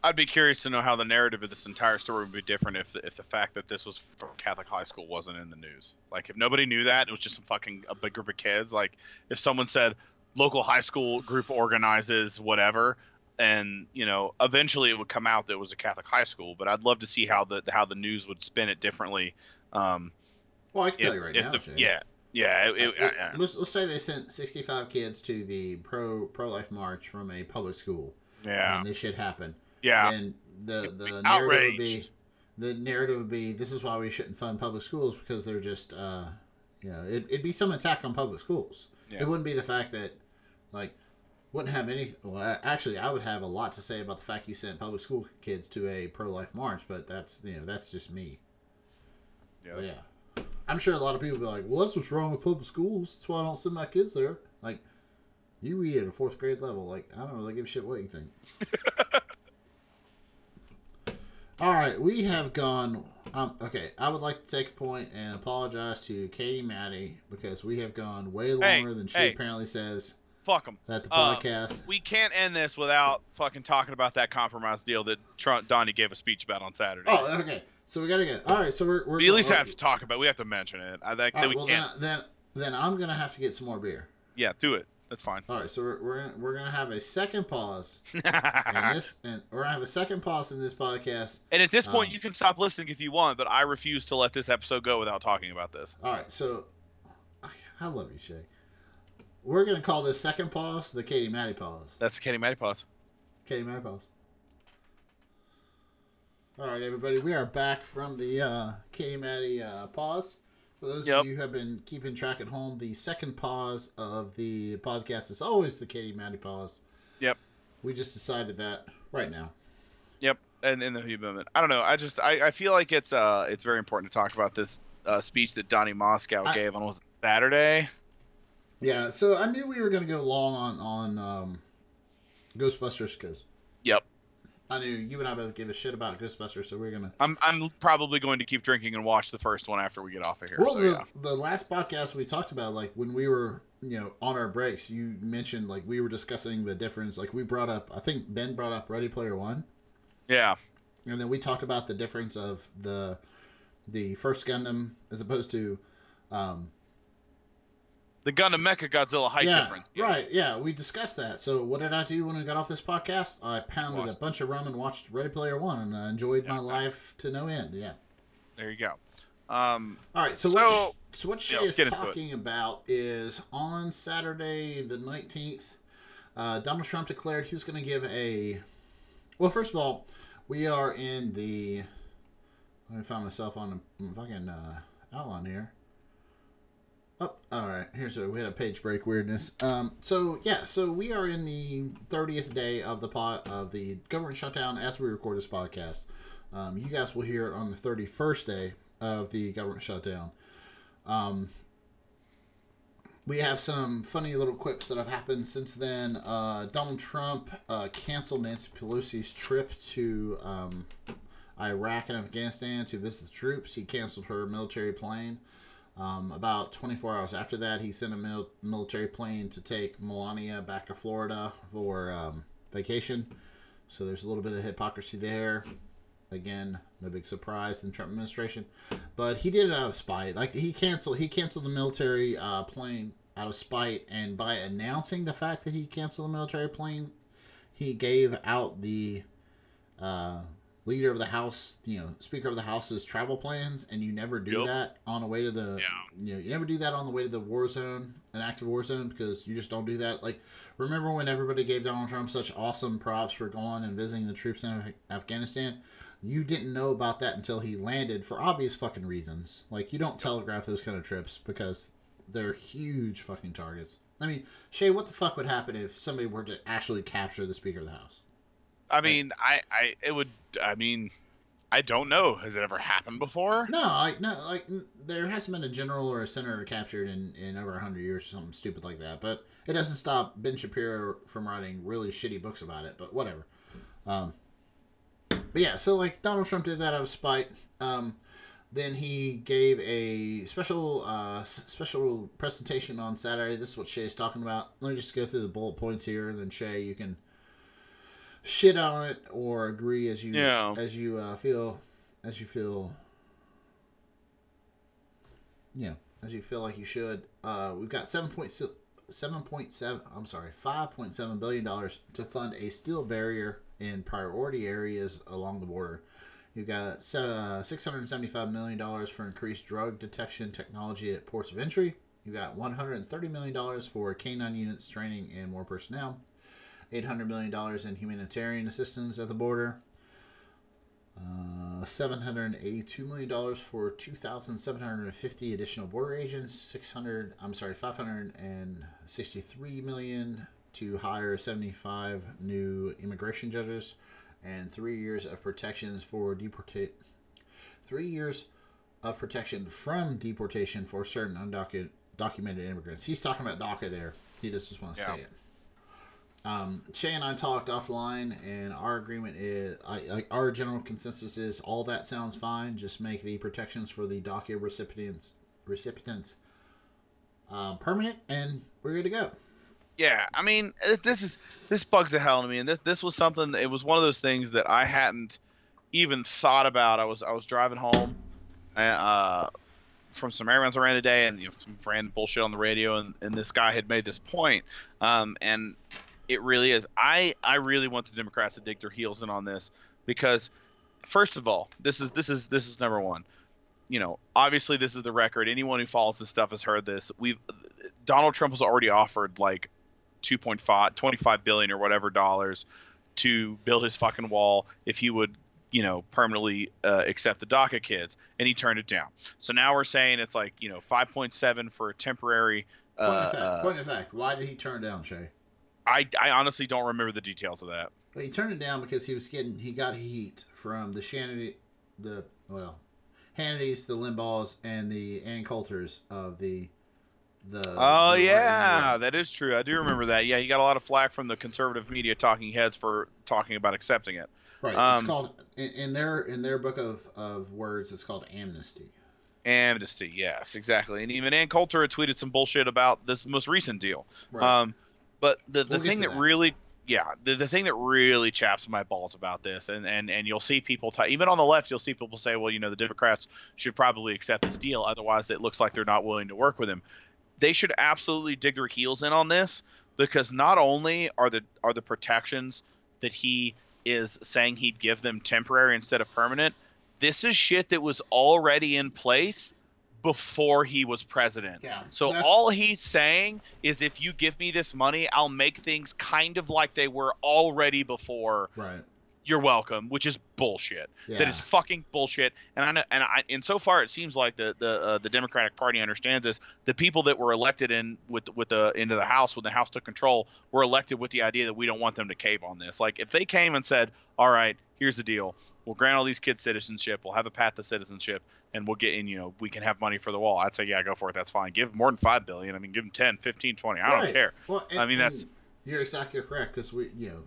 I'd be curious to know how the narrative of this entire story would be different if the, if the fact that this was from Catholic high school wasn't in the news. Like if nobody knew that, it was just some fucking a big group of kids. Like if someone said local high school group organizes whatever, and you know eventually it would come out that it was a Catholic high school. But I'd love to see how the how the news would spin it differently. Um, Well, I can tell if, you right now. the, yeah, yeah, it, it, I- I- let's, let's say they sent 65 kids to the pro pro life march from a public school, yeah, and this shit happened. yeah. And the the narrative would be the narrative would be this is why we shouldn't fund public schools because they're just uh, you know it, it'd be some attack on public schools. Yeah. It wouldn't be the fact that like wouldn't have any. Well, actually, I would have a lot to say about the fact you sent public school kids to a pro life march, but that's you know that's just me. yeah, yeah. I'm sure a lot of people be like, well, that's what's wrong with public schools. That's why I don't send my kids there. Like, you read at a fourth grade level. Like, I don't really give a shit what you think. All right, we have gone. Um, okay, I would like to take a point and apologize to Katie Maddie because we have gone way Hey, longer than she hey. apparently says Fuck them. that the Uh, podcast. we can't end this without fucking talking about that compromise deal that Trump Donnie gave a speech about on Saturday. oh, okay. So we gotta get. All right, so we're. we're we at least have to talk about. it. We have to mention it. I think right, we well, then, can't. then, then I'm gonna have to get some more beer. yeah, do it. That's fine. All right, so we're we're gonna, we're gonna have a second pause. and this and we're gonna have a second pause in this podcast. and at this point, Um, you can stop listening if you want, but I refuse to let this episode go without talking about this. All right, so I, I love you, Shay. We're gonna call this second pause the Katie Maddie pause. That's the Katie Maddie pause. Katie Maddie pause. All right, everybody, we are back from the uh, Katie Maddie uh, pause. For those Yep. of you who have been keeping track at home, the second pause of the podcast is always the Katie Maddie pause. Yep. We just decided that right now. Yep. And in the Hugh moment, I don't know. I just I, I feel like it's uh it's very important to talk about this uh, speech that Donnie Moscow I- gave on was it Saturday. Yeah, so I knew we were going to go long on on um, Ghostbusters because Yep. I knew you and I both give a shit about Ghostbusters, so we're gonna. I'm I'm probably going to keep drinking and watch the first one after we get off of here. Well, so, the, yeah. the last podcast we talked about, like when we were, you know, on our breaks, you mentioned like we were discussing the difference. Like we brought up, I think Ben brought up Ready Player One, Yeah. and then we talked about the difference of the the first Gundam as opposed to, um, The gun Gundam Mecha Godzilla height yeah, difference. right, yeah, we discussed that. So what did I do when I got off this podcast? I pounded Watched. a bunch of rum and watched Ready Player One, and I enjoyed my Yeah. life to no end. Yeah. There you go. Um, All right, so, So- what, sh- so what she yeah, is let's get into it. talking about is on Saturday the 19th, uh, Donald Trump declared he was going to give a. Well, first of all, we are in the. Let me find myself on the fucking uh, outline here. Oh, all right. Here's a we had a page break weirdness. Um, so yeah, so we are in the 30th day of the pot of the government shutdown as we record this podcast. Um, you guys will hear it on the 31st day of the government shutdown. Um, we have some funny little quips that have happened since then. Uh, Donald Trump uh, canceled Nancy Pelosi's trip to um, Iraq and Afghanistan to visit the troops. He canceled her military plane. Um, about 24 hours after that, he sent a mil- military plane to take Melania back to Florida for um, vacation. So there's a little bit of hypocrisy there. Again, no big surprise in the Trump administration, but he did it out of spite. Like he canceled, he canceled the military uh, plane out of spite, and by announcing the fact that he canceled the military plane, he gave out the uh, leader of the house, you know, speaker of the house's travel plans, and you never do Yep. that on the way to the, Yeah. you know, you never do that on the way to the war zone, an active war zone, because you just don't do that. Like, remember when everybody gave Donald Trump such awesome props for going and visiting the troops in Afghanistan? You didn't know about that until he landed for obvious fucking reasons. Like, you don't telegraph those kind of trips because they're huge fucking targets. I mean, Shay, what the fuck would happen if somebody were to actually capture the Speaker of the House? I mean, I, I, it would. I mean, I don't know. Has it ever happened before? No, like no, like there hasn't been a general or a senator captured in in over hundred years or something stupid like that. But it doesn't stop Ben Shapiro from writing really shitty books about it. But whatever. Um, but yeah, so like Donald Trump did that out of spite. Um, then he gave a special uh, special presentation on Saturday. This is what Shay's talking about. Let me just go through the bullet points here, and then Shay, you can shit on it or agree as you Yeah. as you uh, feel as you feel. Yeah, as you feel like you should. Uh, we've got seven point seven point seven. I'm sorry, five point seven billion dollars to fund a steel barrier in priority areas along the border. You've got uh, $675 million for increased drug detection technology at ports of entry. You've got $130 million for K9 units training and more personnel. $800 million in humanitarian assistance at the border. Uh, $782 million for 2,750 additional border agents. 600, I'm sorry, 563 million to hire 75 new immigration judges and three years of protections for deportate. Three years of protection from deportation for certain undocumented documented immigrants. He's talking about DACA there. He just, just wants to Yeah. say it. Um, Shay and I talked offline, and our agreement is, I, I, our general consensus is all that sounds fine. Just make the protections for the DACA recipients recipients um, permanent, and we're good to go. Yeah, I mean, this is this bugs the hell out of me, and this this was something. It was one of those things that I hadn't even thought about. I was I was driving home, uh, from some errands ran today, and you know, some random bullshit on the radio, and, and this guy had made this point, um, and it really is. I I really want the Democrats to dig their heels in on this because, first of all, this is this is this is number one. You know, obviously this is the record. Anyone who follows this stuff has heard this. We've Donald Trump has already offered like 2.5 25 billion or whatever dollars to build his fucking wall if he would you know permanently uh, accept the DACA kids and he turned it down so now we're saying it's like you know 5.7 for a temporary Point, uh, of fact, uh, point of fact, why did he turn down Shay? I, I honestly don't remember the details of that Well, he turned it down because he was getting he got heat from the Shannity, the well, Hannity's, the Limbaughs, and the Ann Coulters of the the. oh the yeah that is true I do remember that yeah he got a lot of flack from the conservative media talking heads for talking about accepting it right. it's um, called in, in their in their book of of words. It's called amnesty. amnesty yes exactly and even Ann Coulter had tweeted some bullshit about this most recent deal Right. Um, but the, the We'll thing that, that. really, yeah, the, the thing that really chaps my balls about this, and, and, and you'll see people, t- even on the left, you'll see people say, well, you know, the Democrats should probably accept this deal. Otherwise, it looks like they're not willing to work with him. They should absolutely dig their heels in on this because not only are the are the protections that he is saying he'd give them temporary instead of permanent, this is shit that was already in place before he was president. Yeah, So that's- all he's saying is if you give me this money, I'll make things kind of like they were already before. Right. You're welcome, which is bullshit. Yeah. That is fucking bullshit. And I know, and I and so far it seems like the the uh, the Democratic Party understands this. The people that were elected in with with the into the House when the House took control were elected with the idea that we don't want them to cave on this. Like if they came and said, "All right, here's the deal. We'll grant all these kids citizenship. We'll have a path to citizenship, and we'll get in. You know, we can have money for the wall." I'd say, "Yeah, go for it. That's fine. Give more than five billion. I mean, give them 10, 15, 20. I don't care." Well, and- I mean, that's- you're exactly correct because we, you know,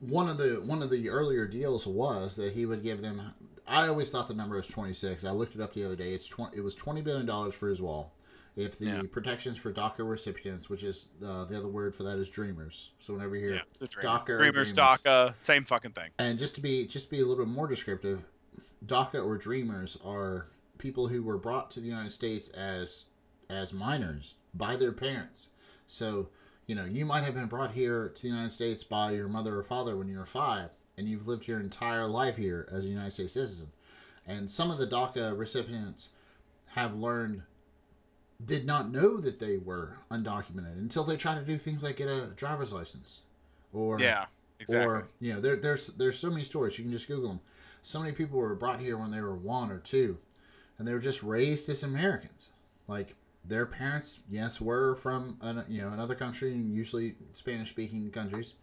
one of the one of the earlier deals was that he would give them. I always thought the number was 26. I looked it up the other day. It's 20. It was 20 billion dollars for his wall. If the Yeah. protections for DACA recipients, which is uh, the other word for that is dreamers. So whenever you hear Yeah, dreamer. DACA Dreamers, dreamers. DACA, same fucking thing. And just to be just to be a little bit more descriptive, DACA or Dreamers are people who were brought to the United States as as minors by their parents. So, you know, you might have been brought here to the United States by your mother or father when you were five, and you've lived your entire life here as a United States citizen. And some of the DACA recipients have learned did not know that they were undocumented until they try to do things like get a driver's license or Yeah, exactly. or you know, there, there's there's so many stories you can just Google them. So many people were brought here when they were one or two, and they were just raised as Americans. Like their parents, yes, were from an, you know another country, usually Spanish speaking countries,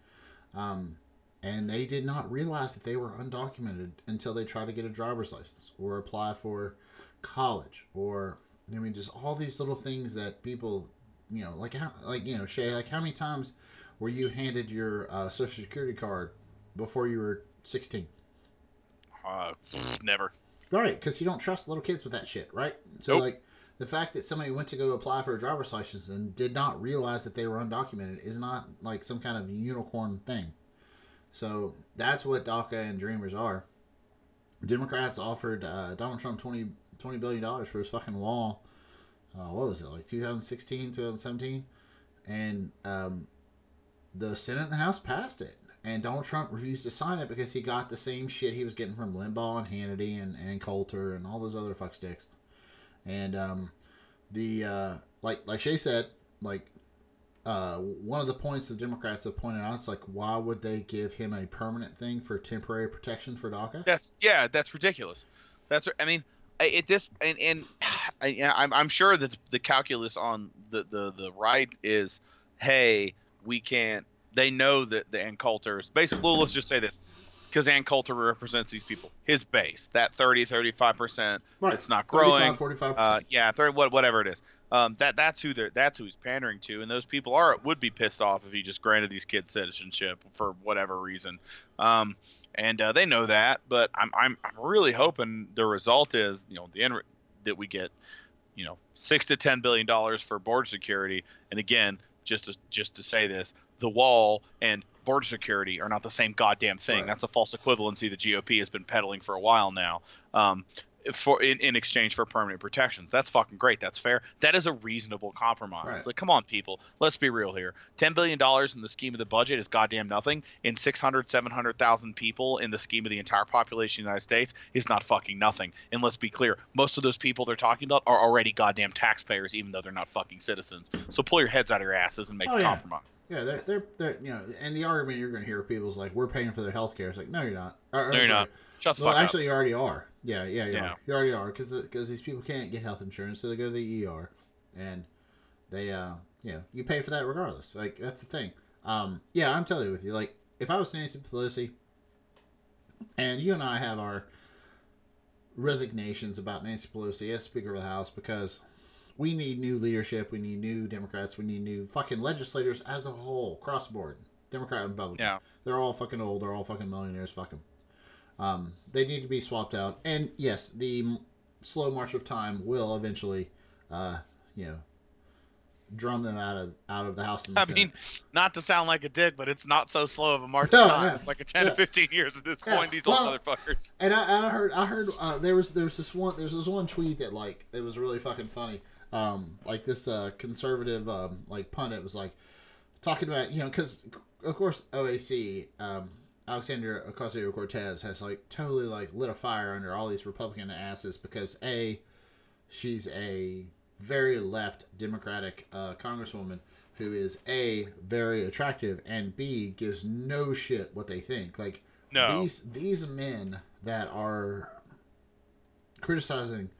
um, and they did not realize that they were undocumented until they tried to get a driver's license or apply for college or I mean just all these little things that people you know like how like you know Shay like how many times were you handed your uh, social security card before you were 16 Uh, never. Right, because you don't trust little kids with that shit, right? So Nope. like the fact that somebody went to go apply for a driver's license and did not realize that they were undocumented is not like some kind of unicorn thing. So that's what DACA and Dreamers are. Democrats offered uh, Donald Trump 20, $20 billion for his fucking wall. Uh, what was it like 2016, 2017, and um, the Senate and the House passed it. And Donald Trump refused to sign it because he got the same shit he was getting from Limbaugh and Hannity and, and Coulter and all those other fucksticks. And um, the uh, like like Shay said, like uh, one of the points the Democrats have pointed out is like, why would they give him a permanent thing for temporary protection for DACA? That's yeah, that's ridiculous. That's I mean, It this and and I, I'm I'm sure that the calculus on the the the right is, hey, we can't. They know that the Ann is basically. Well, let's just say this, because Ann Coulter represents these people. His base, that 30, 35 percent, Right. it's not growing. 45 Uh, yeah, 30, what whatever it is. Um, that that's who they're that's who he's pandering to, and those people are would be pissed off if he just granted these kids citizenship for whatever reason. Um, and uh, they know that, but I'm I'm I'm really hoping the result is you know the end re- that we get, you know, six to ten billion dollars for border security, and again, just to, just to say this, the wall and border security are not the same goddamn thing. Right. That's a false equivalency the GOP has been peddling for a while now. Um, for in, in exchange for permanent protections. That's fucking great. That's fair. That is a reasonable compromise. Right. Like, come on, people. Let's be real here. Ten billion dollars in the scheme of the budget is goddamn nothing. In 600, 700,000 people in the scheme of the entire population of the United States is not fucking nothing. And let's be clear, most of those people they're talking about are already goddamn taxpayers, even though they're not fucking citizens. So pull your heads out of your asses and make Oh, the yeah. compromise. Yeah, they're, they're, they're, you know, and the argument you're going to hear people is like, we're paying for their health care. It's like, no, you're not. Or, No, you're sorry. not. Shut the Well, actually, you already are. Yeah, yeah, you Yeah. are. You already are because because these people can't get health insurance, so they go to the ER, and they, uh, you know, you pay for that regardless. Like that's the thing. Um, yeah, I'm totally with you. Like if I was Nancy Pelosi, and you and I have our resignations about Nancy Pelosi as Speaker of the House because we need new leadership, we need new Democrats, we need new fucking legislators as a whole, cross board, Democrat and Republican. Yeah. They're all fucking old. They're all fucking millionaires. Fuck 'em. Um, they need to be swapped out. And yes, the m- slow march of time will eventually, uh, you know, drum them out of out of the House. The I Senate. mean, not to sound like a dick, but it's not so slow of a march No, of time. yeah. Like a 10 Yeah. to 15 years at this Yeah. point, these old motherfuckers. And I, I heard, I heard uh, there was there was this one there's this one tweet that like it was really fucking funny. Um, like this uh, conservative um, like pundit was like talking about you know because of course OAC um, Alexander Ocasio Cortez has like totally like lit a fire under all these Republican asses because a she's a very left Democratic uh, congresswoman who is a very attractive and b gives no shit what they think like No. these these men that are criticizing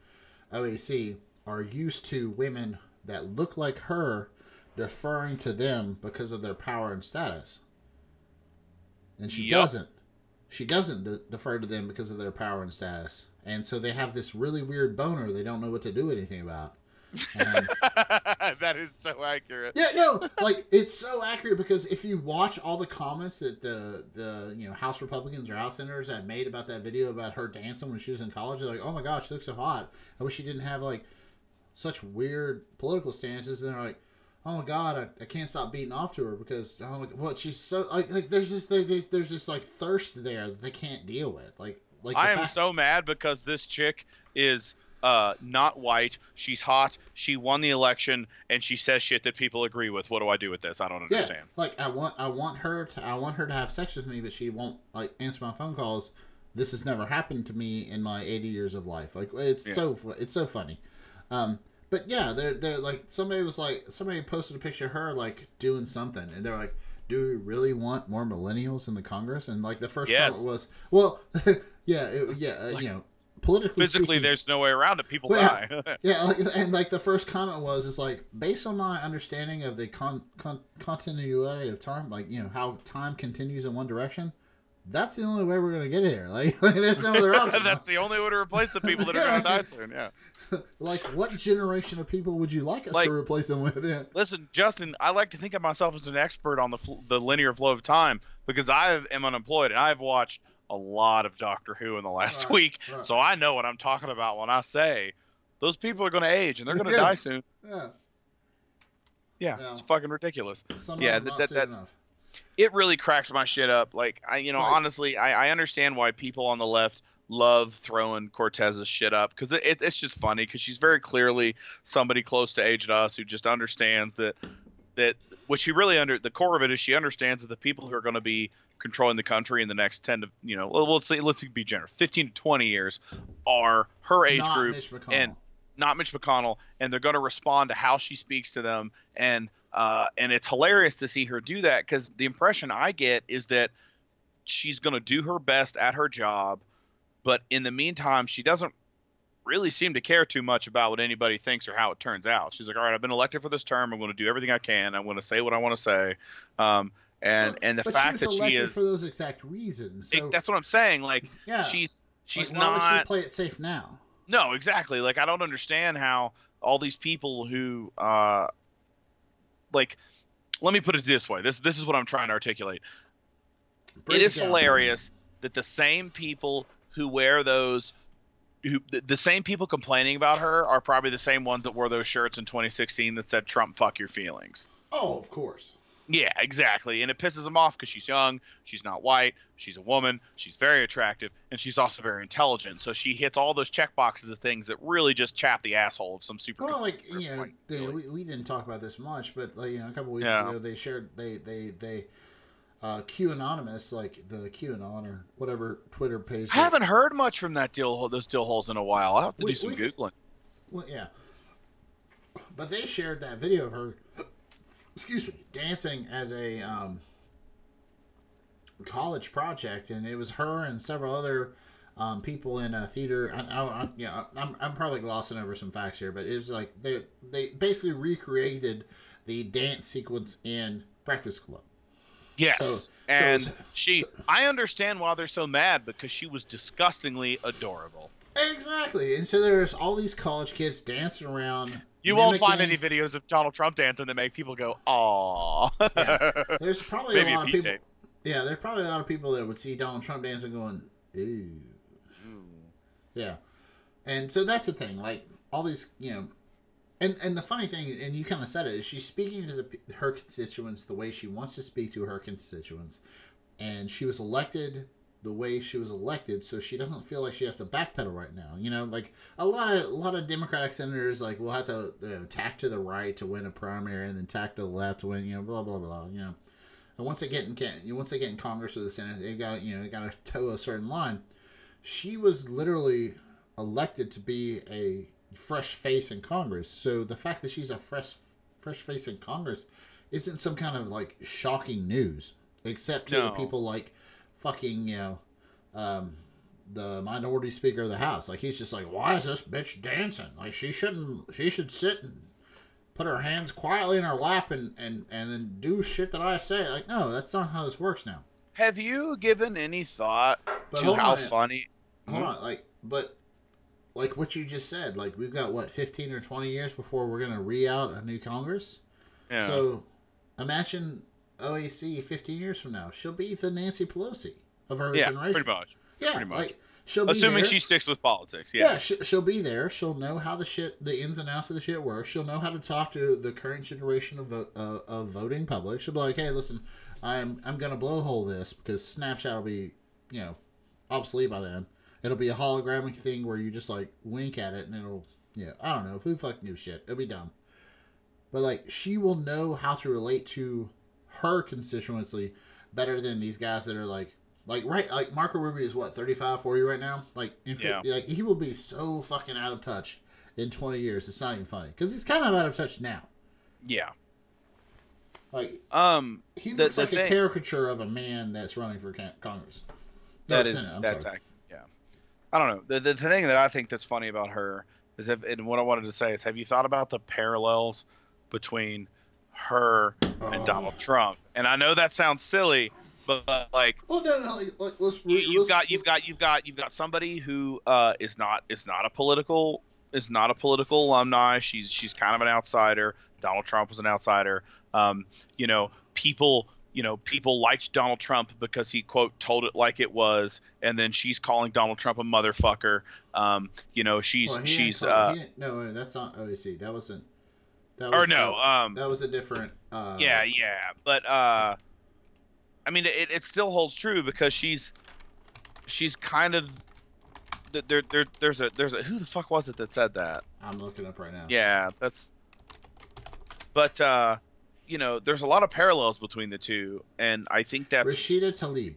OAC are used to women that look like her deferring to them because of their power and status. And she Yup. doesn't. She doesn't de- defer to them because of their power and status. And so they have this really weird boner they don't know what to do anything about. And that is so accurate. yeah, no, like it's so accurate because if you watch all the comments that the the you know House Republicans or House senators have made about that video about her dancing when she was in college, they're like, "Oh my gosh, she looks so hot." I wish she didn't have like such weird political stances. And they're like, "Oh my god, I, I can't stop beating off to her because oh my, what she's so like like there's this there, there- there's this like thirst there that they can't deal with. Like like I am fact- so mad because this chick is uh, not white. She's hot. She won the election, and she says shit that people agree with. What do I do with this? I don't Yeah, understand. like I want I want her to I want her to have sex with me, but she won't like answer my phone calls. This has never happened to me in my 80 years of life. Like it's Yeah. so it's so funny. Um, but yeah, they're they're like somebody was like somebody posted a picture of her like doing something, and they're like, "Do we really want more millennials in the Congress?" And like the first Yes. comment was, "Well, yeah, it, yeah, uh, you know, politically Physically, speaking, there's no way around it. People Well, die. yeah, like, and like the first comment was, is like based on my understanding of the con, con continuity of time, like you know how time continues in one direction. That's the only way we're gonna get here. Like, like there's no other option. That's the only way to replace the people that are going to die soon. Yeah. like, what generation of people would you like us Like- to replace them with? Yeah. Listen, Justin, I like to think of myself as an expert on the fl- the linear flow of time because I am unemployed and I've watched a lot of Doctor Who in the last Right, week, right. so I know what I'm talking about when I say those people are going to age and they're going to Yeah. die soon. Yeah. Yeah, Yeah. it's fucking ridiculous. Yeah, that- that- that- It really cracks my shit up. Like I, you know, Right. honestly, I, I understand why people on the left love throwing Cortez's shit up because it, it, it's just funny because she's very clearly somebody close to age to us who just understands that that what she really under the core of it is she understands that the people who are going to be controlling the country in the next 10 to you know well, let's say let's be generous 15 to 20 years are her age Not group and- not Mitch McConnell, and they're going to respond to how she speaks to them, and uh, and it's hilarious to see her do that because the impression I get is that she's going to do her best at her job, but in the meantime, she doesn't really seem to care too much about what anybody thinks or how it turns out. She's like, all right, I've been elected for this term. I'm going to do everything I can. I'm going to say what I want to say, um, and Well, and the fact she that she is, for those exact reasons. So, it- that's what I'm saying. Like yeah, she's she's like, why not. would she play it safe now? No, exactly. Like I don't understand how all these people who uh like let me put it this way. This this is what I'm trying to articulate. Break it is down. hilarious that the same people who wear those who the, the same people complaining about her are probably the same ones that wore those shirts in 2016 that said Trump fuck your feelings. Oh, of course. Yeah, exactly. And it pisses them off because she's young, she's not white, she's a woman, she's very attractive, and she's also very intelligent. So she hits all those check boxes of things that really just chap the asshole of some super. Well, like you know, they, we, we didn't talk about this much, but like you know, a couple weeks Yeah. ago they shared they they they uh, Q anonymous like the QAnon or whatever Twitter page. I haven't heard much from that deal, those deal holes in a while. I'll have to We- do some we googling. Well, yeah. But they shared that video of her, excuse me, dancing as a um, college project, and it was her and several other um, people in a theater. I, I, I, yeah, I'm, I'm probably glossing over some facts here, but it was like they they basically recreated the dance sequence in Breakfast Club. Yes, So- so and it's- she. so- I understand why they're so mad because she was disgustingly adorable. Exactly, and so there's all these college kids dancing around. You won't find any videos of Donald Trump dancing that make people go, "Aw." Yeah. There's probably a lot of people. Yeah, there's probably a lot of people that would see Donald Trump dancing going, ooh. Yeah. And so that's the thing. Like, all these, you know. And, and the funny thing, and you kind of said it, is she's speaking to the, her constituents the way she wants to speak to her constituents. And she was elected the way she was elected, so she doesn't feel like she has to backpedal right now. You know, like a lot of a lot of Democratic senators like will have to you know, tack to the right to win a primary, and then tack to the left to win. You know, blah blah blah. You know, and once they get in once they get in Congress or the Senate, they've got you know they got to toe a certain line. She was literally elected to be a fresh face in Congress, so the fact that she's a fresh fresh face in Congress isn't some kind of like shocking news, except to No. people like fucking you know um, the minority speaker of the house. Like he's just like, why is this bitch dancing? Like she shouldn't. She should sit and put her hands quietly in her lap and and and then do shit that I say. Like no, that's not how this works now. Have you given any thought But to how funny? Hold on, like but. Like what you just said, like we've got what fifteen or twenty years before we're gonna re-out a new Congress. Yeah. So, imagine OAC fifteen years from now, she'll be the Nancy Pelosi of her yeah, generation. pretty much. Yeah, pretty much. like she'll be Assuming she sticks with politics. Yeah, Yes. she, she'll be there. She'll know how the shit, the ins and outs of the shit work. She'll know how to talk to the current generation of vo- uh, of voting public. She'll be like, "Hey, listen, I'm I'm gonna blowhole this because Snapchat will be, you know, obsolete by then. It'll be a holographic thing where you just like wink at it and it'll, yeah, I don't know, who fucking gives shit? It'll be dumb. But like, she will know how to relate to her constituency better than these guys that are like like right like Marco Rubio is what 35 40 right now like in Yeah. like he will be so fucking out of touch in 20 years it's not even funny because he's kind of out of touch now Yeah. like Um. he The- looks the like a thing- caricature of a man that's running for Congress That is Senate, that's ac-. I don't know. The, the the thing that I think that's funny about her is if, and what I wanted to say is, have you thought about the parallels between her and Oh. Donald Trump? And I know that sounds silly, but, but like well no no like, let's you, you've got you've got you've got you've got somebody who uh, is not is not a political is not a political alumni. She's she's kind of an outsider. Donald Trump was an outsider. Um, you know, people. You know, people liked Donald Trump because he quote told it like it was, and then she's calling Donald Trump a motherfucker. Um, you know, she's Well, she's call- uh, no, that's not OAC. That wasn't. That or was no, that, um, that was a different. Uh, yeah, yeah, but uh, I mean, it, it still holds true because she's she's kind of th- there there there's a there's a who the fuck was it that said that? I'm looking up right now. Yeah, that's. But uh, you know, there's a lot of parallels between the two, and I think that's Rashida Tlaib.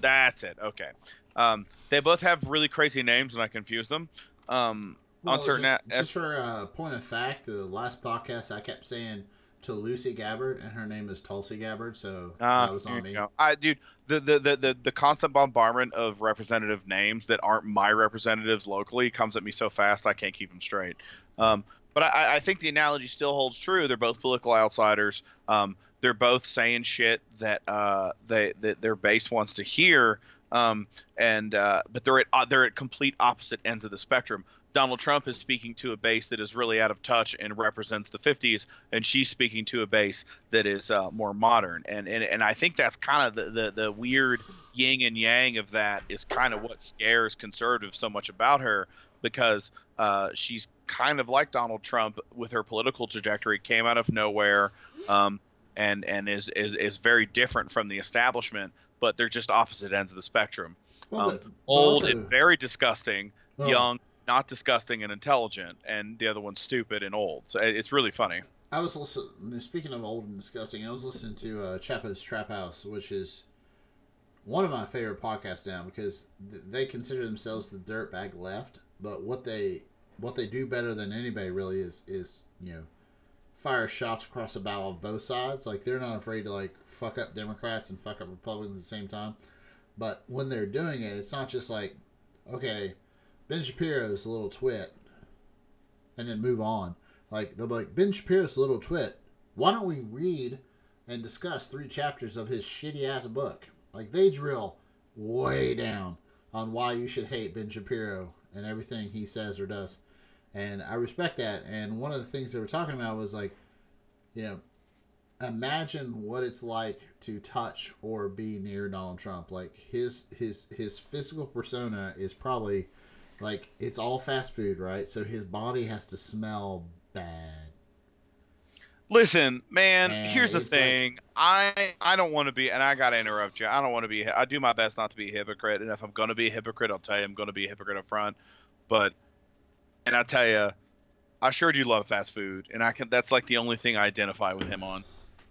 that's it. Okay, um, they both have really crazy names, and I confuse them. Um, on certain just, a- just for a point of fact, the last podcast I kept saying to Lucy Gabbard, and her name is Tulsi Gabbard, so Ah, that was on me. go. I dude, the, the the the the constant bombardment of representative names that aren't my representatives locally comes at me so fast I can't keep them straight. Um, but I, I think the analogy still holds true. They're both political outsiders. Um, they're both saying shit that uh, they that their base wants to hear. Um, and uh, but they're at uh, they're at complete opposite ends of the spectrum. Donald Trump is speaking to a base that is really out of touch and represents the 50s, and she's speaking to a base that is uh, more modern. And, and and I think that's kind of the, the the weird yin and yang of that is kind of what scares conservatives so much about her because uh, she's kind of like Donald Trump with her political trajectory, came out of nowhere, um, and and is, is is very different from the establishment, but they're just opposite ends of the spectrum. Well, Um, but- but Old also- and very disgusting, well, young, not disgusting and intelligent, and the other one's stupid and old. So it's really funny. I was listening. Speaking of old and disgusting, I was listening to uh, Chapo's Trap House, which is one of my favorite podcasts now because th- they consider themselves the dirtbag left. But what they what they do better than anybody really is is you know fire shots across the bow of both sides. Like they're not afraid to like fuck up Democrats and fuck up Republicans at the same time. But when they're doing it, it's not just like okay, Ben Shapiro's a little twit, and then move on. Like they'll be like Ben Shapiro's a little twit. Why don't we read and discuss three chapters of his shitty ass book? Like they drill way down on why you should hate Ben Shapiro and everything he says or does. And I respect that. And one of the things they were talking about was like, you know, imagine what it's like to touch or be near Donald Trump. Like his his his physical persona is probably like it's all fast food, right? So his body has to smell bad. Listen, man. Man, here's the it's like- thing. I I don't want to be, and I gotta interrupt you. I don't want to be. I do my best not to be a hypocrite, and if I'm gonna be a hypocrite, I'll tell you I'm gonna be a hypocrite up front. But, and I tell you, I sure do love fast food, and I can. That's like the only thing I identify with him on.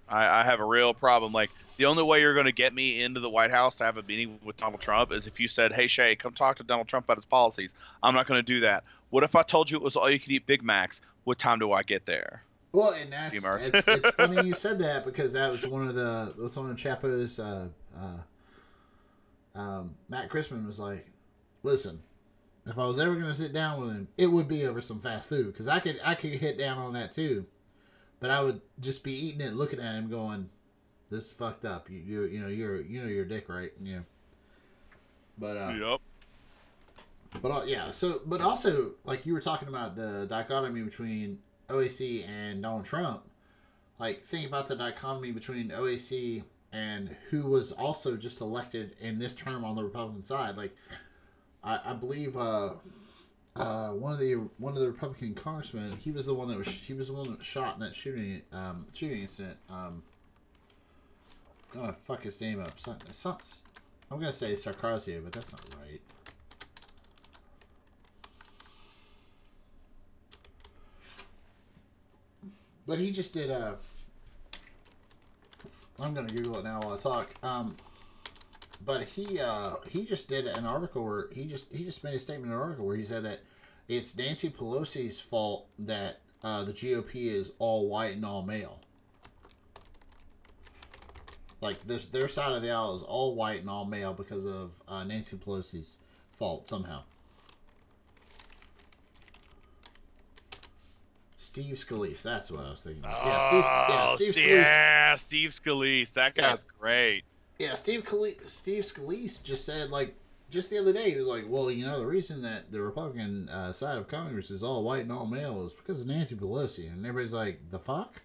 I, I have a real problem. Like the only way you're gonna get me into the White House to have a meeting with Donald Trump is if you said, "Hey Shay, come talk to Donald Trump about his policies." I'm not gonna do that. What if I told you it was all you could eat Big Macs? What time do I get there? Well, and that's it's, it's funny you said that because that was one of the that's one of Chapo's. Uh, uh, um, Matt Christman was like, "Listen, if I was ever going to sit down with him, it would be over some fast food because I could I could hit down on that too, but I would just be eating it, looking at him, going, "This is fucked up. You you you know you're you know you're a dick, right? You know." But uh, Yep. but uh, yeah, so but also like you were talking about the dichotomy between OAC and Donald Trump. Like think about the dichotomy between OAC and who was also just elected in this term on the Republican side. Like I, I believe uh, uh, one of the one of the Republican congressmen, he was the one that was he was the one that was shot in that shooting um, shooting incident. Um, I'm gonna fuck his name up. I'm gonna say Sarkozia, but that's not right. But he just did a. I'm gonna Google it now while I talk. Um, but he uh, he just did an article where he just he just made a statement in an article where he said that it's Nancy Pelosi's fault that uh, the GOP is all white and all male. Like their their side of the aisle is all white and all male because of uh, Nancy Pelosi's fault somehow. Steve Scalise, that's what I was thinking. Of. Yeah, Steve. Yeah, Oh, Steve Scalise. Yeah, Steve Scalise. That Yeah. guy's great. Yeah, Steve Scalise, Steve Scalise just said like just the other day he was like, well, you know, the reason that the Republican uh, side of Congress is all white and all male is because of Nancy Pelosi, and everybody's like, the fuck.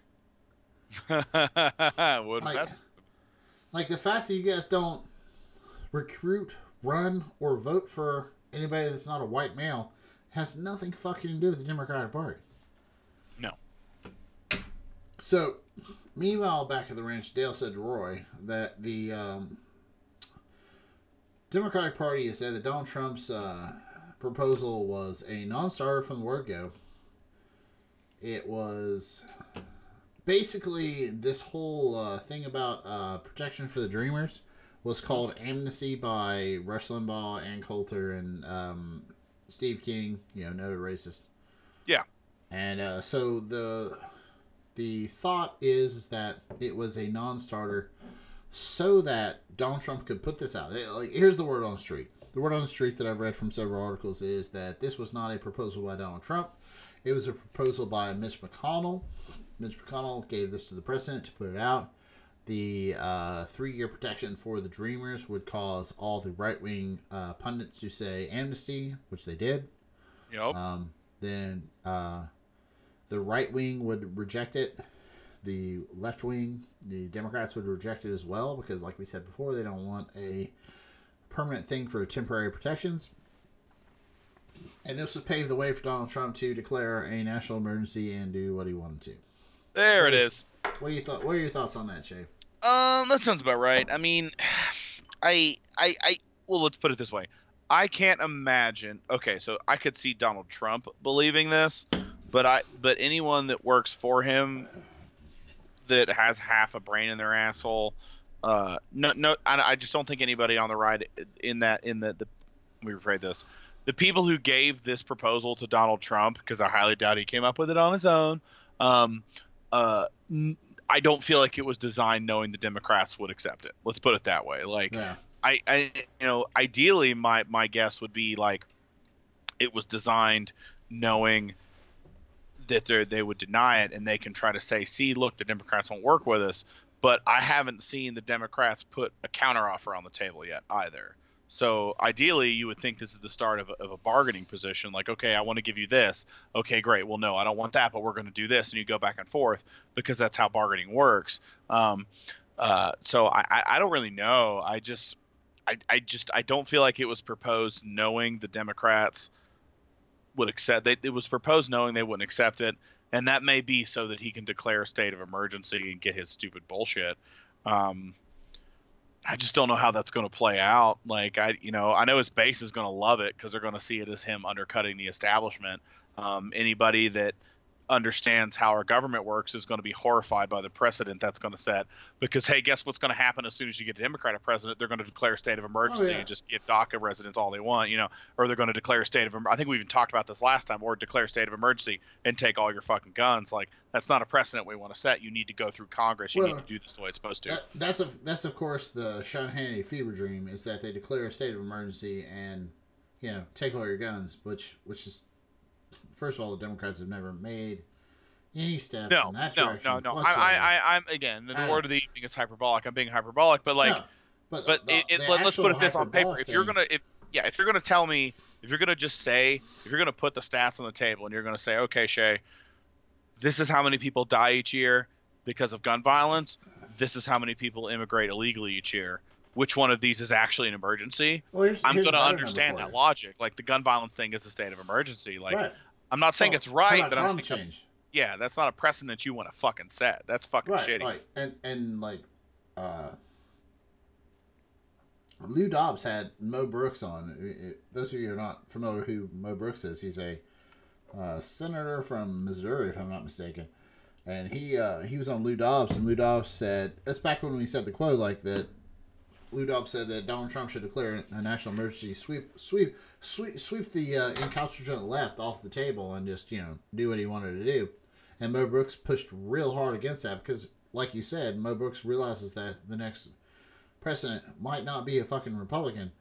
what Like, like the fact that you guys don't recruit, run, or vote for anybody that's not a white male has nothing fucking to do with the Democratic Party. So, meanwhile, back at the ranch, Dale said to Roy that the um, Democratic Party has said that Donald Trump's uh, proposal was a non-starter from the word go. It was basically this whole uh, thing about uh, protection for the Dreamers was called amnesty by Rush Limbaugh, Ann Coulter, and um, Steve King. You know, noted racist. Yeah. And uh, so the the thought is that it was a non-starter so that Donald Trump could put this out. It- like, here's the word on the street. The word on the street that I've read from several articles is that this was not a proposal by Donald Trump. It was a proposal by Mitch McConnell. Mitch McConnell gave this to the president to put it out. The uh, three-year protection for the Dreamers would cause all the right-wing uh, pundits to say amnesty, which they did. Yep. Um, then uh, the right wing would reject it. The left wing, the Democrats would reject it as well because, like we said before, they don't want a permanent thing for temporary protections. And this would pave the way for Donald Trump to declare a national emergency and do what he wanted to. there it is. What do you thought? What are your thoughts on that, Shay? Um, that sounds about right. I mean, I, I, I. Well, let's put it this way. I can't imagine. Okay, so I could see Donald Trump believing this, but I, but anyone that works for him, that has half a brain in their asshole, uh, no, no, I, I just don't think anybody on the right in that in the the. Let me rephrase this. The people who gave this proposal to Donald Trump, because I highly doubt he came up with it on his own, um, uh, n- I don't feel like it was designed knowing the Democrats would accept it. Let's put it that way. Like, Yeah. I, I, you know, ideally, my my guess would be like, it was designed knowing that they would deny it, and they can try to say, "See, look, the Democrats won't work with us." But I haven't seen the Democrats put a counteroffer on the table yet either. So ideally, you would think this is the start of a, of a bargaining position. Like, okay, I want to give you this. Okay, great. Well, no, I don't want that, but we're going to do this, and you go back and forth because that's how bargaining works. Um, uh, so I, I, I don't really know. I just, I, I just, I don't feel like it was proposed knowing the Democrats would accept. They, it was proposed knowing they wouldn't accept it, and that may be so that he can declare a state of emergency and get his stupid bullshit. Um, I just don't know how that's going to play out. Like I, you know, I know his base is going to love it because they're going to see it as him undercutting the establishment. Um, anybody that understands how our government works is going to be horrified by the precedent that's going to set. Because hey, guess what's going to happen as soon as you get a Democratic president? They're going to declare a state of emergency oh, yeah. and just give DACA residents all they want, you know, or they're going to declare a state of. I think we even talked about this last time, or declare a state of emergency and take all your fucking guns. Like that's not a precedent we want to set. You need to go through Congress. You Well, need to do this the way it's supposed to. That, that's of that's of course the Sean Hannity fever dream is that they declare a state of emergency and you know take all your guns, which which is first of all the Democrats have never made any steps no, in that no, direction. no, no. I, whatsoever. I, I, I'm again. The word of the evening is hyperbolic. I'm being hyperbolic, but like, No, but but the- it, the let, us put it this on paper. hyperbolic If you're gonna, if yeah, if you're gonna tell me, if you're gonna just say, if you're gonna put the stats on the table and you're gonna say, okay, Shay, this is how many people die each year because of gun violence. This is how many people immigrate illegally each year. Which one of these is actually an emergency? Well, here's- I'm here's gonna a better number understand that logic. Like the gun violence thing is a state of emergency. Like right. I'm not saying Well, it's right, but I'm saying that's, yeah, that's not a precedent you want to fucking set. That's fucking right, shitty. Right, and and like, uh, Lou Dobbs had Mo Brooks on. It- it- those of you who are not familiar who Mo Brooks is, he's a uh, senator from Missouri, if I'm not mistaken. And he uh, he was on Lou Dobbs, and Lou Dobbs said that's back when we said the quote like that. Lou Dobbs said that Donald Trump should declare a national emergency, sweep sweep sweep sweep the uh, left off the table, and just you know do what he wanted to do. And Mo Brooks pushed real hard against that because, like you said, Mo Brooks realizes that the next president might not be a fucking Republican.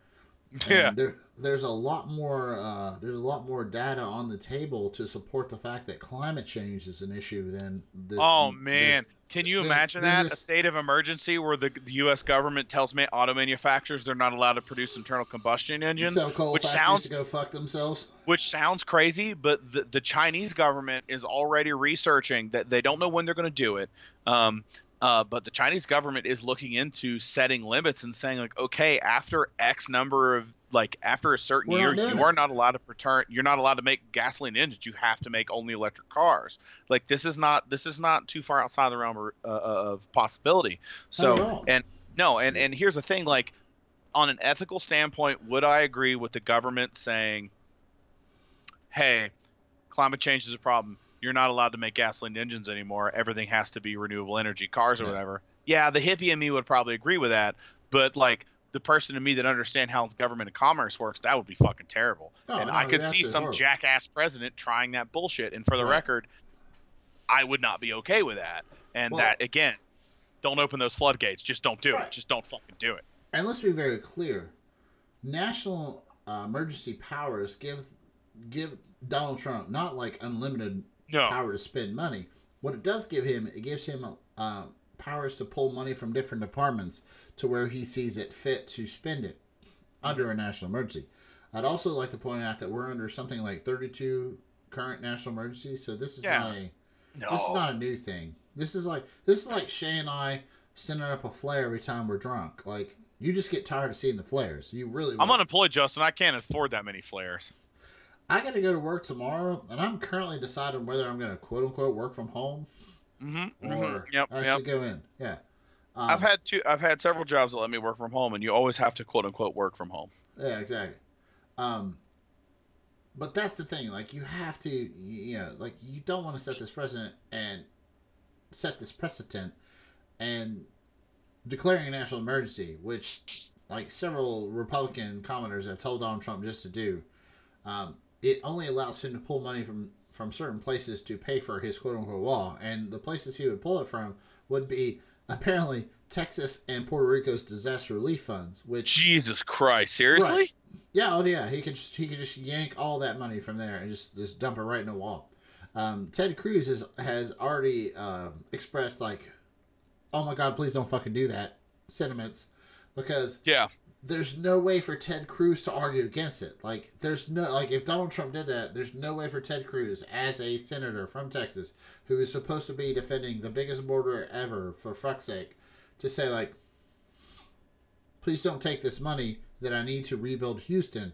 And Yeah. There, there's a lot more. Uh, there's a lot more data on the table to support the fact that climate change is an issue than this. Oh this- man, can you imagine then that a state of emergency where the, the U.S. government tells ma- auto manufacturers they're not allowed to produce internal combustion engines, which sounds to go fuck themselves. which sounds crazy, but the, the Chinese government is already researching that they don't know when they're going to do it. Um, Uh, but the Chinese government is looking into setting limits and saying like, okay, after X number of like after a certain We're year, you are not allowed to return. You're not allowed to make gasoline engines. You have to make only electric cars. Like this is not this is not too far outside the realm of, uh, of possibility. So and no, and and here's the thing, like on an ethical standpoint, would I agree with the government saying, "Hey, climate change is a problem. You're not allowed to make gasoline engines anymore. Everything has to be renewable energy cars or Yeah. whatever." Yeah, the hippie in me would probably agree with that, but like the person in me that understand how government and commerce works, that would be fucking terrible. Oh, and no, I could see some horrible. jackass president trying that bullshit. And for the Right. record, I would not be okay with that. And Well- that again, don't open those floodgates. Just don't do Right. it. Just don't fucking do it. And let's be very clear: national uh, emergency powers give give Donald Trump not like unlimited No. power to spend money. What it does give him, it gives him uh, powers to pull money from different departments to where he sees it fit to spend it under a national emergency. I'd also like to point out that we're under something like 32 current national emergencies, so this is Yeah. not a No. this is not a new thing. This is like this is like Shay and I sending up a flare every time we're drunk. Like you just get tired of seeing the flares. You really. I'm unemployed, Justin. I can't afford that many flares. I got to go to work tomorrow, and I'm currently deciding whether I'm going to quote unquote work from home Mm-hmm. or Yep. actually Yep. go in. Yeah. Um, I've had two. I've had several jobs that let me work from home, and you always have to quote unquote work from home. Yeah, exactly. Um, but that's the thing. Like, you have to, you you know, like, you don't want to set this precedent and set this precedent and declaring a national emergency, which, like, several Republican commenters have told Donald Trump just to do. Um, it only allows him to pull money from from certain places to pay for his quote unquote wall, and the places he would pull it from would be apparently Texas and Puerto Rico's disaster relief funds, which Jesus Christ! Seriously? Right. Yeah, oh yeah, he could just he could just yank all that money from there and just just dump it right in the wall. Um, Ted Cruz has has already um, expressed like, "Oh my God, please don't fucking do that" sentiments, because Yeah. There's no way for Ted Cruz to argue against it. Like, there's no like if Donald Trump did that, there's no way for Ted Cruz as a senator from Texas who is supposed to be defending the biggest border ever for fuck's sake to say like, please don't take this money that I need to rebuild Houston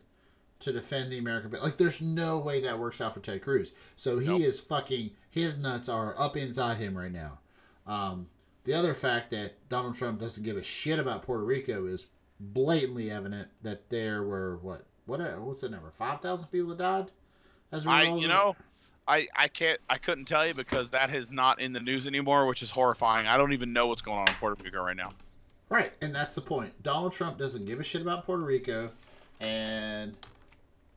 to defend the American. Like, there's no way that works out for Ted Cruz. So he Nope. is fucking. His nuts are up inside him right now. Um, the other fact that Donald Trump doesn't give a shit about Puerto Rico is blatantly evident that there were what what uh, what's the number five thousand people that died as a I you know, I I can't I couldn't tell you because that is not in the news anymore, which is horrifying. I don't even know what's going on in Puerto Rico right now. right and that's the point Donald Trump doesn't give a shit about Puerto Rico and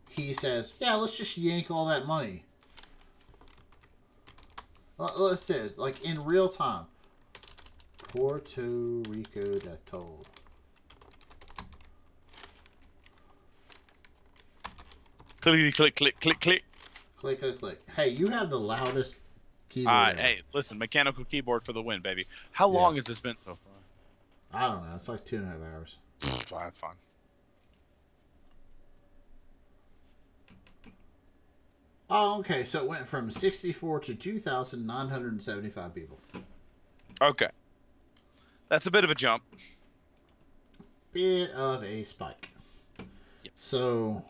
he says yeah let's just yank all that money let's say like in real time Puerto Rico that told Click click click click click. click click click hey you have the loudest keyboard Uh, ever. hey, listen, mechanical keyboard for the win, baby. How Yeah. long has this been so far? I don't know it's like two and a half hours? That's fine. Oh, okay. So it went from 64 to 2,975 people. Okay, that's a bit of a jump. Bit of a spike. Yes. So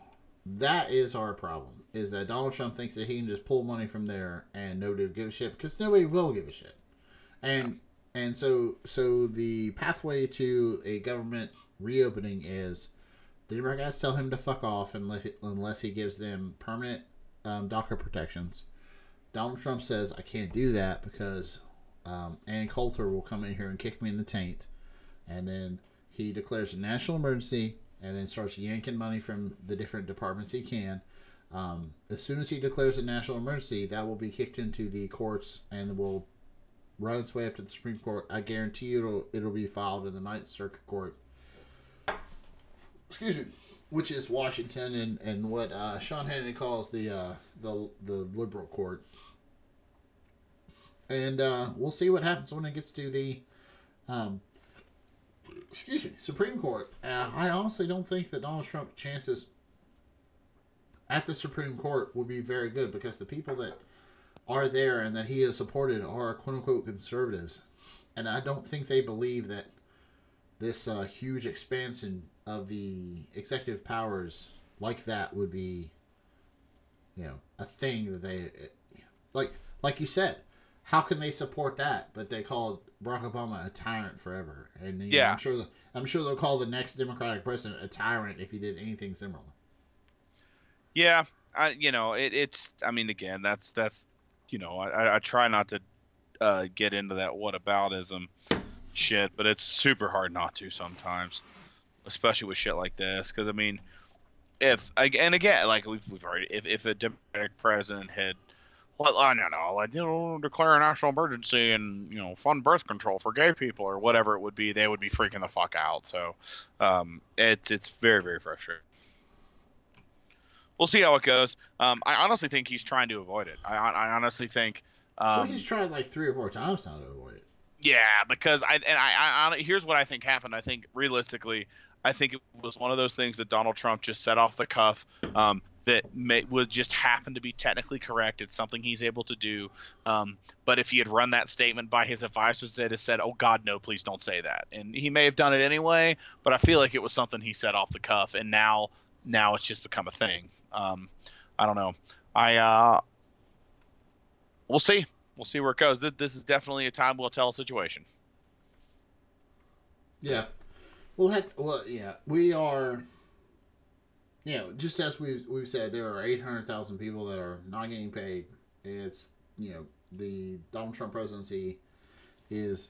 that is our problem. Is that Donald Trump thinks that he can just pull money from there and nobody will give a shit because nobody will give a shit. And and so so the pathway to a government reopening is the Democrats tell him to fuck off unless unless he gives them permanent um, DACA protections. Donald Trump says I can't do that because um, Ann Coulter will come in here and kick me in the taint, and then he declares a national emergency and then starts yanking money from the different departments he can. Um, as soon as he declares a national emergency, that will be kicked into the courts and will run its way up to the Supreme Court. I guarantee you it'll it'll be filed in the Ninth Circuit Court. Excuse me, which is Washington and, and what uh, Sean Hannity calls the uh, the the liberal court. And uh, we'll see what happens when it gets to the um, excuse me Supreme Court. Uh, I honestly don't think that Donald Trump's chances at the Supreme Court will be very good because the people that are there and that he has supported are quote unquote conservatives. and I don't think they believe that this uh, huge expansion of the executive powers like that would be, you know, a thing that they like. Like you said, how can they support that? But they called Barack Obama a tyrant forever, and you know, Yeah. I'm sure the, I'm sure they'll call the next Democratic president a tyrant if he did anything similar. Yeah, I you know it, it's I mean again that's that's you know I, I- try not to uh, get into that whataboutism shit, but it's super hard not to sometimes, especially with shit like this. Because I mean, if and again like we've we've already if if a Democratic president had well, I don't know, like you know, declare a national emergency and you know, fund birth control for gay people or whatever it would be, they would be freaking the fuck out. So, um, it's it's very very frustrating. We'll see how it goes. Um, I honestly think he's trying to avoid it. I, I honestly think. Um, well, he's tried like three or four times now to avoid it. yeah, because I and I, I, I here's what I think happened. I think realistically, I think it was one of those things that Donald Trump just set off the cuff. Um, that may, would just happen to be technically correct. It's something he's able to do. Um, but if he had run that statement by his advisors, they'd have said, "Oh God, no, please don't say that." And he may have done it anyway. But I feel like it was something he said off the cuff, and now now it's just become a thing. Um, I don't know. I uh, we'll see. We'll see where it goes. This is definitely a time will tell situation. Yeah. Well, that well, yeah, we are. You know, just as we've we've said, there are eight hundred thousand people that are not getting paid. It's you know the Donald Trump presidency is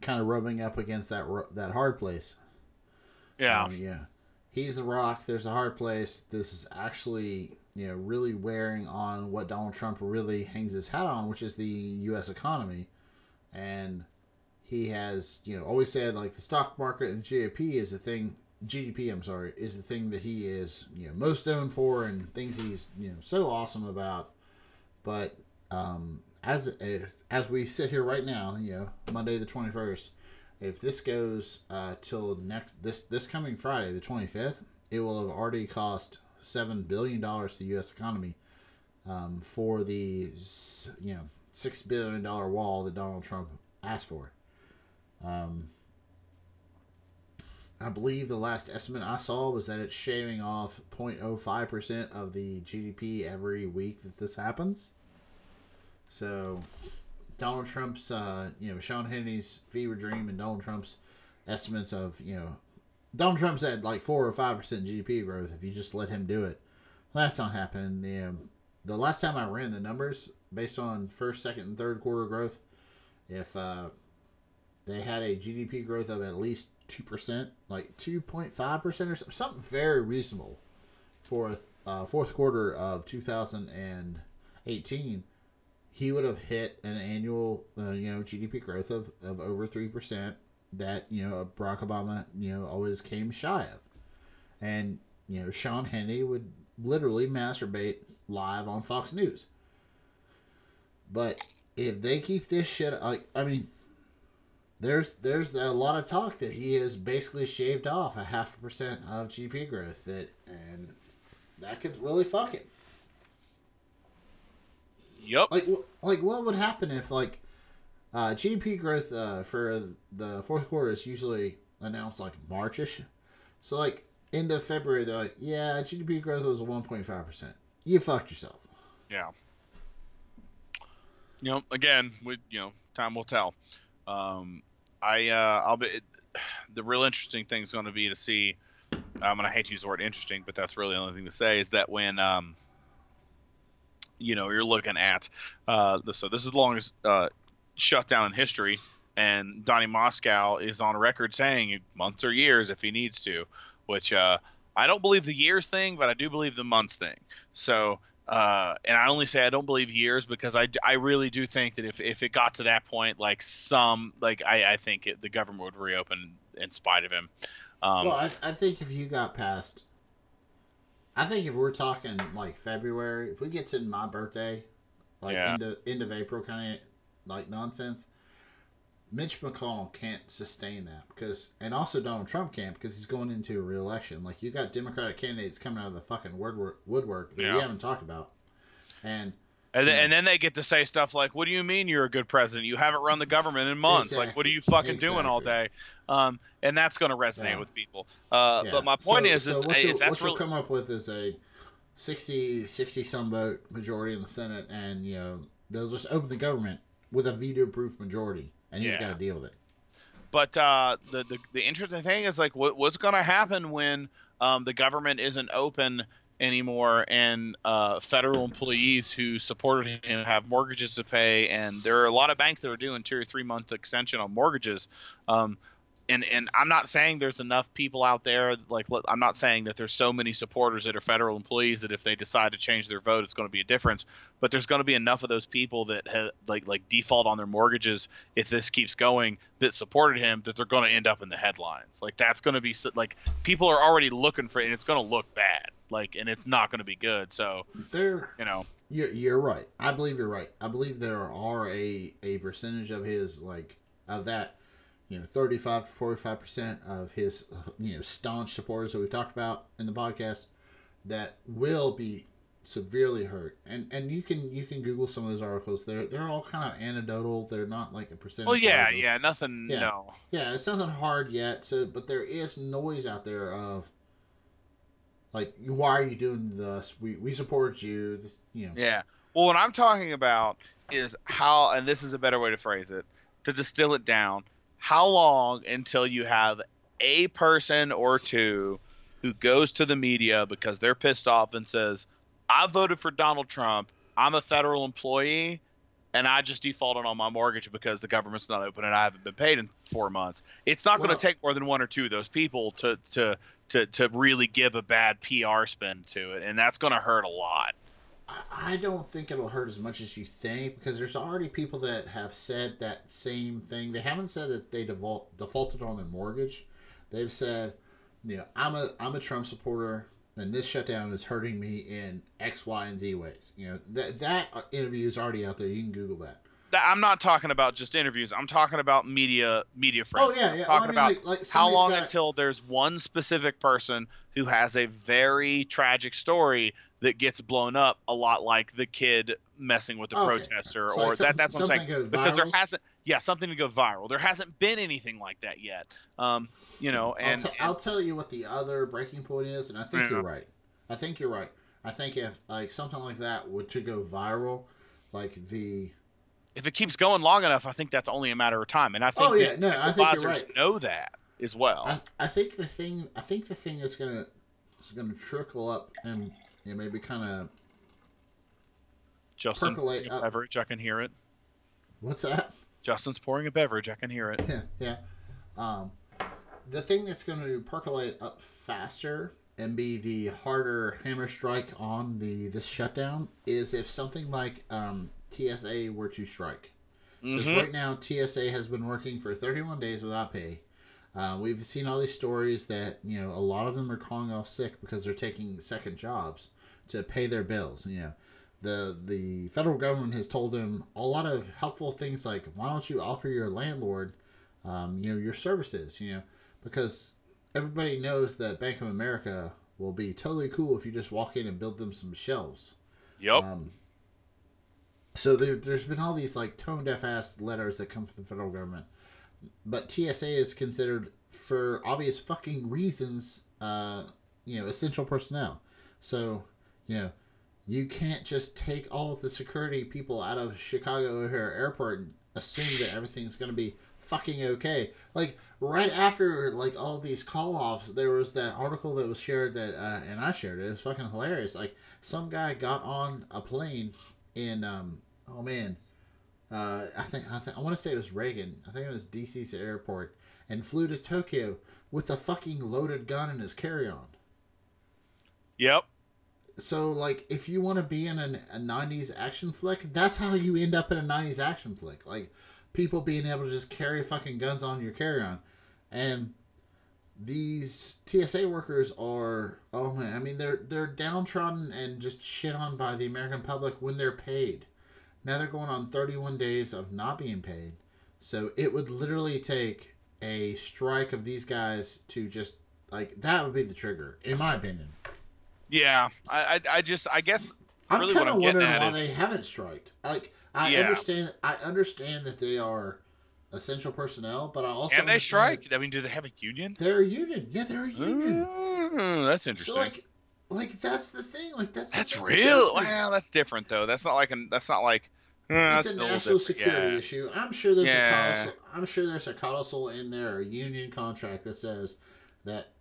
kind of rubbing up against that that hard place. Yeah. Um, yeah. He's the rock. There's a hard place. This is actually, you know, really wearing on what Donald Trump really hangs his hat on, which is the U.S. economy. And he has, you know, always said like the stock market and GDP is a thing. GDP, I'm sorry, is the thing that he is, you know, most known for and things he's, you know, so awesome about. But um, as as we sit here right now, you know, Monday the 21st, if this goes uh, till next this this coming Friday, the twenty fifth, it will have already cost seven billion dollars to the U.S. economy um, for the you know six billion dollar wall that Donald Trump asked for. Um, I believe the last estimate I saw was that it's shaving off 0.05 percent of the GDP every week that this happens. So Donald Trump's, uh, you know, Sean Hannity's fever dream and Donald Trump's estimates of, you know, Donald Trump said like four or five percent GDP growth if you just let him do it. Well, that's not happening. You know, the last time I ran the numbers based on first, second, and third quarter growth, if uh, they had a GDP growth of at least two percent, like two point five percent or something, something very reasonable for a uh, fourth quarter of two thousand and eighteen he would have hit an annual uh, you know GDP growth of, of over three percent that you know Barack Obama you know always came shy of, and you know Sean Hannity would literally masturbate live on Fox News. But if they keep this shit, like I mean, there's there's a lot of talk that he has basically shaved off a half a percent of GDP growth that and that could really fuck it. Yep. Like, like what would happen if like uh, GDP growth uh, for the fourth quarter is usually announced like Marchish, so like end of February they're like, yeah, GDP growth was one point five percent. You fucked yourself. Yeah. You know, again, we you know, time will tell. Um, I uh, I'll be the real interesting thing is going to be to see. Um, and I hate to use the word interesting, but that's really the only thing to say is that when um, you know, you're looking at uh, so this is the longest uh, shutdown in history, and Donnie Moscow is on record saying months or years if he needs to, which uh, I don't believe the years thing, but I do believe the months thing. So, uh, and I only say I don't believe years because I, I really do think that if, if it got to that point, like some, like I, I think it, the government would reopen in spite of him. Um, well, I, I think if you got past, I think if we're talking like February, if we get to my birthday, like Yeah. end of end of April kind of like nonsense, Mitch McConnell can't sustain that because, and also Donald Trump can't because he's going into a reelection. Like you got Democratic candidates coming out of the fucking woodwork, woodwork that Yeah. we haven't talked about, and And, then and then they get to say stuff like, "What do you mean you're a good president? You haven't run the government in months. Like, what are you fucking doing all day?" Um, and that's going to resonate Yeah. with people. Uh, Yeah. But my point So- is, so is, what is that's what you'll really come up with is a 60, 60 some vote majority in the Senate, and you know they'll just open the government with a veto-proof majority, and he's Yeah. got to deal with it. But uh, the, the the interesting thing is like what what's going to happen when um, the government isn't open anymore and uh, federal employees who supported him have mortgages to pay and there are a lot of banks that are doing two or three month extension on mortgages um, and and I'm not saying there's enough people out there like I'm not saying that there's so many supporters that are federal employees that if they decide to change their vote it's going to be a difference but there's going to be enough of those people that have like like default on their mortgages if this keeps going that supported him that they're going to end up in the headlines like that's going to be like people are already looking for it and it's going to look bad like and it's not going to be good so There, you know you're, you're right. I believe you're right. I believe there are a a percentage of his like of that, you know, 35 to 45 percent of his you know staunch supporters that we've talked about in the podcast that will be severely hurt. And and you can you can Google some of those articles. They're they're all kind of anecdotal. They're not like a percentage. well yeah of- yeah nothing Yeah. no Yeah, it's nothing hard yet. So, but there is noise out there of like, why are you doing this? We we support you. This, you know. Yeah. Well, what I'm talking about is how, and this is a better way to phrase it, to distill it down. How long until you have a person or two who goes to the media because they're pissed off and says, I voted for Donald Trump. I'm a federal employee and I just defaulted on my mortgage because the government's not open and I haven't been paid in four months. It's not going to take more than one or two of those people to, to, to, to really give a bad PR spin to it. And that's going to hurt a lot. I- don't think it'll hurt as much as you think because there's already people that have said that same thing. They haven't said that they default, defaulted on their mortgage. They've said, you know, I'm a I'm a Trump supporter, and this shutdown is hurting me in X, Y, and Z ways. You know that that interview is already out there. You can Google that. That- I'm not talking about just interviews. I'm talking about media media friends. Oh yeah, yeah. talking Well, I mean, about like, like how long got- until there's one specific person who has a very tragic story that gets blown up a lot like the kid messing with the Okay. protester So, or like, that that's what I'm saying because there hasn't yeah something to go viral there hasn't been anything like that yet um you know and, I'll, t- and- I'll tell you what the other breaking point is, and I think Yeah. you're right. I think you're right. I think if like something like that would to go viral, like the if it keeps going long enough I think that's only a matter of time and I think Oh, yeah, no, I think you're right. know that as well I, I think the thing I think the thing that's gonna is gonna trickle up and know, maybe kind of Justin percolate pouring a up. beverage I can hear it what's that? Justin's pouring a beverage I can hear it Yeah, yeah. Um, the thing that's going to percolate up faster and be the harder hammer strike on the this shutdown is if something like um, TSA were to strike. Because Mhm. right now TSA has been working for 31 days without pay. Uh, we've seen all these stories that you know a lot of them are calling off sick because they're taking second jobs to pay their bills. You know, the the federal government has told them a lot of helpful things like why don't you offer your landlord, um, you know, your services. You know, because everybody knows that Bank of America will be totally cool if you just walk in and build them some shelves. yep Um, so there, there's been all these like tone deaf ass letters that come from the federal government, but TSA is considered for obvious fucking reasons, uh, you know, essential personnel. So you know, you can't just take all of the security people out of Chicago O'Hare Airport and assume that everything's gonna be fucking okay. Like right after like all these call offs, there was that article that was shared that, uh, and I shared it. It was fucking hilarious. Like some guy got on a plane in um oh man uh i think i, think, I want to say it was reagan i think it was dc's airport and flew to tokyo with a fucking loaded gun in his carry-on yep so like if you want to be in an, a 90s action flick that's how you end up in a 90s action flick like people being able to just carry fucking guns on your carry-on and these TSA workers are oh man I mean they're they're downtrodden and just shit on by the American public when they're paid. Now they're going on 31 days of not being paid. So it would literally take a strike of these guys to just like that would be the trigger in my opinion. Yeah, I, I, I just, I guess I'm really kind of wondering at why is- they haven't striked. Like I Yeah. understand, I understand that they are essential personnel, but I also and they strike. I mean, do they have a union? They're a union. Yeah, they're a union. Mm, that's interesting. So like, like that's the thing. Like that's that's real. Well, that's different though. That's not like an. That's not like. eh, It's a national security Yeah. issue. I'm sure there's Yeah. a codicil, I'm sure there's a codicil in their union contract that says that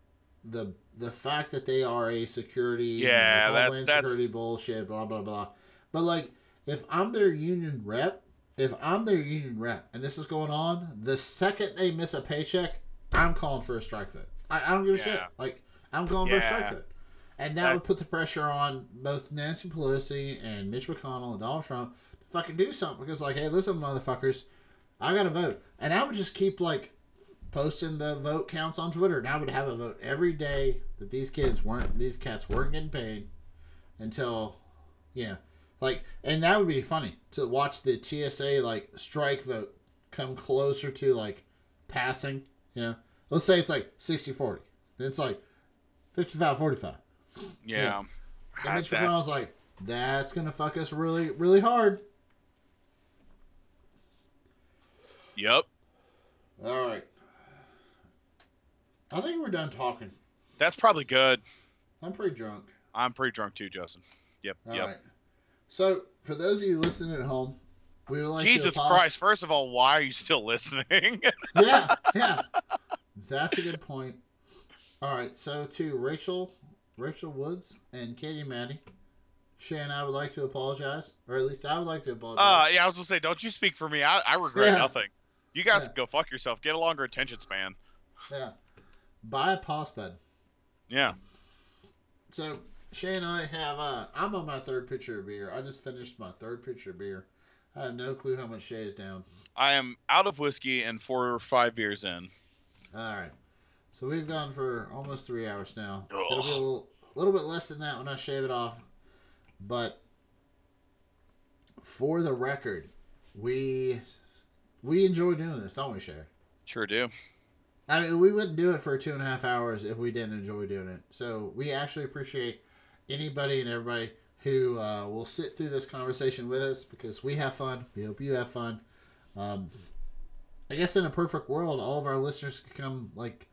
the the fact that they are a security you know, Yeah, that's- that's- security bullshit blah blah blah. But like if I'm their union rep, if I'm their union rep and this is going on, the second they miss a paycheck, I'm calling for a strike vote. I, I don't give a shit. Like I'm calling for a strike Yeah. vote. And that, That- would put the pressure on both Nancy Pelosi and Mitch McConnell and Donald Trump to fucking do something because, like, hey, listen, motherfuckers, I got to vote. And I would just keep, like, posting the vote counts on Twitter. And I would have a vote every day that these kids weren't, these cats weren't getting paid until, yeah. Like, and that would be funny to watch the TSA, like, strike vote come closer to, like, passing. Yeah. Let's say it's like 60 40. And it's like 55 45. Yeah. And Mitch that's- McConnell's like, that's gonna fuck us really, really hard. Yep. All right. I think we're done talking. That's probably good. I'm pretty drunk. I'm pretty drunk too, Justin. Yep. All yep. right. So, for those of you listening at home, we would like Jesus Christ! First of all, why are you still listening? yeah, yeah. That's a good point. All right, so to Rachel, Rachel Woods, and Katie Maddie, Shay and I would like to apologize, or at least I would like to apologize. uh, yeah, I was gonna say, don't you speak for me. I, I regret Yeah. nothing. You guys Yeah. go fuck yourself. Get a longer attention span. yeah. Buy a pause pad. Yeah. So Shay and I have. Uh, I'm on my third pitcher of beer. I just finished my third pitcher of beer. I have no clue how much Shay is down. I am out of whiskey and four or five beers in. All right. So we've gone for almost three hours now. Ugh. It'll be a little, little bit less than that when I shave it off. But for the record, we we enjoy doing this, don't we, Shay? Sure do. I mean, we wouldn't do it for two and a half hours if we didn't enjoy doing it. So we actually appreciate anybody and everybody who uh, will sit through this conversation with us because we have fun. We hope you have fun. Um, I guess in a perfect world, all of our listeners could come like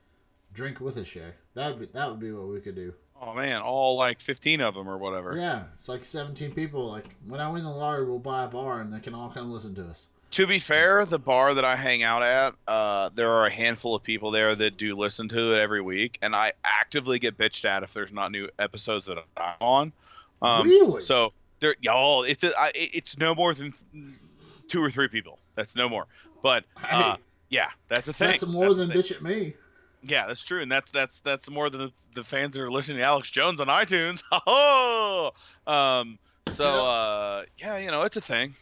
drink with us, Shay. That would be that would be what we could do. Oh man, all like fifteen of them or whatever. Yeah, it's like seventeen people. Like when I win the lottery, we'll buy a bar and they can all come listen to us. To be fair, the bar that I hang out at, uh, there are a handful of people there that do listen to it every week, and I actively get bitched at if there's not new episodes that I'm on. Um, Really? So there, y'all, it's a, I, it's no more than two or three people. That's no more. But uh, Hey, yeah, that's a thing. that's more the than bitch at me. Yeah, that's true, and that's that's that's more than the, the fans that are listening to Alex Jones on iTunes. Oh, um, so uh, yeah, you know, it's a thing.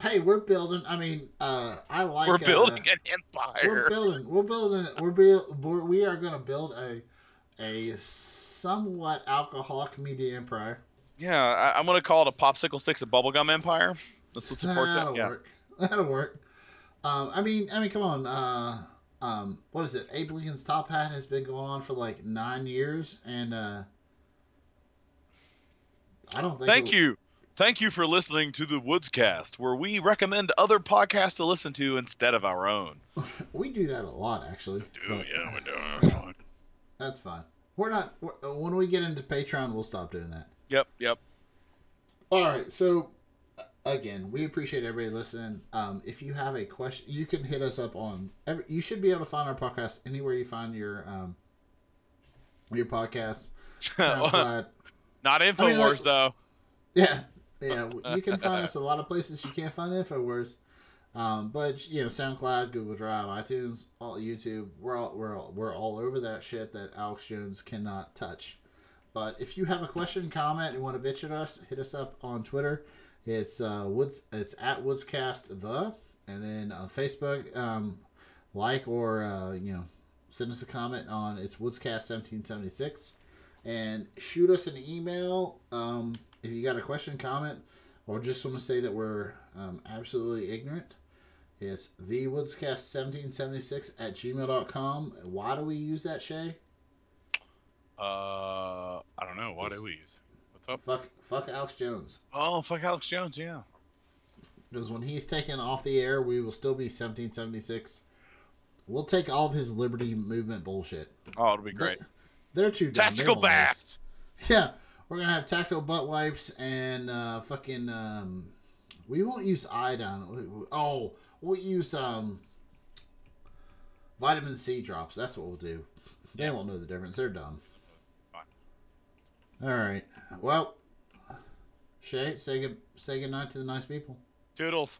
Hey, we're building. I mean, uh, I like. We're uh, building an empire. We're building. We're building. We're build. We're, we are going to build a a somewhat alcoholic media empire. Yeah, I, I'm gonna call it a popsicle sticks and bubblegum empire. That's what supports That'll. Yeah. work. That'll work. Um, I mean, I mean, come on. Uh, um, what is it? Abe Lincoln's Top Hat has been going on for like nine years, and uh, I don't think. Thank it- you. Thank you for listening to the Woodscast, where we recommend other podcasts to listen to instead of our own. We do that a lot, actually. but yeah, we're doing it. That's fine. We're not. When we get into Patreon, we'll stop doing that. Yep, yep. All right. So, again, we appreciate everybody listening. Um, if you have a question, you can hit us up on. Every, you should be able to find our podcast anywhere you find your um, your podcast. Not Infowars I mean, like- though. Yeah, yeah. You can find us a lot of places you can't find Infowars. Um, but you know, SoundCloud, Google Drive, iTunes, all YouTube. We're all we're all, we're all over that shit that Alex Jones cannot touch. But if you have a question, comment, and want to bitch at us, hit us up on Twitter. It's uh, Woods. It's at Woodscast the, and then on Facebook, um, like or uh, you know, send us a comment on it's Woodscast seventeen seventy six, and shoot us an email um, if you got a question, comment, or just want to say that we're um, absolutely ignorant. It's thewoodscast1776 at gmail.com. Why do we use that, Shay? Uh, I don't know. Why do we use? Oh. Fuck, fuck Alex Jones. Oh, fuck Alex Jones, yeah. Because when he's taken off the air, we will still be 1776. We'll take all of his liberty movement bullshit. Oh, it'll be great. Too. They Tactical won't notice. baths. Yeah, we're gonna have tactile butt wipes and uh, fucking. Um, we won't use iodine. We- we- Oh, we'll use um, vitamin C drops. That's what we'll do. They won't know the difference. They're dumb. It's fine. All right. Well, Shay, say good say good night to the nice people. Toodles.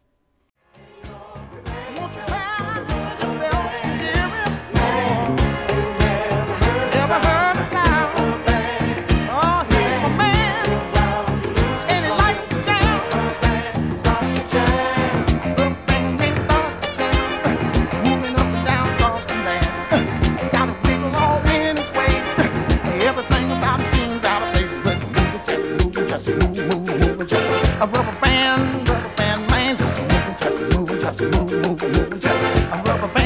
A rubber band, rubber band man, just a moving, just a moving, just moving, moving, moving, just a rubber band.